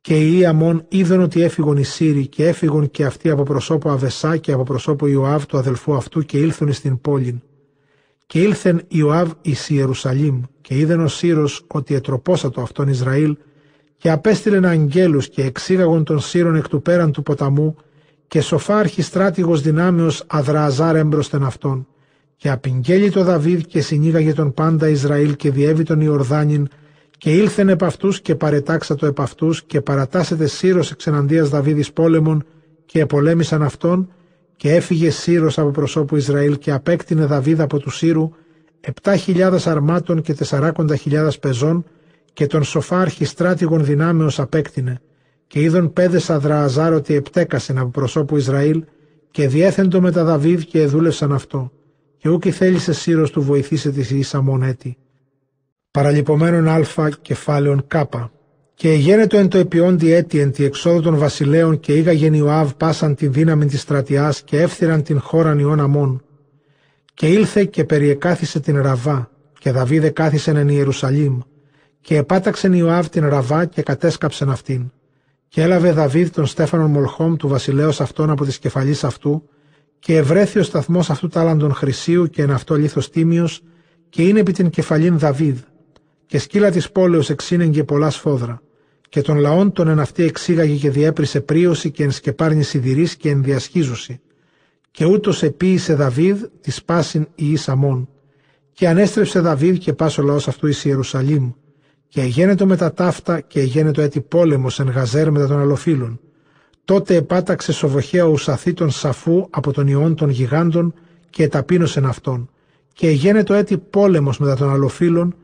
Και οι Ιαμών είδαν ότι έφυγον οι Σύροι και έφυγον και αυτοί από προσώπου Αβεσά και από προσώπου Ιωάβ του αδελφού αυτού και ήλθον στην πόλην. Και ήλθεν Ιωάβ εις Ιερουσαλήμ και είδεν ο Σύρος ότι ετροπόσατο αυτόν Ισραήλ και απέστειλεν αγγέλους και εξήγαγον των Σύρων εκ του πέραν του ποταμού και σοφάρχη στράτηγος δυνάμεως αδρααζάρ έμπροσθεν αυτόν και απειγγέλει το Δαβίδ και συνήγαγε τον πάντα Ισραήλ και διέβη τον Ιορδάνιν και ήλθεν επ' αυτούς και παρετάξατο επ' αυτούς και παρατάσσεται Σύρος εξεναντίας Δαβίδης πόλεμον και επολέμησαν αυτόν και έφυγε Σύρος από προσώπου Ισραήλ και απέκτηνε Δαβίδ από του Σύρου επτά χιλιάδες αρμάτων και τεσσαράκοντα χιλιάδες πεζών και τον σοφάρχη στράτηγων δυνάμεως απέκτηνε. Και είδον πέδες αδρααζάρ ότι επτέκασεν από προσώπου Ισραήλ και διέθεντο με τα Δαβίδ και εδούλευσαν αυτό και ούκη θέλησε Σύρος του βοηθήσε τη ίσα έτη. Παραλυπωμένον α κεφάλαιον κάπα. Και εγένετο εν το επιόντι έτη εν τη εξόδου των βασιλέων και ήγαγεν Ιωάβ πάσαν την δύναμη της στρατιάς και έφθυραν την χώραν Ιών αμών. Και ήλθε και περιεκάθισε την Ραβά και Δαβίδε κάθισεν εν Ιερουσαλήμ και επάταξεν Ιωάβ την Ραβά και κατέσκαψεν αυτήν. Και έλαβε Δαβίδ τον Στέφανον Μολχόμ του βασιλέως αυτών από τη κεφαλής αυτού και ευρέθη ο σταθμός αυτού τάλαντον χρυσίου και εν αυτό λίθος τίμιος, και είναι επί την κεφαλήν Δαβίδ, και σκύλα της πόλεως εξήνεγγε πολλά σφόδρα, και των λαών τον εν αυτή εξήγαγε και διέπρισε πρίωση και εν σκεπάρνη σιδηρής και εν διασχίζωση. Και ούτως επίησε Δαβίδ της πάσιν η Ισαμών. Και ανέστρεψε Δαβίδ και πά ο λαός αυτού εις Ιερουσαλήμ. Και εγένετο με τα ταύτα και εγένετο έτη πόλεμος εν Γαζέρ μετά των αλλοφύλων Τότε επάταξε σοβοχαία ουσαθή τον Σαφού από τον ιόν των γιγάντων και εταπείνωσεν αυτόν. Και εγένετο έτη πόλεμος μετά των αλλοφύλων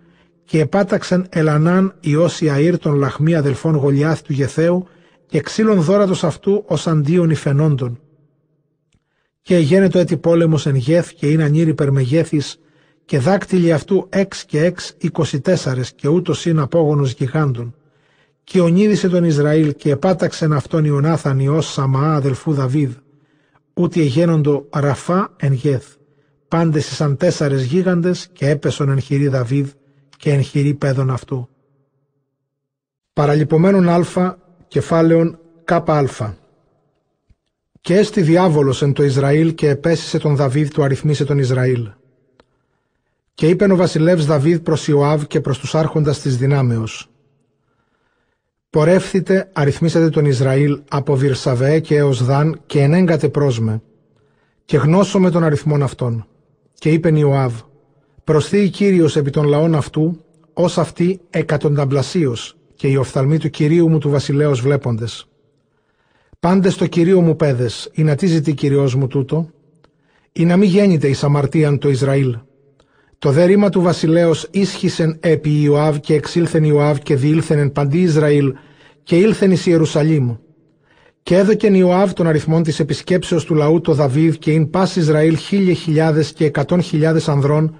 και επάταξαν Ελανάν Υιός Ιαήρ των λαχμή αδελφών Γολιάθ του Γεθέου και ξύλων δόρατος αυτού ως αντίον υφαινόντων. Και εγένετο έτη πόλεμος εν γέθ και είναι ανήρ υπερμεγέθης και δάκτυλοι αυτού έξ και έξ εικοσιτέσσαρες και ούτως είναι απόγονος γιγάντων. Και ονείδησε τον Ισραήλ και επάταξεν αυτόν Ιωνάθαν Υιός Σαμαά αδελφού Δαβίδ, ούτι εγένοντο Ραφά εν γέθ, πάντες ήσαν τέσσαρες γίγαντες και έπεσον εν χειρή Δαβίδ και εν χειρή παιδων αυτού. Παραλυπωμένον α, κεφάλαιον ΚΑ. Και έστι διάβολος εν το Ισραήλ και επέσησε τον Δαβίδ του αριθμίσε τον Ισραήλ. Και είπεν ο βασιλεύς Δαβίδ προς Ιωάβ και προς τους άρχοντας της δυνάμεως. Πορεύθητε, αριθμίσατε τον Ισραήλ από Βυρσαβέ και έως Δάν και ενέγκατε πρόσμε. Και γνώσω με τον αριθμόν αυτών. Και είπεν Ιωάβ, προσθεί Κύριος επί των λαών αυτού, ως αυτοί εκατονταμπλασίως και οι οφθαλμοί του Κυρίου μου του βασιλέως βλέποντες. Πάντε στο Κυρίο μου πέδες, ή να τι ζητεί Κυριός μου τούτο, ή να μη γέννηται εις αμαρτίαν το Ισραήλ. Το δε ρήμα του βασιλέως ίσχυσεν επί Ιωάβ και εξήλθεν Ιωάβ και διήλθεν εν παντή Ισραήλ και ήλθεν εις Ιερουσαλήμ. Και έδωκεν Ιωάβ τον αριθμόν της επισκέψεως του λαού το Δαβίδ και ειν πας Ισραήλ χίλιες χιλιάδες και εκατόν χιλιάδες ανδρών,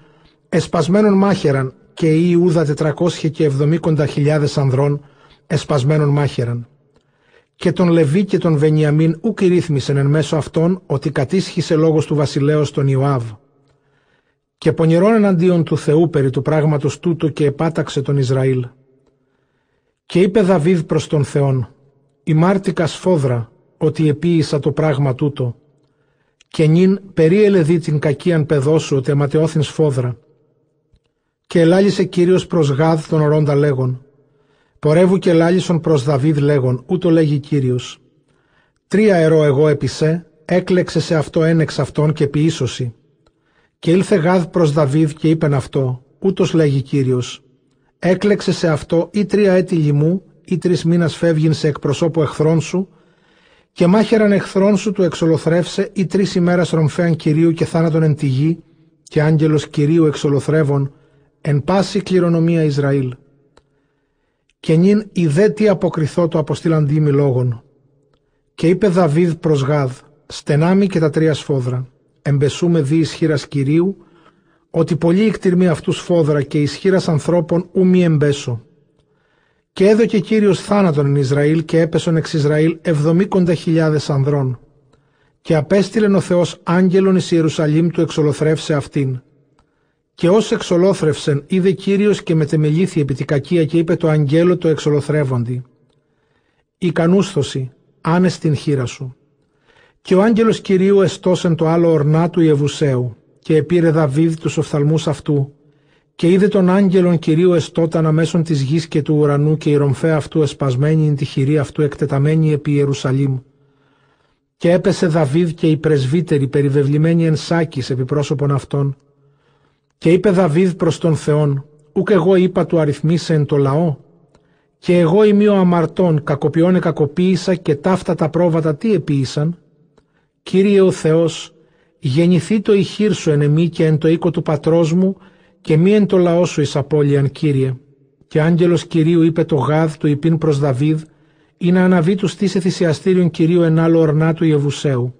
εσπασμένων μάχεραν και η Ιούδα τετρακόσια και εβδομήκοντα χιλιάδες ανδρών, εσπασμένων μάχεραν. Και τον Λεβί και τον Βενιαμίν ουκ ρύθμισεν εν μέσω αυτών ότι κατήσχησε λόγος του βασιλέως τον Ιωάβ και πονηρών εναντίον του Θεού περί του πράγματος τούτο και επάταξε τον Ισραήλ. Και είπε Δαβίδ προς τον Θεόν, «Η μάρτικα σφόδρα, ότι επίησα το πράγμα τούτο, και νυν περίελε δι την κακίαν παιδόσου ότι αματεώθην σφόδρα. Και ελάλησε Κύριος προς Γάδ τον ορόντα λέγον, πορεύου και ελάλησον προς Δαβίδ λέγον, ούτω λέγει Κύριος, «Τρία ερώ εγώ επισέ, έκλεξε σε αυτό ένεξ αυτών και ποιήσωση, και ήλθε Γάδ προς Δαβίδ και είπεν αυτό, ούτως λέγει Κύριος, έκλεξε σε αυτό ή τρία έτη λοιμού ή τρεις μήνας φεύγειν σε εκπροσώπου εχθρών σου και μάχεραν εχθρών σου του εξολοθρεύσε ή τρεις ημέρας ρομφέαν Κυρίου και θάνατον εν τη γη και άγγελος Κυρίου εξολοθρεύων εν πάση κληρονομία Ισραήλ. Και νυν ιδέ τι αποκριθώ το αποστήλαν δίμη λόγων. Και είπε Δαβίδ προς Γάδ, στενάμι και τα τρία σφόδρα εμπεσούμε δι ισχύρας Κυρίου, ότι πολλοί εκτιρμοί αυτούς φόδρα και ισχύρας ανθρώπων ου μη εμπέσω. Και έδωκε Κύριος θάνατον εν Ισραήλ και έπεσον εξ Ισραήλ εβδομήκοντα χιλιάδες ανδρών. Και απέστειλεν ο Θεός άγγελον εις Ιερουσαλήμ του εξολοθρεύσε αυτήν. Και ως εξολόθρευσεν είδε Κύριος και μετεμελήθη επί τη κακία και είπε το αγγέλο το εξολοθρεύοντι. Ικανούσθωση, άνε στην χείρα σου. Και ο άγγελος Κυρίου εστώσεν το άλλο ορνά του Ιεβουσαίου και επήρε Δαβίδ τους οφθαλμούς αυτού και είδε τον άγγελον Κυρίου εστόταν αμέσων της γης και του ουρανού και η ρομφέ αυτού εσπασμένη είναι τη χειρή αυτού εκτεταμένη επί Ιερουσαλήμ. Και έπεσε Δαβίδ και οι πρεσβύτεροι περιβεβλημένοι εν σάκης επί πρόσωπον αυτών. Και είπε Δαβίδ προς τον Θεόν, ούκ εγώ είπα του αριθμίσε εν το λαό. Και εγώ είμαι ο αμαρτών, κακοποιών εκακοποίησα και ταύτα τα πρόβατα τι επίησαν. Κύριε ο Θεός, γεννηθεί το ηχείρ σου εν εμή και εν το οίκο του πατρός μου και μη εν το λαό σου εις απώλειαν, Κύριε. Και άγγελος Κυρίου είπε το γάδ του υπήν προς Δαβίδ ή να αναβεί του στήσε θυσιαστήριον Κυρίου εν άλλο ορνά του Ιεβουσαίου.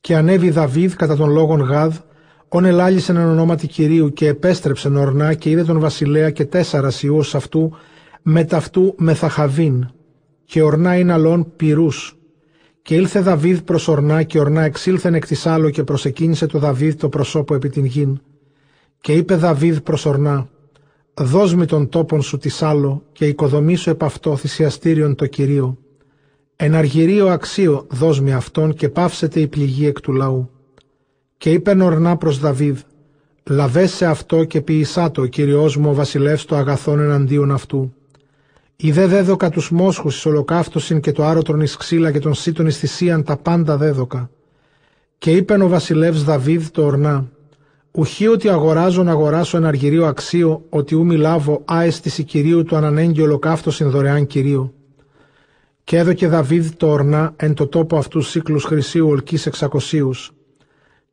Και ανέβη Δαβίδ κατά των λόγων γάδ, όν ελάλησεν εν ονόματι Κυρίου και επέστρεψεν ορνά και είδε τον βασιλέα και τέσσερα ιούς αυτού με ταυτού μεθαχαβήν και ορνά είναι αλών πυρούς και ήλθε Δαβίδ προς ορνά και ορνά εξήλθεν εκ της άλλο και προσεκίνησε το Δαβίδ το προσώπο επί την γην. Και είπε Δαβίδ προς ορνά, δώσ' με τον τόπον σου της άλλο και οικοδομήσω επ' αυτό θυσιαστήριον το Κυρίο. Εν αργυρίο αξίο δώσ' με αυτόν και πάυσετε η πληγή εκ του λαού. Και είπε ορνά προς Δαβίδ, λαβέσαι αυτό και ποιησά το, Κύριός μου ο βασιλεύς το αγαθόν εναντίον αυτού Ιδέ δέδοκα τους μόσχους εις ολοκαύτωσιν και το άρωτρον εις ξύλα και τον σύτων εις θυσίαν τα πάντα δέδοκα. Και είπεν ο βασιλεύς Δαβίδ το ορνά, Ουχή ότι αγοράζω να αγοράσω ένα αργυρίο αξίο, ότι ου μιλάβω άεστηση κυρίου του ανανέγγι ολοκαύτωσιν δωρεάν κυρίου. Και έδωκε Δαβίδ το ορνά εν το τόπο αυτού σύκλους χρυσίου ολκής εξακοσίους.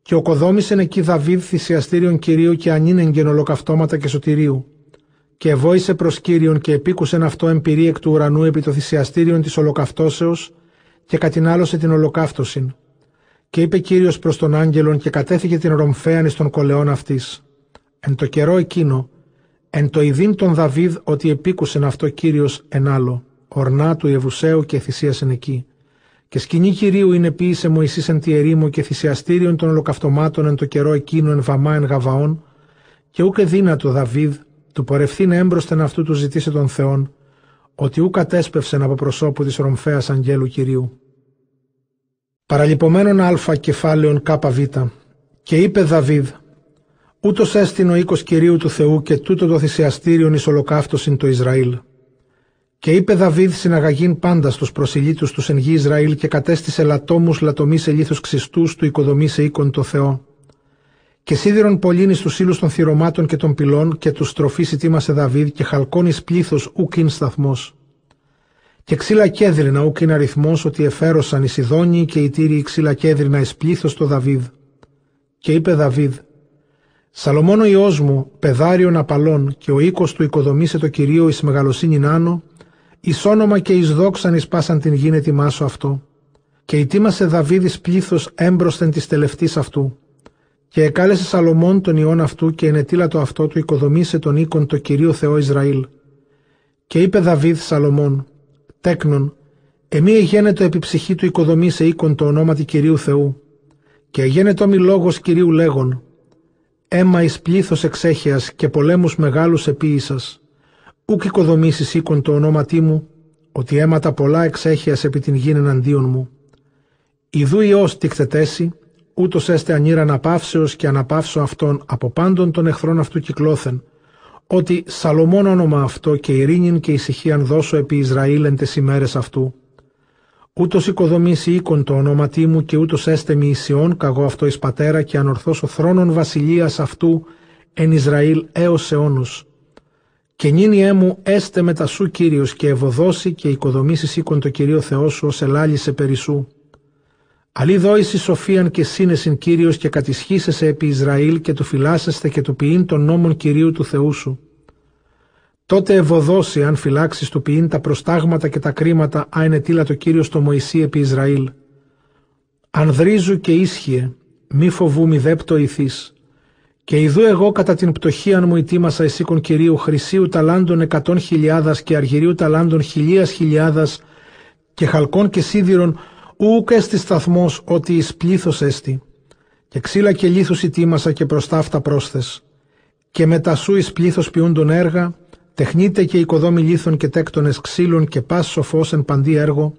Και οκοδόμησεν εκεί Δαβίδ θυσιαστήριον κυρίου και ανήνεγγεν ολοκαυτώματα και σωτηρίου και ευόησε προς Κύριον και επίκουσεν αυτό εμπειρή εκ του ουρανού επί το θυσιαστήριον της ολοκαυτώσεως και κατηνάλωσε την ολοκαύτωσιν. Και είπε Κύριος προς τον άγγελον και κατέθηκε την ρομφέαν εις των κολεών αυτής. εν το καιρό εκείνο, εν το ειδήν τον Δαβίδ ότι επίκουσεν αυτό Κύριος εν άλλο, ορνά του Ιεβουσαίου και θυσίασεν εκεί. Και σκηνή Κυρίου είναι ποιήσε Μωυσής εν τη ερήμο και θυσιαστήριον των ολοκαυτωμάτων εν το καιρό εκείνο εν βαμά εν γαβαών, και ούκε δύνατο Δαβίδ, του πορευθήν έμπροσθεν αυτού του ζητήσε τον Θεόν, ότι ου κατέσπευσεν από προσώπου της ρομφέας αγγέλου Κυρίου. Παραλυπωμένον α κεφάλαιον κβ. Και είπε Δαβίδ, ούτως έστειν ο οίκος Κυρίου του Θεού και τούτο το θυσιαστήριον εις ολοκαύτωσιν το Ισραήλ. Και είπε Δαβίδ συναγαγήν πάντα στους προσιλήτους τους εν γη Ισραήλ και κατέστησε λατόμους λατομής ελίθους ξυστούς του οικοδομήσε οίκον το Θεό. Και σίδηρον πολλήν στους ύλους των θυρωμάτων και των πυλών και τους στροφής ετοίμασε Δαβίδ και χαλκόν εις πλήθος ουκ σταθμός. Και ξύλα κέδρινα ουκ είναι αριθμός ότι εφέρωσαν οι Σιδόνιοι και οι τύριοι ξύλα κέδρινα εις πλήθος το Δαβίδ. Και είπε Δαβίδ, Σαλομόν ο Υιός μου, πεδάριον απαλών και ο οίκος του οικοδομήσε το Κυρίο εις μεγαλοσύνη νάνο, εις όνομα και εις δόξαν εις πάσαν την γη ετοιμάσω αυτό. Και ετοίμασε Δαβίδ εις πλήθος έμπροσθεν της τελευτής αυτού. Και εκάλεσε Σαλομών τον ιόν αυτού και ενετήλα το αυτό του οικοδομήσε τον οίκον το Κυρίο Θεό Ισραήλ. Και είπε Δαβίδ Σαλομών, τέκνον, εμή εγένετο επί ψυχή του οικοδομήσε οίκον το ονόματι Κυρίου Θεού. Και εγένετο μη λόγος Κυρίου λέγον, αίμα εις πλήθος εξέχειας και πολέμους μεγάλους επίησας. Ούκ οικοδομήσεις οίκον το ονόματί μου, ότι αίματα πολλά εξέχειας επί την γην εναντίον μου. Ιδού Υιός τικτετέσει, ούτως έστε ανήρα αναπαύσεως και αναπαύσω αυτόν από πάντων των εχθρών αυτού κυκλώθεν, ότι Σαλομών όνομα αυτό και ειρήνην και ησυχίαν δώσω επί Ισραήλ εν τες ημέρες αυτού. Ούτως οικοδομήσει οίκον το ονόματί μου και ούτως έστε μη Ισιών καγώ αυτό εις πατέρα και ανορθώσω θρόνων βασιλείας αυτού εν Ισραήλ έως αιώνους. Και νύνη έμου έστε μετά σου Κύριος και ευωδώσει και οικοδομήσεις οίκον το Κυρίο Θεός σου ως ελάλησε περισσού. Αλλή δόηση σοφίαν και σύνεσιν Κύριος και κατησχίσεσαι επί Ισραήλ και του φυλάσσεστε και του ποιήν των νόμων Κυρίου του Θεού σου. Τότε ευωδώσει αν φυλάξεις του ποιήν τα προστάγματα και τα κρίματα αν ετήλα το Κύριος στο Μωυσή επί Ισραήλ. Ανδρίζου και ίσχυε, μη φοβού μη δέπτο ηθής. Και ιδού εγώ κατά την πτωχίαν μου ετοίμασα εσήκον Κυρίου χρυσίου ταλάντων εκατόν χιλιάδας και αργυρίου ταλάντων χιλίας χιλιάδας και χαλκών και σίδηρων ούκ έστι σταθμός ότι εις πλήθος έστι, και ξύλα και λίθους ητήμασα και προστάφτα πρόσθες, και μετά σου εις πλήθος ποιούντον έργα, τεχνίτε και οικοδόμη λίθων και τέκτονες ξύλων και πας σοφός εν παντή έργο,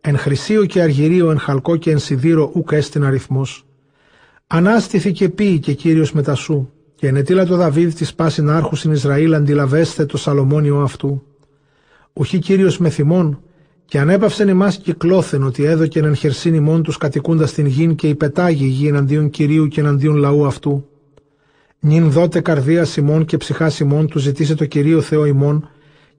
εν χρυσίο και αργυρίο, εν χαλκό και εν σιδήρο ούκ έστιν αριθμός. Ανάστηθη και πει και Κύριος μετά σου, και ενετήλα το Δαβίδ της πάσιν άρχου στην Ισραήλ αντιλαβέστε το Σαλομόνιο αυτού. Ουχή Κύριος με θυμών, και ανέπαυσεν εμά κυκλώθεν ότι έδωκεν εν χερσίν ημών τους κατοικούντας την γην και υπετάγει η γη εναντίον κυρίου και εναντίον λαού αυτού. Νην δότε καρδίας ημών και ψυχάς ημών του ζητήσε το κυρίο Θεό ημών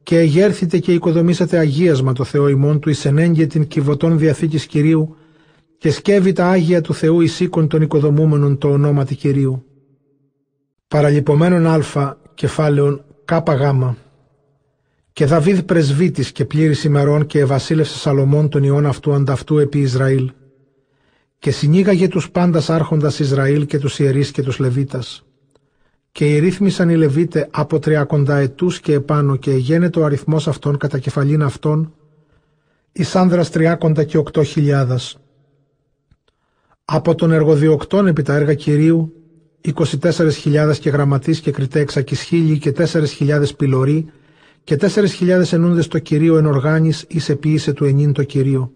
και εγέρθητε και οικοδομήσατε αγίασμα το Θεό ημών του εις ενέγγε την κυβωτών διαθήκης κυρίου και σκεύει τα άγια του Θεού εις οίκων των οικοδομούμενων το ονόματι κυρίου. Παραλυπωμένων α κεφάλαιον κάπα γάμα και Δαβίδ πρεσβύτη και πλήρης ημερών και ευασίλευσε Σαλομών τον ιών αυτού ανταυτού επί Ισραήλ. Και συνήγαγε τους πάντας άρχοντας Ισραήλ και τους ιερείς και τους Λεβίτας. Και ηρύθμισαν οι Λεβίτες από τριακοντά ετούς και επάνω και εγένετο ο αριθμός αυτών κατά κεφαλήν αυτών, εις άνδρας τριάκοντα και οκτώ χιλιάδας. Από τον εργοδιοκτών επί τα έργα κυρίου, 24.000 και γραμματείς και κριτέ εξακισχίλιοι και 4.000 πυλωροί και τέσσερις χιλιάδες ενούντες το Κυρίο εν οργάνης εις επίησε του ενήν το Κυρίο.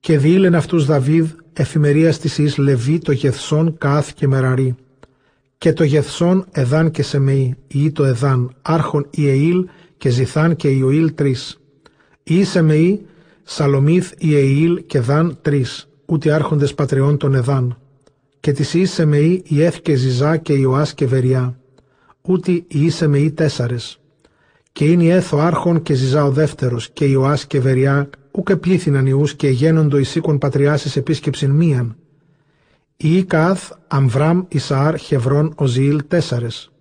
Και διήλεν αυτούς Δαβίδ εφημερίας της εις Λεβί το Γεθσόν Κάθ και Μεραρή. Και το Γεθσόν Εδάν και Σεμεή, ή το Εδάν, άρχον Ιεήλ και Ζηθάν και Ιωήλ τρεις. Ή Σεμεή, Σαλομίθ Ιεήλ και Δάν τρεις, ούτε άρχοντες πατριών των Εδάν. Και της Ή Σεμεή Ιέθ και Ζιζά και Ιωάς και Βεριά, ούτε Ή Σεμεή τέσσαρες και είναι η έθω άρχον και ζυζά ο δεύτερος, και Ιωάς και Βεριά, ούκε πλήθυναν ιού και γένοντο εισήκον πατριάσει επίσκεψην μίαν. Ή Κάθ, Αμβράμ, Ισαάρ, Χευρών, Οζιήλ, τέσσερες.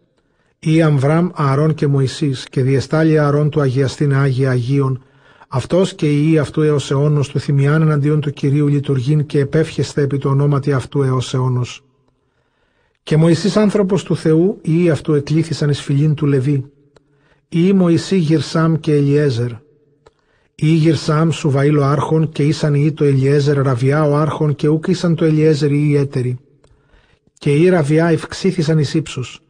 Ή Αμβράμ, Ααρών και Μωυσής, και διεστάλει Ααρών του Αγιαστήν Άγια Αγίων, αυτός και η αυτού έως αιώνος του θυμιάν εναντίον του κυρίου λειτουργήν και επέφχεσθε επί το ονόματι αυτού έως αιώνος. Και Μωυσής άνθρωπος του Θεού, ή αυτού εκλήθησαν εις φιλήν του Λεβί, ή Μωυσή Γυρσάμ και Ελιέζερ, ή Γυρσάμ Σουβαήλ ο Άρχον και ήσαν ή το Ελιέζερ Ραβιά ο Άρχον και ούκ ήσαν το Ελιέζερ ή έτεροι. Και ή Ραβιά ευξήθησαν εις ύψους,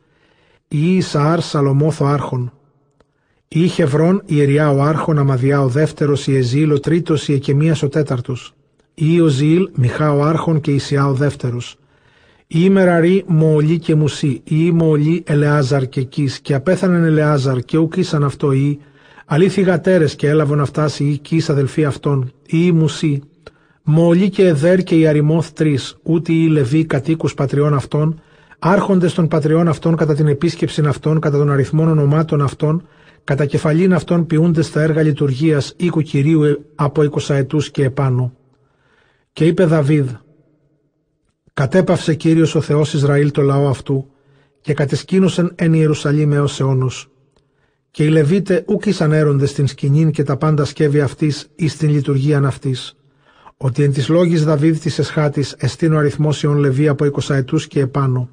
ή Ισαάρ Σαλομόθ ο Άρχον, ή Χευρών Ιεριά ο Άρχον Αμαδιά ο δεύτερος, η Εζήλ ο τρίτος, η Εκεμίας ο τέταρτος, ή ο Ζήλ Μιχά ο Άρχον και Ισιά ο δεύτερος, ή Μεραρή Μοολί και Μουσί, ή Μοολί Ελεάζαρ και Κις, και απέθανεν Ελεάζαρ και ουκ ήσαν αυτό ή, αλήθη γατέρες και έλαβον αυτάς ή Κις αδελφοί αυτών, ή Μουσί, Μοολί και Εδέρ και η Αριμόθ τρεις, ούτε οι Λεβί κατοίκους πατριών αυτών, άρχοντες των πατριών αυτών κατά την επίσκεψη αυτών, κατά των αριθμών ονομάτων αυτών, κατά κεφαλήν αυτών ποιούνται στα έργα λειτουργίας οίκου κυρίου από εικοσαετούς και επάνω. Και είπε Δαβίδ, Κατέπαυσε Κύριος ο Θεός Ισραήλ το λαό αυτού και κατεσκήνωσεν εν Ιερουσαλήμ έως αιώνους. Και οι Λεβίτες ούκ ήσαν στην σκηνήν και τα πάντα σκεύη αυτής ή στην λειτουργίαν αυτής. Ότι εν της λόγης Δαβίδ της Εσχάτης εστίν ο αριθμός ιών Λεβί από εικοσαετούς και επάνω.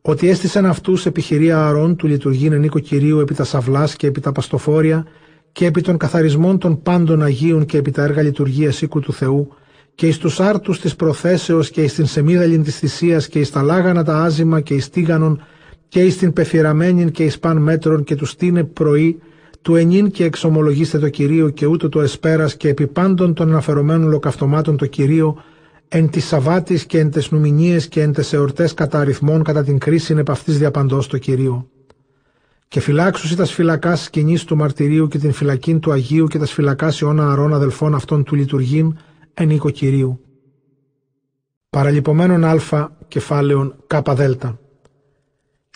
Ότι έστησαν αυτούς επιχειρία αρών του λειτουργήν εν οίκο Κυρίου επί τα σαυλάς και επί τα παστοφόρια και επί των καθαρισμών των πάντων Αγίων και επί τα έργα λειτουργίας οίκου του Θεού και εις τους άρτους της προθέσεως και εις την σεμίδαλιν της θυσίας και εις τα λάγανα τα άζημα και εις τίγανον και εις την πεφυραμένην και εις παν μέτρων και τους στείνε πρωί του ενήν και εξομολογήστε το Κυρίο και ούτω το εσπέρας και επί πάντων των αναφερομένων λοκαυτωμάτων το Κυρίο εν της Σαββάτης και εν τες νουμινίες και εν τες εορτές κατά αριθμών κατά την κρίση επ' αυτής διαπαντός το Κυρίο. Και φυλάξουσι τας φυλακάς σκηνής του μαρτυρίου και την φυλακήν του Αγίου και τας φυλακάς Ιώνα Αρών αδελφών αυτών του λειτουργήν εν οίκο Κυρίου. Παραλυπωμένων α κεφάλαιων κάπα δέλτα.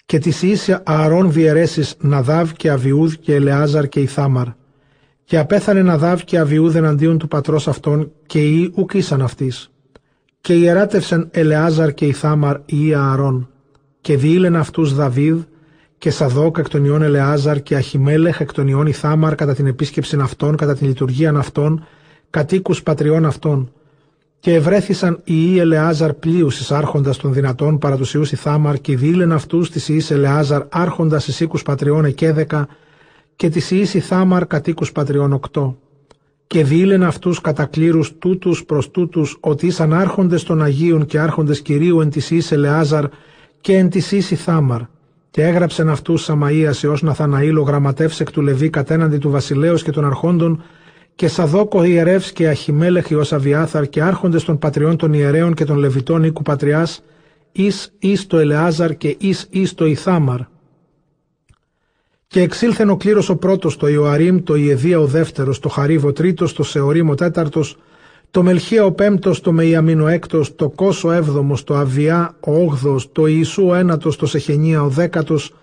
Και της ίσια Ααρών διαιρέσει Ναδάβ και Αβιούδ και Ελεάζαρ και Ιθάμαρ. Και απέθανε Ναδάβ και Αβιούδ εναντίον του πατρός αυτών και οι ουκ ήσαν αυτής. Και ιεράτευσαν Ελεάζαρ και Ιθάμαρ ή Ααρών. Και διήλεν αυτούς Δαβίδ και Σαδόκ εκ των ιών Ελεάζαρ και Αχιμέλεχ εκ των ιών Ιθάμαρ κατά την επίσκεψη αυτών, κατά την λειτουργία αυτών κατοίκους πατριών αυτών. Και ευρέθησαν οι Ιη Ελεάζαρ πλοίους εις άρχοντας των δυνατών παρά τους Ιούς Ιθάμαρ και δίλεν αυτούς τη Ιη Ελεάζαρ άρχοντας εις οίκους πατριών εκέδεκα και τη Ιη Ιθάμαρ κατοίκους πατριών οκτώ. Και δίλεν αυτούς κατά κλήρους τούτους προς τούτους ότι ήσαν άρχοντες των Αγίων και άρχοντες κυρίου εν της Ιη Ελεάζαρ και εν της Ιη Ιθάμαρ. Και έγραψεν αυτούς Σαμαία έως Ναθαναήλ ο γραμματεύσεκ του Λεβί κατέναντι του βασιλέως και των αρχόντων και Σαδόκο ιερεύς και Αχιμέλεχ Ιως Αβιάθαρ και άρχοντες των πατριών των ιερέων και των Λεβιτών οίκου πατριάς, εις εις το Ελεάζαρ και εις εις το Ιθάμαρ. Και εξήλθεν ο κλήρος ο πρώτος, το Ιωαρήμ, το Ιεδία ο δεύτερος, το Χαρίβ ο τρίτος, το Σεωρήμ ο τέταρτος, το Μελχία ο πέμπτος, το Μεϊαμίν ο έκτος, το Κόσο ο έβδομος, το Αβιά ο όγδος, το Ιησού ο ένατος, το Σεχενία ο δέκατος,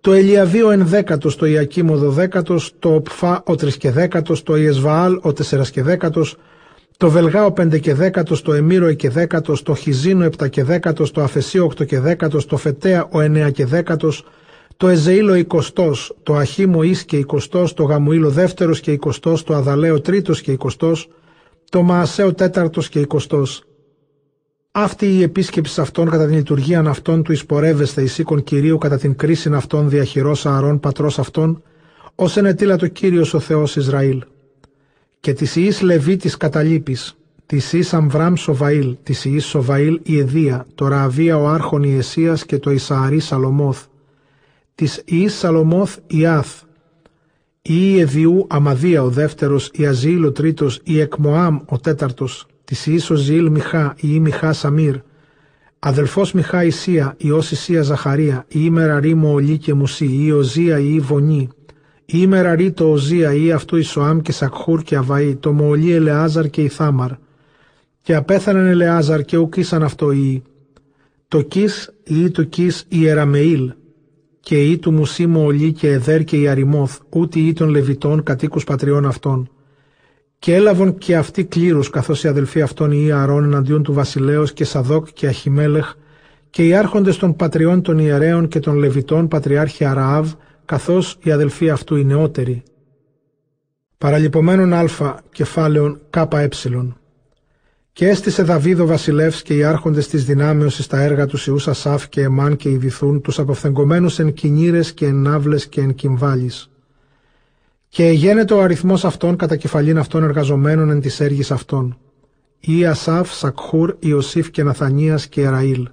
το Ελιαβίο ενδέκατος, το Ιακίμ ο δωδέκατος, το Οπφά ο τρισκεδέκατος, το Ιεσβαάλ ο τεσσερασκεδέκατος, το Βελγά ο πεντεκεδέκατος, το Εμμύρο εκεδέκατος, το Χιζίνο επτακεδέκατος, το Αφεσίο οκτωκεδέκατος, το Φετέα ο εννεακεδέκατος, το Εζεήλο εικοστός, το Αχίμο εις και εικοστός, το Γαμουήλο δεύτερος και εικοστός, το Αδαλέο τρίτος και εικοστός, το Μαασέο τέταρτος και εικοστός, αυτή η επίσκεψη αυτών κατά την λειτουργία αυτών του εισπορεύεστε εις οίκον Κυρίου κατά την κρίση αυτών διαχειρός ααρών πατρός αυτών, ως ενετήλα το Κύριος ο Θεός Ισραήλ. Και της Ιης Λεβί της καταλήπης, της Ιης Αμβράμ Σοβαήλ, της Ιης Σοβαήλ η Εδία, το Ραβία ο Άρχον Ιεσίας και το Ισααρί Σαλομόθ, της Ιης Σαλομόθ Ιάθ, η Εδιού Αμαδία ο δεύτερος, η Αζήλ ο τρίτος, η Εκμοάμ ο τέταρτος, της Ιησο Ζήλ Μιχά ή Μιχά Σαμίρ, αδελφός Μιχά Ισία ή Ισία Ζαχαρία, ή Μεραρή Μοολί και Μουσί, ή Οζία ή Βονί, ή Μεραρή το Οζία ή αυτού Ισοάμ και Σακχούρ και Αβαή, το Μοολί Ελεάζαρ και Ιθάμαρ. Και απέθαναν Ελεάζαρ και ουκίσαν αυτό ή το Κις ή το Κις Ιεραμεήλ, και ή του Μουσί Μοολί και Εδέρ και Ιαριμόθ, ούτε ή των Λεβιτών κατοίκους πατριών αυτών και έλαβαν και αυτοί κλήρους καθώς οι αδελφοί αυτών οι Ιαρών εναντίον του βασιλέως και Σαδόκ και Αχιμέλεχ και οι άρχοντες των πατριών των ιερέων και των Λεβιτών πατριάρχη Αραάβ καθώς οι αδελφοί αυτού οι νεότεροι. Παραλυπωμένων α κεφάλαιων ΚΕ Και έστησε Δαβίδο βασιλεύς και οι άρχοντες της δυνάμεως στα έργα τους Ιούς Ασάφ και Εμάν και Ιδηθούν, τους αποφθεγκωμένους εν κινήρες και εν ναύλες και εν κυμβάλεις. Και εγένετο ο αριθμός αυτών κατά κεφαλήν αυτών εργαζομένων εν της έργης αυτών. Ή Ασάφ, Σακχούρ, Ιωσήφ και Ναθανίας και Εραήλ.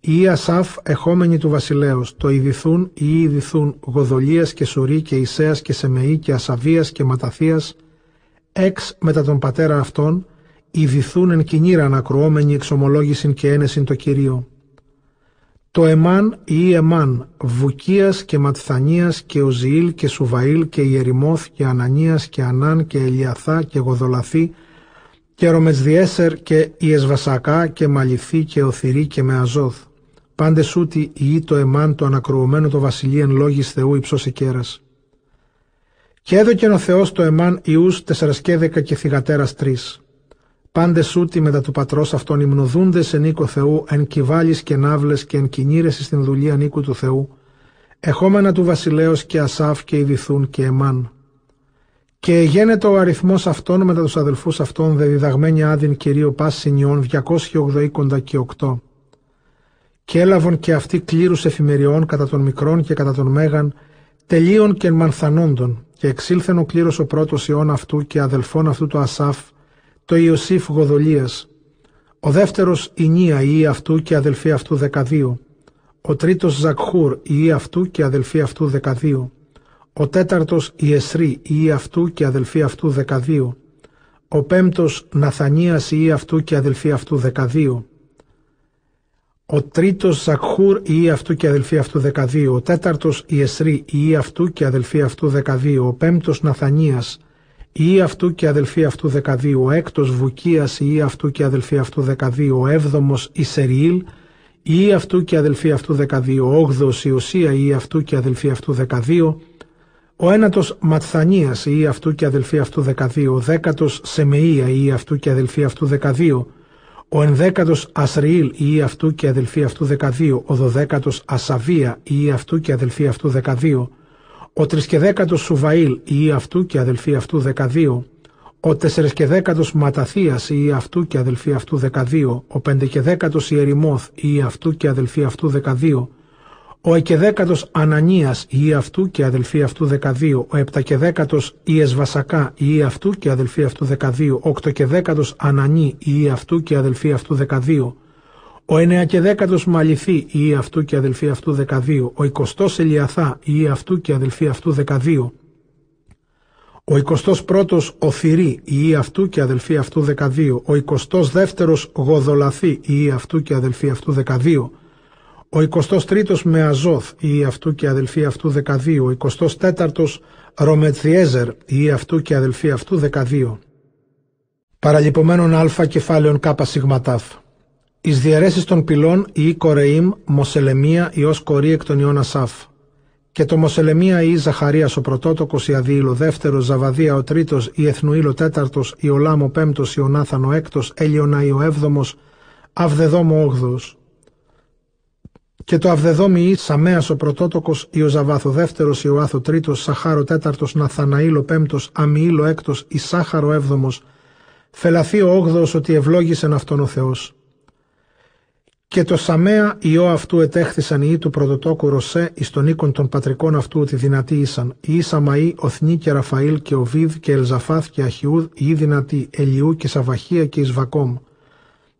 Ή Ασάφ, εχόμενοι του βασιλέως, το Ιδηθούν ή Ιδηθούν, Γοδολίας και Σουρή και Ισέας και Σεμεή και Ασαβίας και Ματαθίας, εξ μετά τον πατέρα αυτών, ιδηθούν εν κοινήρα ανακρουόμενοι εξομολόγησιν και ένεσιν το Κυρίο. Το Εμάν ή Εμάν, Βουκίας και Ματθανίας και Οζιήλ και Σουβαήλ και Ιερημόθ και Ανανίας και Ανάν και Ελιαθά και Γοδολαθή και Ρομετσδιέσερ και Ιεσβασακά και Μαλιθή και Οθυρή και Μεαζόθ. Πάντες ούτι ή το Εμάν το ανακρουωμένο το βασιλείαν λόγης Θεού υψός εκέρας. Και έδωκεν ο Θεός το Εμάν Ιούς τεσσαρασκέδεκα και θυγατέρας τρεις. Πάντε ούτι μετά του πατρός αυτών υμνοδούντες σε νίκο Θεού, εν κυβάλεις και ναύλες και εν κινήρεση στην δουλεία νίκου του Θεού, εχόμενα του βασιλέως και Ασάφ και Ιδηθούν και Εμάν. Και γένετο ο αριθμός αυτών μετά τους αδελφούς αυτών, δε διδαγμένη άδειν κυρίω πα συνιών 280 και 8. Και έλαβον και αυτοί κλήρους εφημεριών κατά των μικρών και κατά των μέγαν, τελείων και μανθανόντων, και εξήλθεν ο κλήρος ο πρώτος ιών αυτού και αδελφών αυτού του Ασάφ, το Ιωσήφ Γοδολίας, ο δεύτερος η Νία η αυτού και αδελφή αυτού δεκαδύο, ο τρίτος Ζακχούρ η αυτού και αδελφή αυτού δεκαδύο, ο τέταρτος η Εσρή η αυτού και αδελφή αυτού δεκαδύο, ο πέμπτος Ναθανίας η αυτού και αδελφή αυτού δεκαδύο, ο τρίτος Ζακχούρ η αυτού και αδελφή αυτού δεκαδύο, ο τέταρτος η Εσρή η αυτού και αδελφή αυτού δεκαδύο, ο πέμπτος Ναθανίας ή αυτού και αδελφή αυτού δεκαδίου, ο έκτος Βουκίας ή αυτού και αδελφή αυτού δεκαδίου, ο έβδομος Ισεριήλ ή αυτού και αδελφή αυτού δεκαδίου, ο όγδος Ιωσία ή αυτού και αδελφή αυτού δεκαδίου, ο ένατος Ματθανίας ή αυτού και αδελφή αυτού δεκαδίου, ο δέκατος Σεμεΐα ή αυτού και αδελφή αυτού δεκαδίου, ο ενδέκατος Ασριήλ ή αυτού και αδελφή αυτού δεκαδίου, ο δωδέκατος Ασαβία ή αυτού και αδελφή αυτού δεκαδίου, ο τρισκεδέκατος Σουβαήλ ή αυτού και αδελφή αυτού δεκαδίου, ο τεσσερισκεδέκατος Ματαθίας ή αυτού και αδελφή αυτού δεκαδίου, ο πεντεκεδέκατος Ιερημόθ ή αυτού και αδελφή αυτού δεκαδίου, ο εκεδέκατος Ανανίας ή αυτού και αδελφή αυτού δεκαδίου, ο επτακεδέκατος Ιεσβασακά ή αυτού και αδελφή αυτού δεκαδίου, ο οκτωκεδέκατος Ανανή ή αυτού και αδελφή αυτού δεκαδίου, ο εννέα και δέκατος Μαλιθή ή αυτού και αδελφή αυτού δεκαδίου, ο εικοστός Ελιαθά ή αυτού και αδελφή αυτού δεκαδίου, ο εικοστός πρώτος Οθυρή ή αυτού και αδελφή αυτού δεκαδίου, ο εικοστός δεύτερος Γοδολαθή ή αυτού και αδελφή αυτού δεκαδίου, ο εικοστός τρίτος Μεαζόθ ή αυτού και αδελφή αυτού δεκαδίου, ο εικοστός τέταρτος Ρομετριέζερ ή αυτού και αδελφή αυτού δεκαδίου. Παραλυπωμένων α κεφάλαιων κάπα σιγματάφ. Εις διαιρέσεις των πυλών η Κορεήμ, Μοσελεμία ως κορή εκ των ιών Ασάφ. Και το Μοσελεμία η Ζαχαρίας ο πρωτότοκος η Αδίήλ ο δεύτερος, Ζαβαδία ο τρίτος, η Εθνουήλ ο τέταρτος, η Ολάμ ο πέμπτος, η Ονάθαν ο έκτος, Έλιονα ο έβδομος, Αυδεδόμ ο όγδος. Και το Αυδεδόμ η Σαμέας ο πρωτότοκος, η Ζαβάθ ο δεύτερος, η Οάθ ο τρίτος, Σαχάρ ο τέταρτος, Ναθαναήλ ο πέμπτος, Αμιήλ ο έκτος, η Σάχαρ ο έβδομος, Φελαθή ο όγδος ότι ευλόγησεν αυτόν ο Θεός. Και το Σαμέα ιό αυτού ετέχθησαν οι του πρωτοτόκου Ρωσέ εις των οίκων των πατρικών αυτού ότι δυνατοί ήσαν. Οι Σαμαή, Οθνή και Ραφαήλ και Οβίδ και Ελζαφάθ και Αχιούδ, οι δυνατοί Ελιού και Σαβαχία και Ισβακόμ.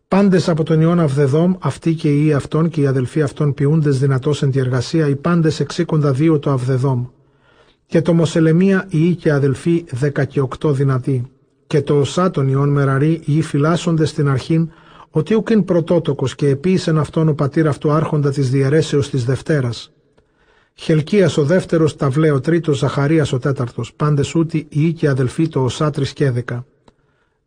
Πάντες από τον ιόν Αυδεδόμ, αυτοί και οι αυτών και οι αδελφοί αυτών ποιούντες δυνατός εν τη εργασία, οι πάντες εξήκοντα δύο το Αυδεδόμ. Και το Μοσελεμία οι και αδελφοί δέκα και οκτώ δυνατοί. Και το Οσά των ιών Μεραρή οι φυλάσσονται στην αρχήν, ότι ούκ είναι πρωτότοκος και επίησεν αυτόν ο πατήρ αυτού άρχοντα της διαιρέσεως της Δευτέρας. Χελκίας ο δεύτερος, Ταυλέ ο τρίτος, Ζαχαρίας ο τέταρτος, πάντες ούτι οι και αδελφοί το οσάτρις και έδεκα.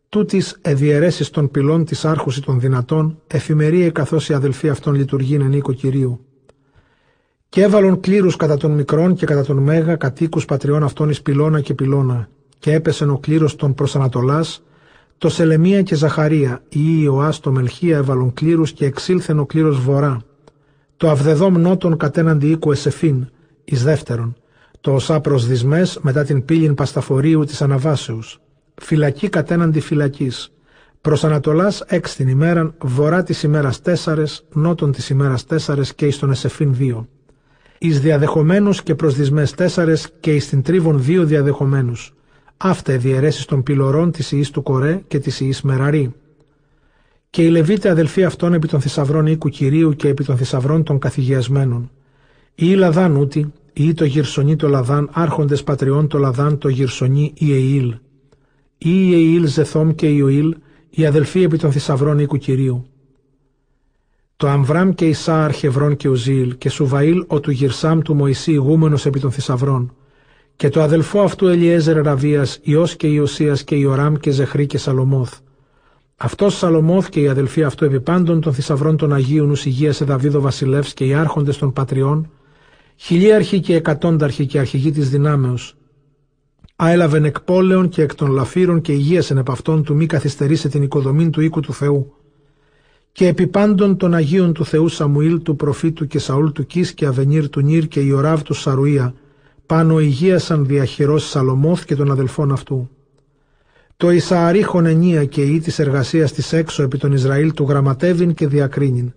Τούτης εδιαιρέσεις των πυλών της άρχουση των δυνατών, εφημερίε καθώς οι αδελφοί αυτών λειτουργήν εν οίκο Κυρίου. Και έβαλον κλήρους κατά των μικρών και κατά των μέγα κατοίκους πατριών αυτών εις πυλώνα και πυλώνα, και έπεσεν ο κλήρος των προσανατολάς, το Σελεμία και Ζαχαρία, ή Ιωάς το Μελχία έβαλον κλήρους και εξήλθεν ο κλήρος βορρά. Το Αυδεδόμ νότον κατέναντι οίκου Εσεφίν, εις δεύτερον. Το Οσά προσδισμές μετά την πύλην Πασταφορίου της Αναβάσεως. Φυλακή κατέναντι φυλακής. Προς Ανατολάς έξ την ημέραν, βορρά της ημέρας τέσσαρες, νότον της ημέρας τέσσαρες και εις τον Εσεφήν δύο. Εις διαδεχομένους και προς δυσμές τέσσαρες και εις την τρίβων δύο διαδεχομένους. Αυτά οι διαιρέσεις των πυλωρών της Ιης του Κορέ και της Ιης Μεραρή. Και οι Λεβίτες αδελφοί αυτών επί των θησαυρών οίκου Κυρίου και επί των θησαυρών των καθηγιασμένων. Ή Λαδάν ούτι, ή το γυρσονί το Λαδάν, άρχοντες πατριών το Λαδάν το γυρσονί η Εήλ. Ή η Εήλ Ζεθόμ και Ιωήλ, οι αδελφοί επί των θησαυρών οίκου Κυρίου. Το Αμβράμ και Ισά Αρχευρών και Ουζήλ και Σουβαήλ ο του Γυρσάμ του Μωυσή ηγούμενος επί των θησαυρών και το αδελφό αυτού Ελιέζερ Ραβίας Ιός και Ιωσίας και Ιωράμ και Ζεχρή και Σαλομόθ. Αυτός Σαλομόθ και οι αδελφοί αυτού επί πάντων των θησαυρών των Αγίων ους υγείας Εδαβίδο Βασιλεύς και οι άρχοντες των πατριών χιλίαρχοι και εκατόνταρχοι και αρχηγοί της δυνάμεως άελαβεν εκ πόλεων και εκ των λαφύρων και υγείασεν επ' αυτών του μη καθυστερήσε την οικοδομή του οίκου του Θεού. Και επί πάντων των Αγίων του Θεού Σαμουήλ του προφήτου και Σαούλ του Κις και Αβενίρ του Νίρ και Ιωράβ του Σαρουία, πάνω υγείασαν διαχειρός Σαλομόθ και των αδελφών αυτού. Το Ισααρή χωνενία και η της εργασίας της έξω επί τον Ισραήλ του γραμματεύειν και διακρίνειν.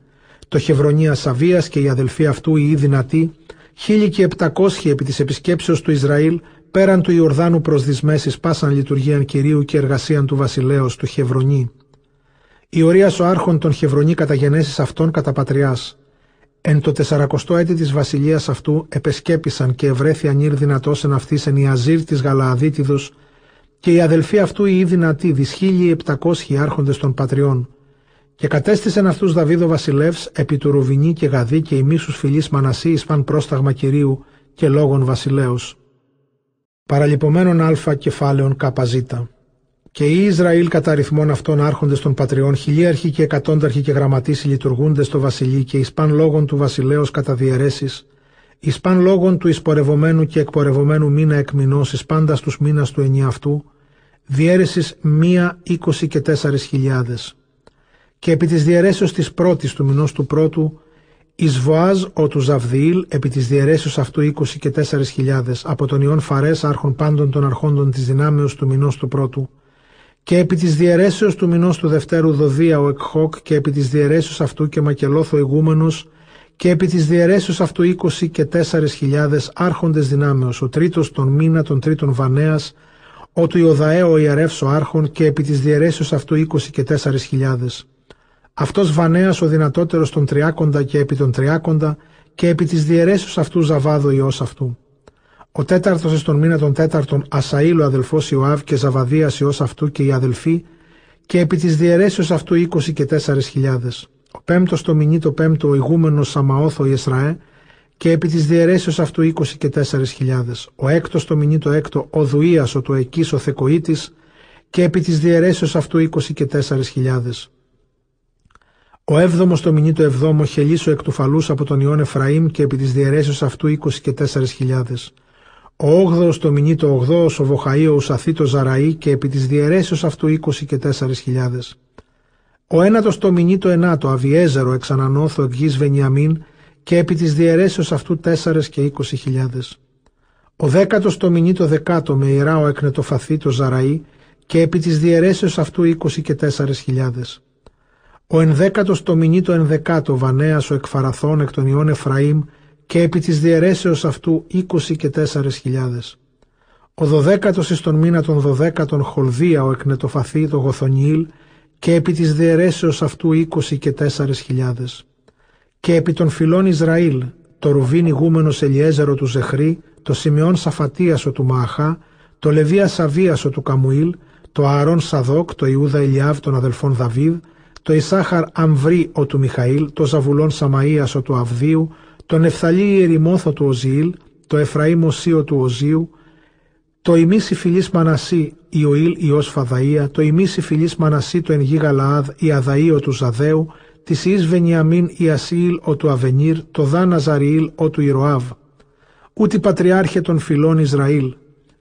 Το Χευρονία Σαβίας και οι αδελφοί αυτού οι δυνατοί, χίλιοι και επτακόσχοι επί της επισκέψεως του Ισραήλ, πέραν του Ιορδάνου προς δυσμέσεις πάσαν λειτουργίαν Κυρίου και εργασίαν του βασιλέως του Χευρονί. Η ορία ο άρχον των Χευρονί καταγενέσεις αυτών κατά πατριάς. Εν το τεσσαρακοστό έτη της βασιλείας αυτού επεσκέπησαν και ευρέθη ανήρ δυνατός εν αυτής εν η Αζήρ της Γαλααδίτιδος και οι αδελφοί αυτού οι δυνατοί δυσχίλιοι επτακόσχοι άρχοντες των πατριών. Και κατέστησαν αυτούς Δαβίδο βασιλεύς επί του Ρουβινί και Γαδί και ημίσους φιλής Μανασί εις παν πρόσταγμα Κυρίου και λόγων βασιλέως παραλυπωμένων α κεφάλαιων κζ. Και οι Ισραήλ κατά αριθμών αυτών άρχοντες των πατριών, χιλίαρχοι και εκατόνταρχοι και γραμματείς λειτουργούνται στο βασιλεί και εις παν λόγων του βασιλέως κατά διαιρέσεις, εις παν λόγων του εισπορευομένου και εκπορευομένου μήνα εκμηνός, εις πάντα στους μήνας του ενιαυτού, διαίρεσης μία είκοσι και τέσσερις χιλιάδες. Και επί της διαιρέσεως της πρώτης του μηνός του πρώτου, Εις Βοάζ ο του Ζαβδιήλ επί της διαιρέσεως αυτού 20 και 4.000 από τον Ιών Φαρές άρχον πάντων των αρχόντων της δυνάμεως του μηνός του πρώτου και επί της διαιρέσεως του μηνός του δευτέρου Δοδία ο Εκχόκ και επί της διαιρέσεως αυτού και Μακελόθο ηγούμενος και επί της διαιρέσεως αυτού 20 και 4.000 άρχοντες δυνάμεως ο τρίτος τον μήνα των τρίτων Βανέας ο του Ιωδαέ ο Ιερεύς ο άρχον και επί της διαιρέσεως αυτού 20 και 4.000 αυτός Βανέας ο δυνατότερος των τριάκοντα και επί των τριάκοντα και επί της διαιρέσεως αυτού Ζαβάδο ιός αυτού. Ο τέταρτος εις τον μήνα των τέταρτων Ασαήλ ο αδελφός Ιωάβ και Ζαβαδίας ιός αυτού και οι αδελφοί και επί της διαιρέσεως αυτού είκοσι και τέσσερις χιλιάδες. Ο πέμπτος το μηνύ το πέμπτο ο ηγούμενος Σαμαώθο Ιεσραέ και επί της διαιρέσεως αυτού είκοσι και τέσσερις χιλιάδες. Ο έκτος το μηνύ το έκτο ο Δουίας ο του Εκής ο Θεκοήτης και επί της διαιρέσεως αυτού είκοσι και τέσσερις χιλιάδες. Ο έβδομος το μηνύ το εβδόμο χελίσο εκ του φαλούς από τον Ιών Εφραήμ και επί της διαιρέσεω αυτού είκοσι και τέσσερις χιλιάδες. Ο όγδοος το μηνύ το ογδόος ο Βοχαΐος ουσαθή το Ζαραή και επί της διαιρέσεως αυτού είκοσι και τέσσερις χιλιάδες. Ο ένατος το μηνύ το ενάτο Αβιέζερο εξανανώθο εκ γης Βενιαμίν και επί της διαιρέσεως αυτού τέσσερε και είκοσι χιλιάδες. Ο δέκατος το μηνύ το δεκάτο με ιερά ο εκνετοφαθή το Ζαραή και επί της διαιρέσεως αυτού είκοσι και τέσσερις χιλιάδες. Ο ενδέκατος το μηνύ το ενδεκάτο Βανέας ο εκφαραθών εκ των ιών Εφραήμ και επί της διαιρέσεως αυτού είκοσι και τέσσερες χιλιάδες. Ο δωδέκατος εις τον μήνα των δωδέκατων Χολδία ο εκνετοφαθή το Γοθονιήλ και επί της διαιρέσεως αυτού είκοσι και τέσσερες χιλιάδες. Και επί των φυλών Ισραήλ το Ρουβίν ηγούμενος Ελιέζερο του Ζεχρή, το Σιμεών Σαφατίασο του Μααχά, το Λεβία Σαβίασο του Καμουήλ, το Ααρών Σαδόκ, το Ιούδα Ηλιάβ των αδελφών Δαβίδ, το Ισάχαρ Αμβρί ο του Μιχαήλ, το Ζαβουλόν Σαμαΐας ο του Αυδίου, τον Εφθαλή Ιερημόθο του Οζιήλ, το Εφραήμ Οσίο του Οζίου, το ημίσι φιλής Μανασί Ιωήλ Ιως Φαδαΐα, το ημίσι φιλής Μανασί το εν γη Γαλαάδ Ιαδαΐ ο του Ζαδαίου, της Ιης Βενιαμίν Ιασίλ ο του Αβενίρ, το Δάνα Ζαριήλ ο του Ιροάβ. Ούτε πατριάρχε των φιλών Ισραήλ,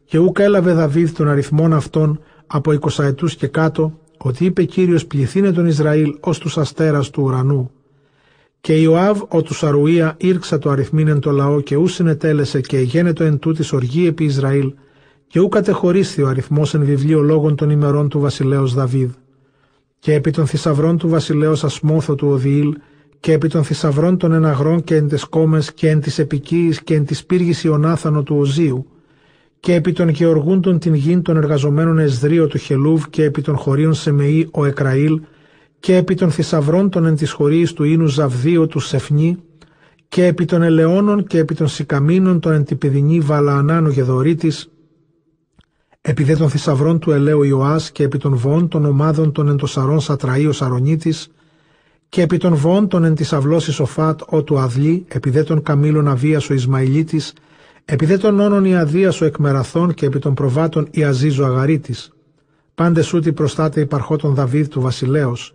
και ούκ έλαβε Δαβίδ των αριθμών αυτών από εικοσαετούς και κάτω, ότι είπε Κύριος πληθύνε τον Ισραήλ ως τους αστέρας του ουρανού. Και Ιωάβ ο του Σαρουία ήρξα το αριθμήν το λαό και ού συνετέλεσε και εγένετο εν τούτης οργή επί Ισραήλ και ού κατεχωρίσθη ο αριθμός εν βιβλίο λόγων των ημερών του βασιλέως Δαβίδ. και επί των θησαυρών του βασιλέως Ασμόθο του Οδιήλ, και επί των θησαυρών των εναγρών και εν τες κόμες και εν της επικίης και εν της πύργης Ιωνάθανο του Οζίου, και επί των γεωργούντων την γην των εργαζομένων Εσδρίο του Χελούβ και επί των χωρίων Σεμεή ο Εκραήλ, και επί των θησαυρών των εν της χωρίης του Ίνους Ζαβδίου του Σεφνή, και επί των ελαιώνων και επί των σικαμίνων των εν τυπηδινή Βαλαανάνου Γεδωρίτης, επί δε των θησαυρών του ελαίου Ιωάς και επί των βοών των ομάδων των εν το Σαρών Σατραΐο Σαρονίτης, και επί των βοών των εν της αυλός Ισοφάτ ο του Αδλή, επί δε των καμήλων Αβίας ο Ισμαηλίτης, επί δε των όνων Ιαδίας ο Εκμεραθών και επί των προβάτων Ιαζίζου Αγαρίτης. Πάντες ούτι προστάτε υπαρχότων Δαβίδ του βασιλέως.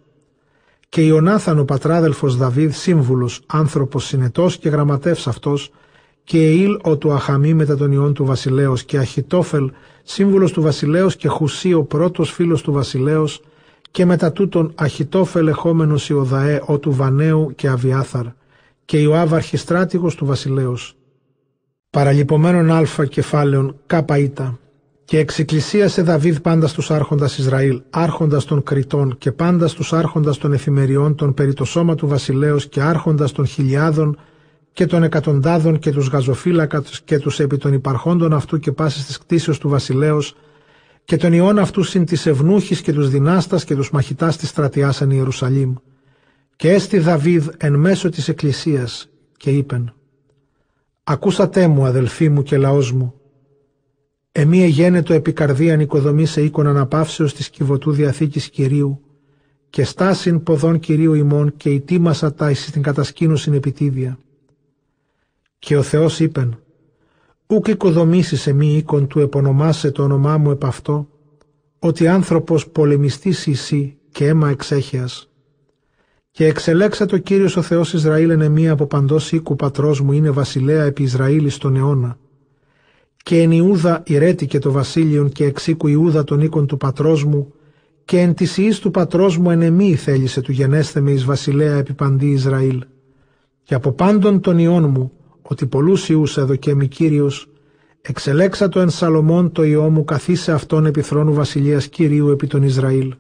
Και Ιωνάθαν ο πατράδελφος Δαβίδ σύμβουλος, άνθρωπος συνετός και γραμματεύς αυτός, και Εήλ ο του Αχαμή μετά τον ιών του βασιλέως και Αχιτόφελ σύμβουλος του βασιλέως και Χουσί ο πρώτος φίλος του βασιλέως και μετά τούτον Αχιτόφελ εχόμενος Ιωδαέ ο του Βανέου και Αβιάθαρ και Ιωάβ αρχιστράτηγος του βασιλέως. Παραλυπωμένων αλφα κεφάλαιων κάπα ήτα και εξεκκλησίασε Δαβίδ πάντα στους άρχοντας Ισραήλ, άρχοντας των Κριτών και πάντα στους άρχοντας των εφημεριών των περί το σώμα του βασιλέως και άρχοντας των χιλιάδων και των εκατοντάδων και τους γαζοφύλακας και τους επί των υπαρχόντων αυτού και πάσης της κτίσεως του βασιλέως και τον ιών αυτού συν της ευνούχης και τους δυνάστας και τους μαχητάς της στρατιάς εν Ιερουσαλήμ. Και έστι Δαβίδ εν μέσω της εκκλησίας και είπεν «Ακούσατε μου αδελφοί μου και λαός μου, Εμεί εγένετο επικαρδίαν οικοδομή σε οίκον αναπαύσεως της κυβωτού διαθήκης Κυρίου και στάσιν ποδών Κυρίου ημών και ητήμασα τα εις την κατασκήνωσιν επιτίδια. Και ο Θεός είπεν, «Ούκ οικοδομήσεις εμεί οίκον του επωνομάσε το όνομά μου επ' αυτό, ότι άνθρωπος πολεμιστής εσύ και αίμα εξέχειας. Και εξελέξα το Κύριος ο Θεός Ισραήλ εν εμεί από παντός οίκου πατρός μου είναι βασιλέα επί Ισραήλ στον αιώνα. Και εν Ιούδα ηρέτηκε το βασίλειον και εξήκου Ιούδα των οίκων του πατρός μου, και εν της ιής του πατρός μου εν εμή θέλησε του γενέστε με εις βασιλέα επί παντή Ισραήλ. Και από πάντων των ιών μου, ότι πολλούς ιούς έδωκε μη Κύριος, εξελέξα το εν Σαλομών το ιό μου καθίσε αυτόν επί θρόνου βασιλείας Κυρίου επί τον Ισραήλ.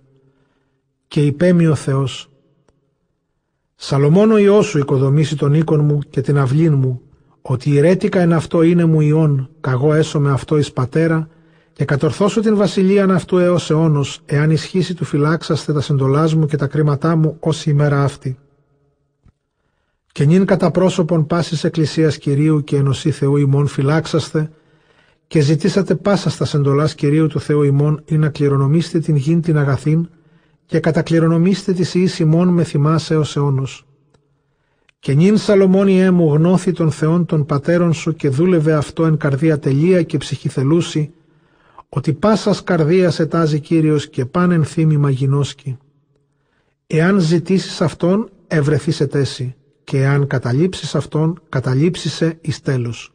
Και υπέμει ο Θεός, Σαλομών ο ιός σου οικοδομήσει τον οίκον μου και την αυλήν μου, ότι ηρέτηκα εν αυτό είναι μου ιών, καγώ έσω με αυτό εις πατέρα, και κατορθώσω την βασιλείαν αυτού έως αιώνος, εάν ισχύσει του φυλάξαστε τα συντολάς μου και τα κρίματά μου όση ημέρα αυτή και νυν κατά πρόσωπον πάσης εκκλησίας Κυρίου και ενωσή Θεού ημών φυλάξαστε και ζητήσατε πάσα στα σεντολάς Κυρίου του Θεού ημών ή να κληρονομήσετε την γην την αγαθήν και κατακληρονομήστε της ιής ημών με θυμάσαι έως αιώνος. Και νυν Σαλομόνιέ μου γνώθη των Θεών των πατέρων σου και δούλευε αυτό εν καρδία τελεία και ψυχηθελούση, ότι πάσας καρδίας ετάζει Κύριος και πάνεν θύμη μαγινόσκη. Εάν ζητήσεις αυτόν, ευρεθείς τέση και αν καταλήψεις αυτόν, καταλήψησε εις τέλος.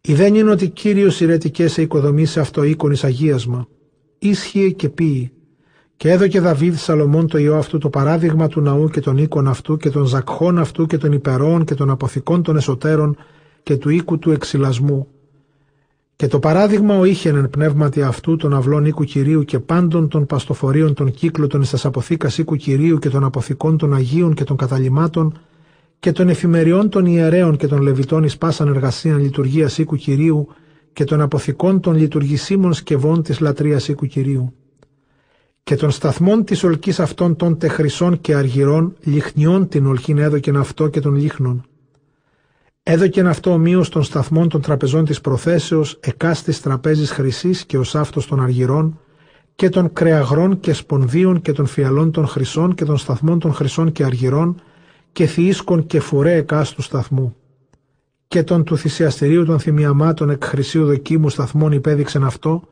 δεν είναι ότι Κύριος ηρετικέ σε οικοδομήσει αυτό οίκον εις αγίασμα. Ίσχυε και ποιη. Και έδωκε Δαβίδ Σαλομών το ιό αυτού το παράδειγμα του ναού και των οίκων αυτού και των ζακχών αυτού και των υπερών και των αποθηκών των εσωτέρων και του οίκου του εξυλασμού. Και το παράδειγμα ο είχεν εν πνεύματι αυτού των αυλών οίκου Κυρίου και πάντων των παστοφορίων των κύκλων εις αποθήκας οίκου Κυρίου και των αποθηκών των Αγίων και των καταλημάτων και των εφημεριών των ιερέων και των λεβιτών εις πάσαν εργασίαν λειτουργίας οίκου Κυρίου και των αποθηκών των λειτουργησίμων σκευών της λατρείας οίκου Κυρίου και των σταθμών της ολκής αυτών των τεχρυσών και αργυρών λιχνιών την ολκήν έδωκεν αυτό και των λίχνων. Έδωκεν αυτό ομοίως των σταθμών των τραπεζών της προθέσεως εκάστης τραπέζης χρυσής και ως αυτός των αργυρών και των κρεαγρών και σπονδίων και των φιαλών των χρυσών και των σταθμών των χρυσών και αργυρών και θυίσκον και φουρέ εκάστου σταθμού. Και τον του θυσιαστηρίου των θυμιαμάτων εκ χρυσίου δοκίμου σταθμών υπέδειξεν αυτό,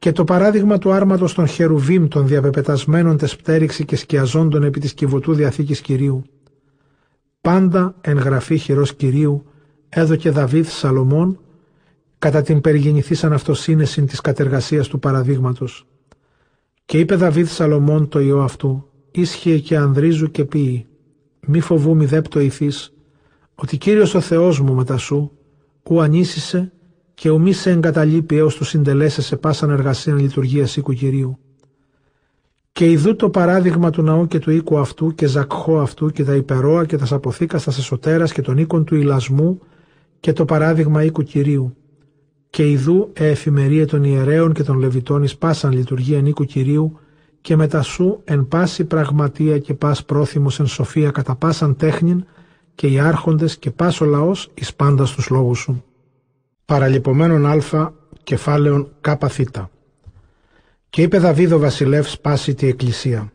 και το παράδειγμα του άρματος των χερουβίμ των διαπεπετασμένων τεσπτέριξη και σκιαζόντων επί της κυβωτού διαθήκης Κυρίου. Πάντα εν γραφή χειρός Κυρίου έδωκε Δαβίδ Σαλομών κατά την περιγεννηθήσαν αυτοσύνεσιν της κατεργασίας του παραδείγματος. Και είπε Δαβίδ Σαλομών το ιό αυτού, ίσχυε και ανδρίζου και ποιη, μη φοβούμι δέπτο ηθής, ότι Κύριος ο Θεός μου μετά σου, ου ανήσισε και ου μη σε εγκαταλείπει έως του συντελέσε σε πάσαν εργασία λειτουργίας οίκου Κυρίου. Και ειδού το παράδειγμα του ναού και του οίκου αυτού και ζακχώ αυτού και τα υπερόα και τα σαποθήκα στα εσωτέρας και των οίκων του ηλασμού και το παράδειγμα οίκου Κυρίου. Και ειδού εφημερία των ιερέων και των λεβιτών εις πάσαν λειτουργία οίκου Κυρίου και μετά σου εν πάση πραγματεία και πας πρόθυμος εν σοφία κατά πάσαν τέχνην και οι άρχοντες και πας ο λαός εις πάντα στους λόγους σου. Παραλυπωμένων α κεφάλαιον κάπα θήτα. Και είπε Δαβίδο βασιλεύς πάση τη εκκλησία.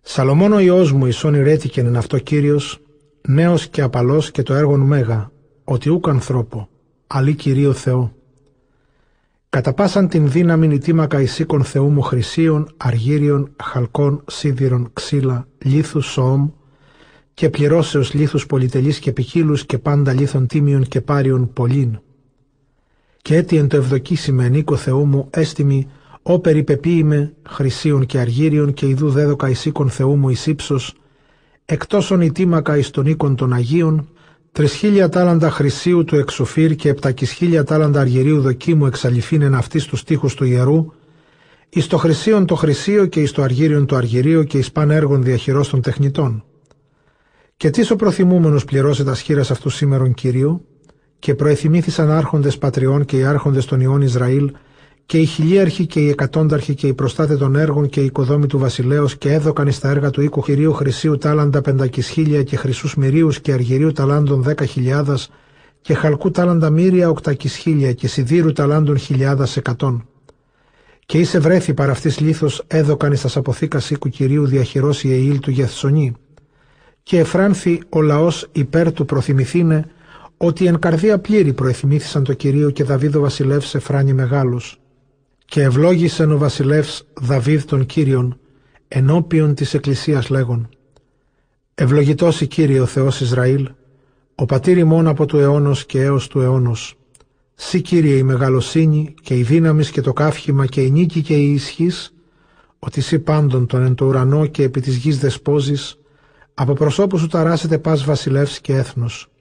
Σαλομόνο Υιός μου ισόν ηρέτηκεν εν αυτό Κύριος, νέος και απαλός και το έργον μέγα, ότι ούκ ανθρώπο, αλή Κυρίο Θεό. Κατά πάσαν την δύναμη νητήμακα εισήκων Θεού μου χρυσίων, αργύριων, χαλκών, σίδηρων, ξύλα, λίθους, σοόμ, και πληρώσεως λίθους πολυτελείς και ποικίλους και πάντα λίθων τίμιων και πάριων πολλήν. Και έτι εν το ευδοκίσιμε ενίκο Θεού μου έστιμη Ω περιπεποίημε χρυσίων και αργύριων και ιδού δέδοκα εισήκων Θεού μου εις ύψος, εκτός ητήμακα εις των οίκων των Αγίων, τρισχίλια τάλαντα χρυσίου του εξοφύρ και επτακισχίλια τάλαντα αργυρίου δοκίμου εξαλειφήν αυτής τους στίχους του ιερού, εις το χρυσίον το χρυσίο και εις το αργύριον το αργυρίο και εις παν έργων διαχειρός των τεχνητών. Και τις ο προθυμούμενος πληρώσει τα σχήρας αυτού σήμερον Κυρίου, και προεθυμήθησαν άρχοντες πατριών και οι άρχοντες των ιών Ισραήλ, και οι χιλίαρχοι και οι εκατόνταρχοι και οι προστάτες των έργων και οι οικοδόμοι του βασιλέως και έδωκαν στα έργα του οίκου χειρίου χρυσίου τάλαντα πεντακισχίλια και χρυσούς μυρίους και αργυρίου ταλάντων δέκα χιλιάδας και χαλκού τάλαντα μύρια οκτακισχίλια και σιδήρου ταλάντων χιλιάδας εκατόν. Και είσαι βρέθη παρά αυτής λίθος έδωκαν στα αποθήκα οίκου κυρίου διαχειρώσει η Αιλ του Γεθσονή. Και εφράνθη ο λαός υπέρ του προθυμηθήνε ότι εν καρδία πλήρη προεθυμήθησαν το κυρίο και Δαβίδο βασιλεύς εφράνει μεγάλος και ευλόγησεν ο βασιλεύς Δαβίδ τον Κύριον ενώπιον της Εκκλησίας λέγον «Ευλογητός η Κύριε ο Θεός Ισραήλ, ο πατήρ ημών από του αιώνος και έως του αιώνος. Σύ Κύριε η μεγαλοσύνη και η δύναμη και το κάφχημα και η νίκη και η ισχύς, ότι σύ πάντων τον εν το ουρανό και επί της γης δεσπόζεις, από προσώπους σου ταράσετε πας βασιλεύς και έθνος.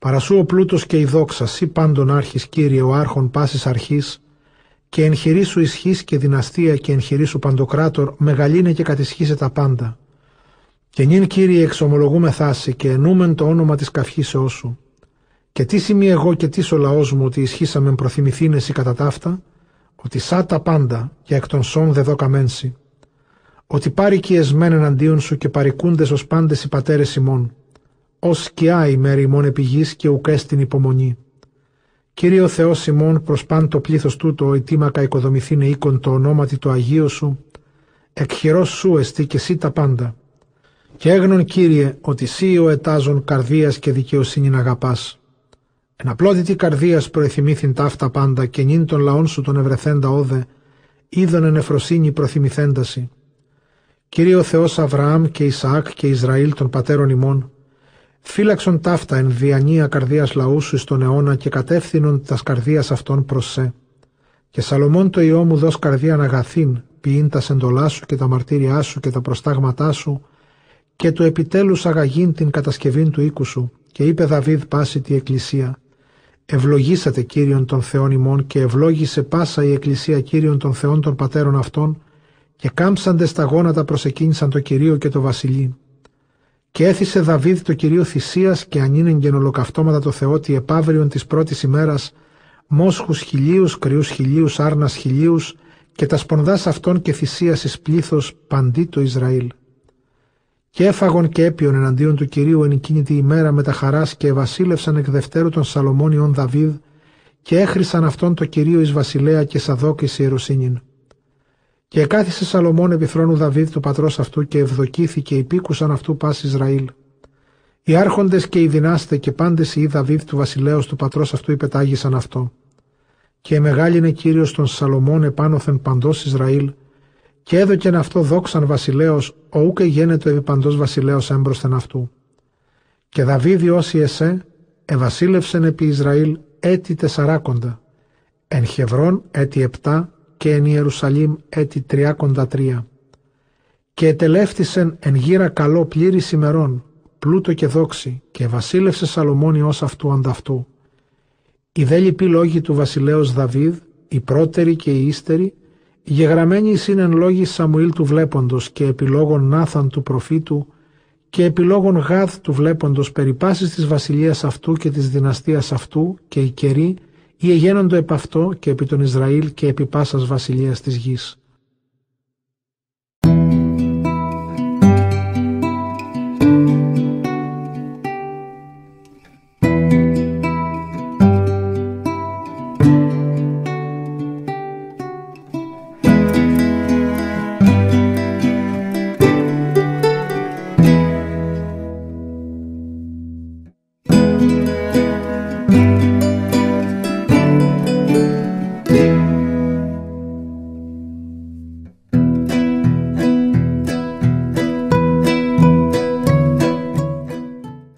Παρασού ο πλούτος και η δόξα, σύ πάντων άρχης Κύριε ο άρχον πάσης αρχής, και εν σου ισχύς και δυναστεία και εν σου παντοκράτορ μεγαλύνε και κατησχύσε τα πάντα. Και νυν Κύριε εξομολογούμε θάση και ενούμεν το όνομα της καυχήσεώς σου. Και τι σημεί εγώ και τι ο λαός μου ότι ισχύσαμε προθυμηθήνεση κατά ταύτα, ότι σά τα πάντα και εκ των σών δε δόκαμένσι. Ότι πάρει και εσμέν εναντίον σου και παρικούντες ως πάντες οι πατέρες ημών. Ως σκιά η μέρη ημών επιγής και ουκέστην υπομονή. Κύριε ο Θεός ημών προς παν το πλήθος τούτο ο ετήμακα οικοδομηθήνε οίκον το ονόματι το Αγίο σου, εκχειρός σου εστί και εσύ τα πάντα. Και έγνον Κύριε ότι σύ ο ετάζων καρδίας και δικαιοσύνην αγαπάς. Εν απλότητη καρδίας προεθυμήθην ταύτα πάντα και νυν των λαών σου τον ευρεθέντα όδε, είδον εν εφροσύνη προθυμηθένταση. Κύριε ο Θεός Αβραάμ και Ισαάκ και Ισραήλ των πατέρων ημών, Φύλαξον ταύτα εν διανία καρδίας λαούς σου στον αιώνα και κατεύθυνον τας καρδίας αυτών προς σε. Και Σαλομών το ιό μου δώσ καρδίαν αγαθήν, ποιήν τας σεντολά σου και τα μαρτύριά σου και τα προστάγματά σου, και του επιτέλους αγαγήν την κατασκευήν του οίκου σου, και είπε Δαβίδ πάση τη εκκλησία. Ευλογήσατε Κύριον των Θεών ημών και ευλόγησε πάσα η εκκλησία Κύριον των Θεών των πατέρων αυτών, και κάμψαντε στα γόνατα προσεκίνησαν το Κυρίο και το Βασιλεί. Και έθισε Δαβίδ το κυρίο θυσίας και ανήνεγγεν ολοκαυτώματα το Θεότι επαύριον της πρώτης ημέρας, μόσχους χιλίους, κρυούς χιλίους, άρνας χιλίους, και τα σπονδάς αυτών και θυσίας εις πλήθος παντί το Ισραήλ. Και έφαγον και έπιον εναντίον του κυρίου εν εκείνη τη ημέρα με τα χαράς και βασίλευσαν εκ δευτέρου των Σαλομόνιων Δαβίδ, και έχρισαν αυτόν το κυρίο εις βασιλέα και σαδόκη ιεροσύνην. Και εκάθισε Σαλομών επί θρόνου Δαβίδ του πατρός αυτού και ευδοκήθηκε υπήκουσαν αυτού πας Ισραήλ. Οι άρχοντες και οι δυνάστε και πάντες οι Δαβίδ του βασιλέως του πατρός αυτού υπετάγησαν αυτό. Και μεγάλινε Κύριος τον Σαλομών επάνωθεν παντός Ισραήλ και έδωκεν αυτό δόξαν βασιλέως ο ούκε γένετο επί παντός βασιλέως έμπροσθεν αυτού. Και Δαβίδ όσοι εσέ ευασίλευσεν επί Ισραήλ έτη τεσσαράκοντα, εν Χευρών έτη επτά και εν Ιερουσαλήμ έτη 33. Και ετελεύτησεν εν γύρα καλό πλήρης ημερών, πλούτο και δόξη, και βασίλευσε Σαλομώνη ως αυτού ανταυτού. Οι δε λυποί λόγοι του βασιλέως Δαβίδ, οι πρώτεροι και οι ύστεροι, γεγραμμένοι εις είναι λόγοι Σαμουήλ του βλέποντος και επιλόγων Νάθαν του προφήτου και επιλόγων Γάδ του βλέποντος περιπάσεις της βασιλείας αυτού και της δυναστείας αυτού και οι καιροί ή εγένοντο επ' αυτό και επί των Ισραήλ και επί πάσας βασιλείας της γης.